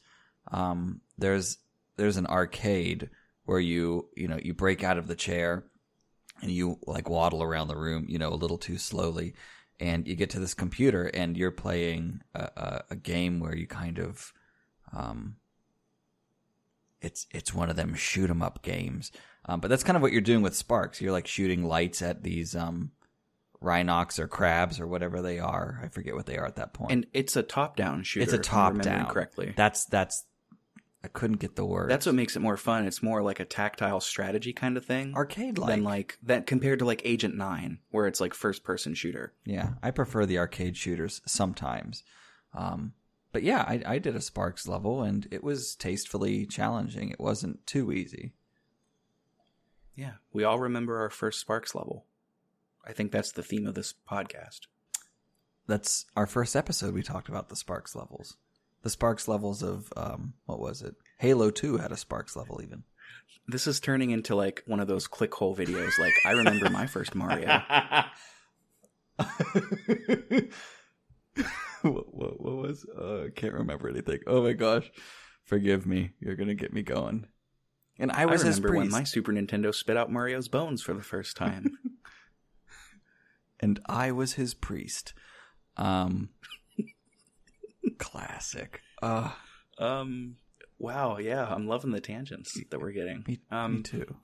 um, there's there's an arcade where you you know you break out of the chair and you like waddle around the room, you know, a little too slowly, and you get to this computer and you're playing a, a, a game where you kind of um, it's it's one of them shoot 'em up games. Um, but that's kind of what you're doing with Sparx. You're like shooting lights at these um, rhinox or crabs or whatever they are. I forget what they are at that point. And it's a top-down shooter. it's a if I'm remembering top down. correctly. That's that's. I couldn't get the word. That's what makes it more fun. It's more like a tactile strategy kind of thing arcade like. than like that compared to like Agent Nine, where it's like first-person shooter. Yeah, I prefer the arcade shooters sometimes. Um, but yeah, I, I did a Sparx level and it was tastefully challenging. It wasn't too easy. Yeah, we all remember our first Sparx level. I think that's the theme of this podcast. That's our first episode. We talked about the Sparx levels, the Sparx levels of um, what was it? Halo Two had a Sparx level even. This is turning into like one of those click hole videos. Like I remember my first Mario. [LAUGHS] [LAUGHS] [LAUGHS] what, what, what was? Uh, I can't remember anything. Oh my gosh, forgive me. You're gonna get me going. And I I was his remember when my Super Nintendo spit out Mario's bones for the first time. [LAUGHS] and I was his priest. Um, [LAUGHS] classic. Uh, um, wow, yeah, I'm loving the tangents that we're getting. me, Um, me too.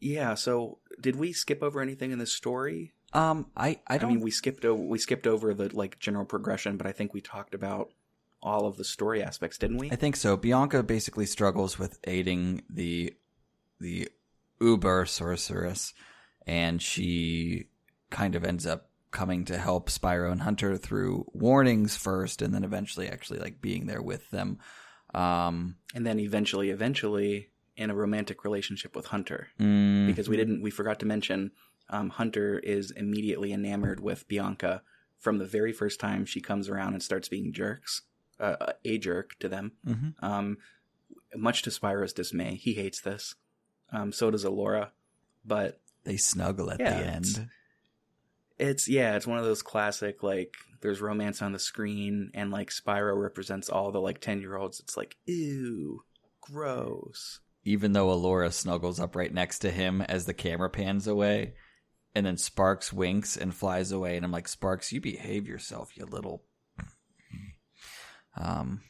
Yeah, so did we skip over anything in the story? Um, I, I I, don't. mean, we skipped over we skipped over the like general progression, but I think we talked about all of the story aspects, didn't we? I think so. Bianca basically struggles with aiding the the Uber sorceress, and she kind of ends up coming to help Spyro and Hunter through warnings first, and then eventually actually like being there with them. Um, and then eventually, eventually, in a romantic relationship with Hunter, mm, because we didn't we forgot to mention um, Hunter is immediately enamored with Bianca from the very first time she comes around and starts being jerks, uh, a jerk to them. mhm. Um, much to Spyro's dismay, he hates this. Um, so does Elora, but they snuggle at Yeah, the it's- end. it's yeah, it's one of those classic like there's romance on the screen and like Spyro represents all the like ten year olds. It's like ew, gross. Even though Elora snuggles up right next to him as the camera pans away, and then Sparx winks and flies away, and I'm like, Sparx, you behave yourself, you little. [CLEARS THROAT] Um,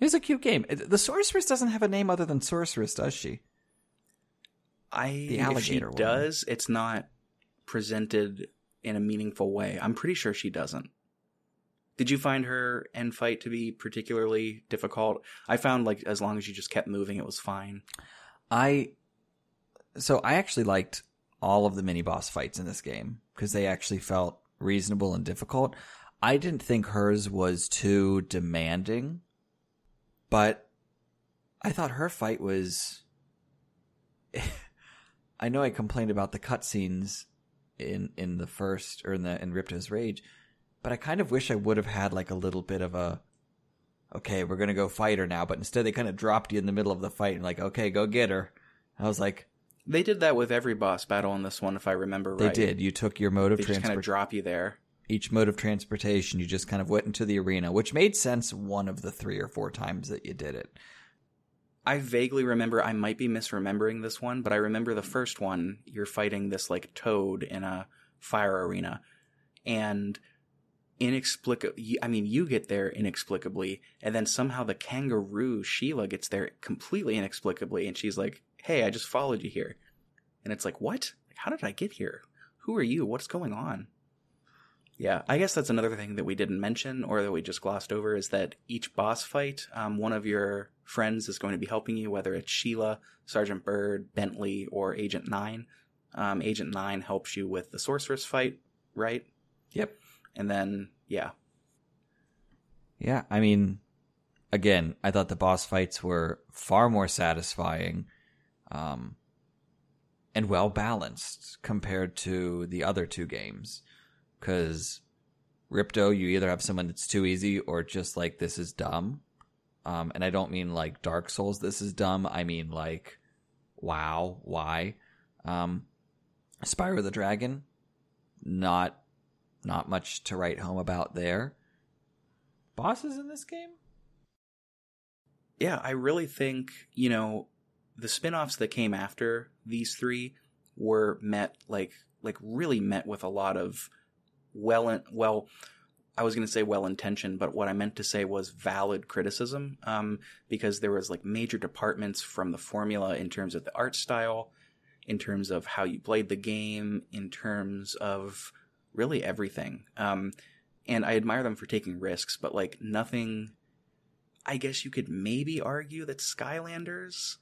it's a cute game. The sorceress doesn't have a name other than sorceress, does she? I The if she alligator does, it's not presented in a meaningful way. I'm pretty sure she doesn't. Did you find her end fight to be particularly difficult? I found like as long as you just kept moving, it was fine. I so I actually liked all of the mini boss fights in this game because they actually felt reasonable and difficult. I didn't think hers was too demanding, but I thought her fight was. [LAUGHS] I know I complained about the cutscenes in in the first or in the in Ripto's Rage, but I kind of wish I would have had like a little bit of a okay, we're gonna go fight her now, but instead they kind of dropped you in the middle of the fight and like, okay, go get her. I was like, They did that with every boss battle in this one, if I remember right. they right. did. You took your mode of They just kind of transport, drop you there. each mode of transportation. You just kind of went into the arena, which made sense one of the three or four times that you did it. I vaguely remember, I might be misremembering this one, but I remember the first one, you're fighting this like toad in a fire arena. And inexplicably, I mean, you get there inexplicably, and then somehow the kangaroo Sheila gets there completely inexplicably, and she's like, hey, I just followed you here. And it's like, what? How did I get here? Who are you? What's going on? Yeah, I guess that's another thing that we didn't mention or that we just glossed over is that each boss fight, um, one of your friends is going to be helping you, whether it's Sheila, Sergeant Byrd, Bentley, or Agent Nine. Um, Agent Nine helps you with the sorceress fight, right? Yep. And then, yeah, Yeah, I mean, again, I thought the boss fights were far more satisfying, um, and well balanced compared to the other two games. Because Ripto, you either have someone that's too easy or just like this is dumb. Um, and I don't mean like Dark Souls, this is dumb. I mean like, wow, why? Um, Spyro the Dragon, not, not much to write home about there bosses in this game? yeah, I really think, you know, the spin-offs that came after these three were met like like really met with a lot of well well I was going to say well intentioned, but what I meant to say was valid criticism um, because there was like major departments from the formula in terms of the art style, in terms of how you played the game, in terms of really everything. Um, and I admire them for taking risks, but like nothing. I guess you could maybe argue that Skylanders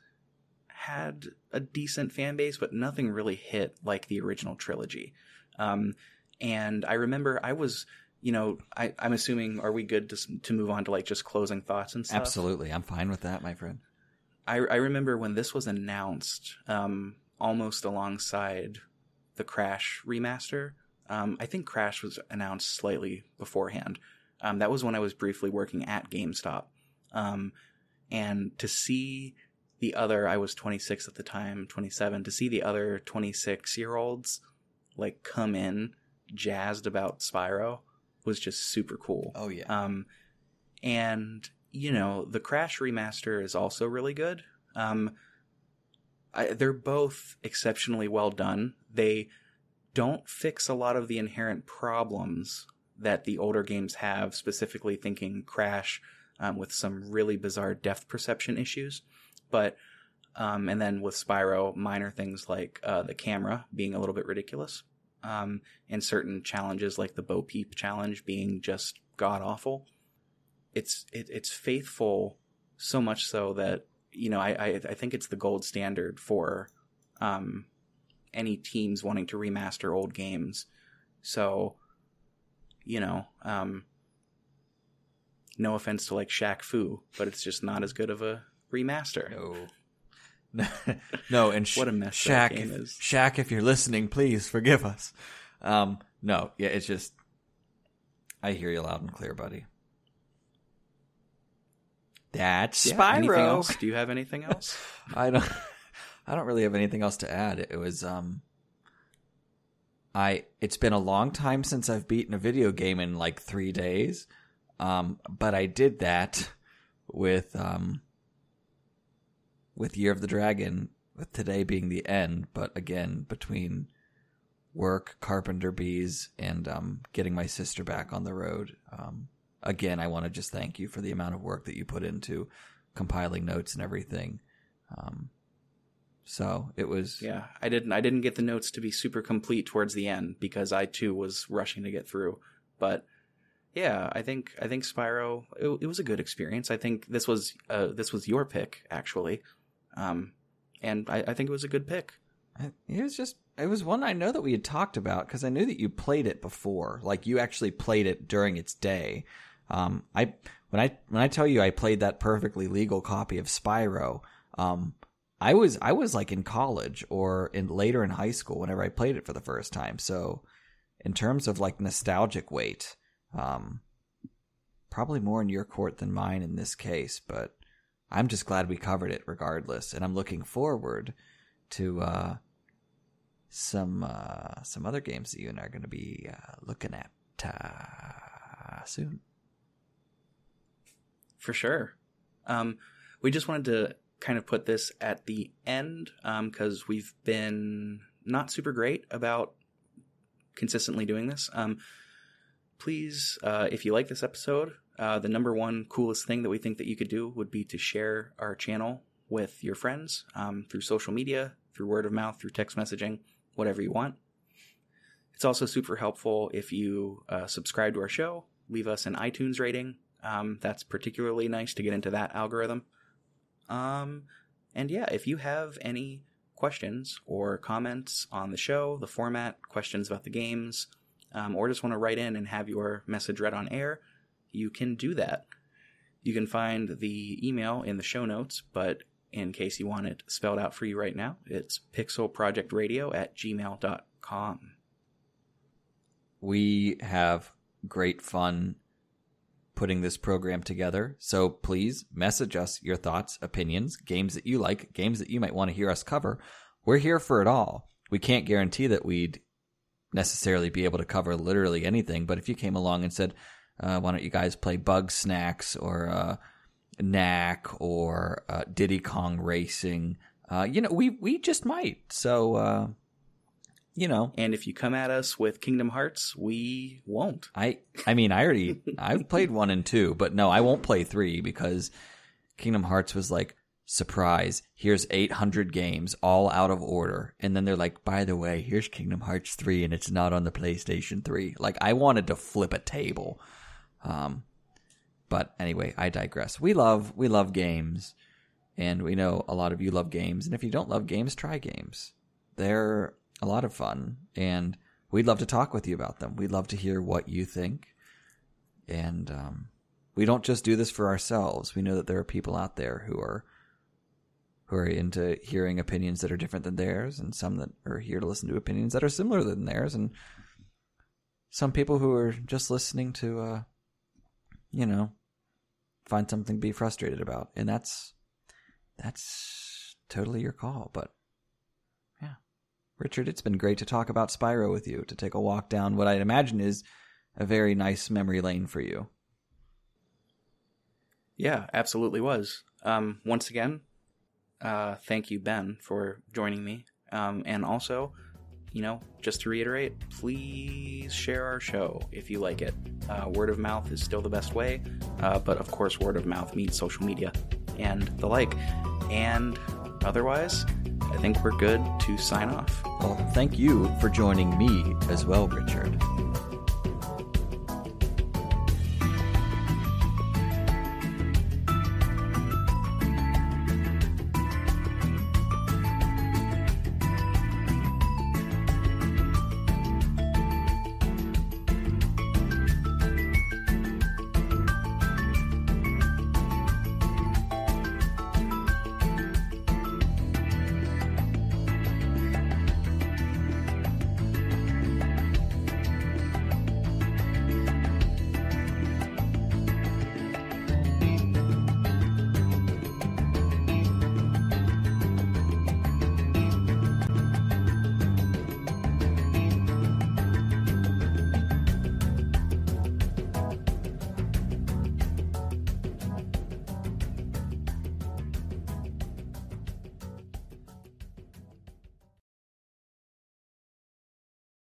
had a decent fan base, but nothing really hit like the original trilogy. Um, and I remember I was, you know, I, I'm assuming, are we good to, to move on to like just closing thoughts and stuff? Absolutely. I'm fine with that, my friend. I, I remember when this was announced um, almost alongside the Crash remaster. Um, I think Crash was announced slightly beforehand. Um, that was when I was briefly working at GameStop. Um, and to see the other, I was 26 at the time, 27, to see the other 26 year olds like come in jazzed about Spyro was just super cool. Oh yeah. Um, and you know, the Crash remaster is also really good. Um, I, they're both exceptionally well done. They don't fix a lot of the inherent problems that the older games have, specifically thinking Crash um, with some really bizarre depth perception issues. But, um, and then with Spyro, minor things like uh, the camera being a little bit ridiculous, um, and certain challenges like the Bo Peep challenge being just god awful. It's it, it's faithful so much so that you know I, I I think it's the gold standard for um, any teams wanting to remaster old games. So, you know, um, no offense to like Shaq Fu, but it's just not as good of a remaster. No. [LAUGHS] no, and sh- What a mess Shaq, if, is. Shaq, if you're listening, please forgive us. Um, no, yeah, it's just, I hear you loud and clear, buddy. That's Yeah, Spyro. Else? Do you have anything else? [LAUGHS] I don't [LAUGHS] I don't really have anything else to add. It was um I it's been a long time since I've beaten a video game in like 3 days. Um but I did that with um with Year of the Dragon with today being the end, but again between work, carpenter bees and um getting my sister back on the road. Um again, I want to just thank you for the amount of work that you put into compiling notes and everything. Um, so it was, Yeah, I didn't. I didn't get the notes to be super complete towards the end because I too was rushing to get through. But yeah, I think I think Spyro. It, it was a good experience. I think this was uh, this was your pick actually, um, and I, I think it was a good pick. it was just, it was one I know that we had talked about because I knew that you played it before. Like you actually played it during its day. Um, I when I when I tell you I played that perfectly legal copy of Spyro, um, I was I was like in college or in later in high school whenever I played it for the first time. So, in terms of like nostalgic weight, um, probably more in your court than mine in this case. But I'm just glad we covered it regardless, and I'm looking forward to uh, some uh, some other games that you and I are going to be uh, looking at uh, soon. For sure. Um, we just wanted to kind of put this at the end because we've been not super great about consistently doing this. Um, please, uh, if you like this episode, uh, the number one coolest thing that we think that you could do would be to share our channel with your friends um, through social media, through word of mouth, through text messaging, whatever you want. It's also super helpful if you uh, subscribe to our show, leave us an iTunes rating. Um, that's particularly nice to get into that algorithm. Um, and yeah, if you have any questions or comments on the show, the format, questions about the games, um, or just want to write in and have your message read on air, you can do that. You can find the email in the show notes, but in case you want it spelled out for you right now, it's pixelprojectradio at gmail.com. we have great fun putting this program together. So please message us your thoughts, opinions, games that you like, games that you might want to hear us cover. We're here for it all. We can't guarantee that we'd necessarily be able to cover literally anything, but if you came along and said, uh, why don't you guys play Bugsnax or uh, Knack or uh, Diddy Kong Racing? Uh, you know, we we just might. So, uh, you know, And if you come at us with Kingdom Hearts, we won't. I I mean I already [LAUGHS] I've played one and two, but no, I won't play three because Kingdom Hearts was like surprise. Here's 800 games all out of order, and then they're like, by the way, here's Kingdom Hearts three, and it's not on the PlayStation three. Like I wanted to flip a table. Um, but anyway, I digress. We love we love games, and we know a lot of you love games. And if you don't love games, try games. They're a lot of fun, and we'd love to talk with you about them. We'd love to hear what you think. And um, we don't just do this for ourselves. We know that there are people out there who are who are into hearing opinions that are different than theirs, and some that are here to listen to opinions that are similar than theirs, and some people who are just listening to, uh, you know, find something to be frustrated about, and that's that's totally your call. But yeah, Richard, it's been great to talk about Spyro with you, to take a walk down what I'd imagine is a very nice memory lane for you. Yeah, absolutely was. Um, once again, uh, thank you, Ben, for joining me. Um, and also, you know, just to reiterate, please share our show if you like it. Uh, word of mouth is still the best way, uh, but of course, word of mouth means social media and the like. And otherwise, I think we're good to sign off. Well, thank you for joining me as well, Richard.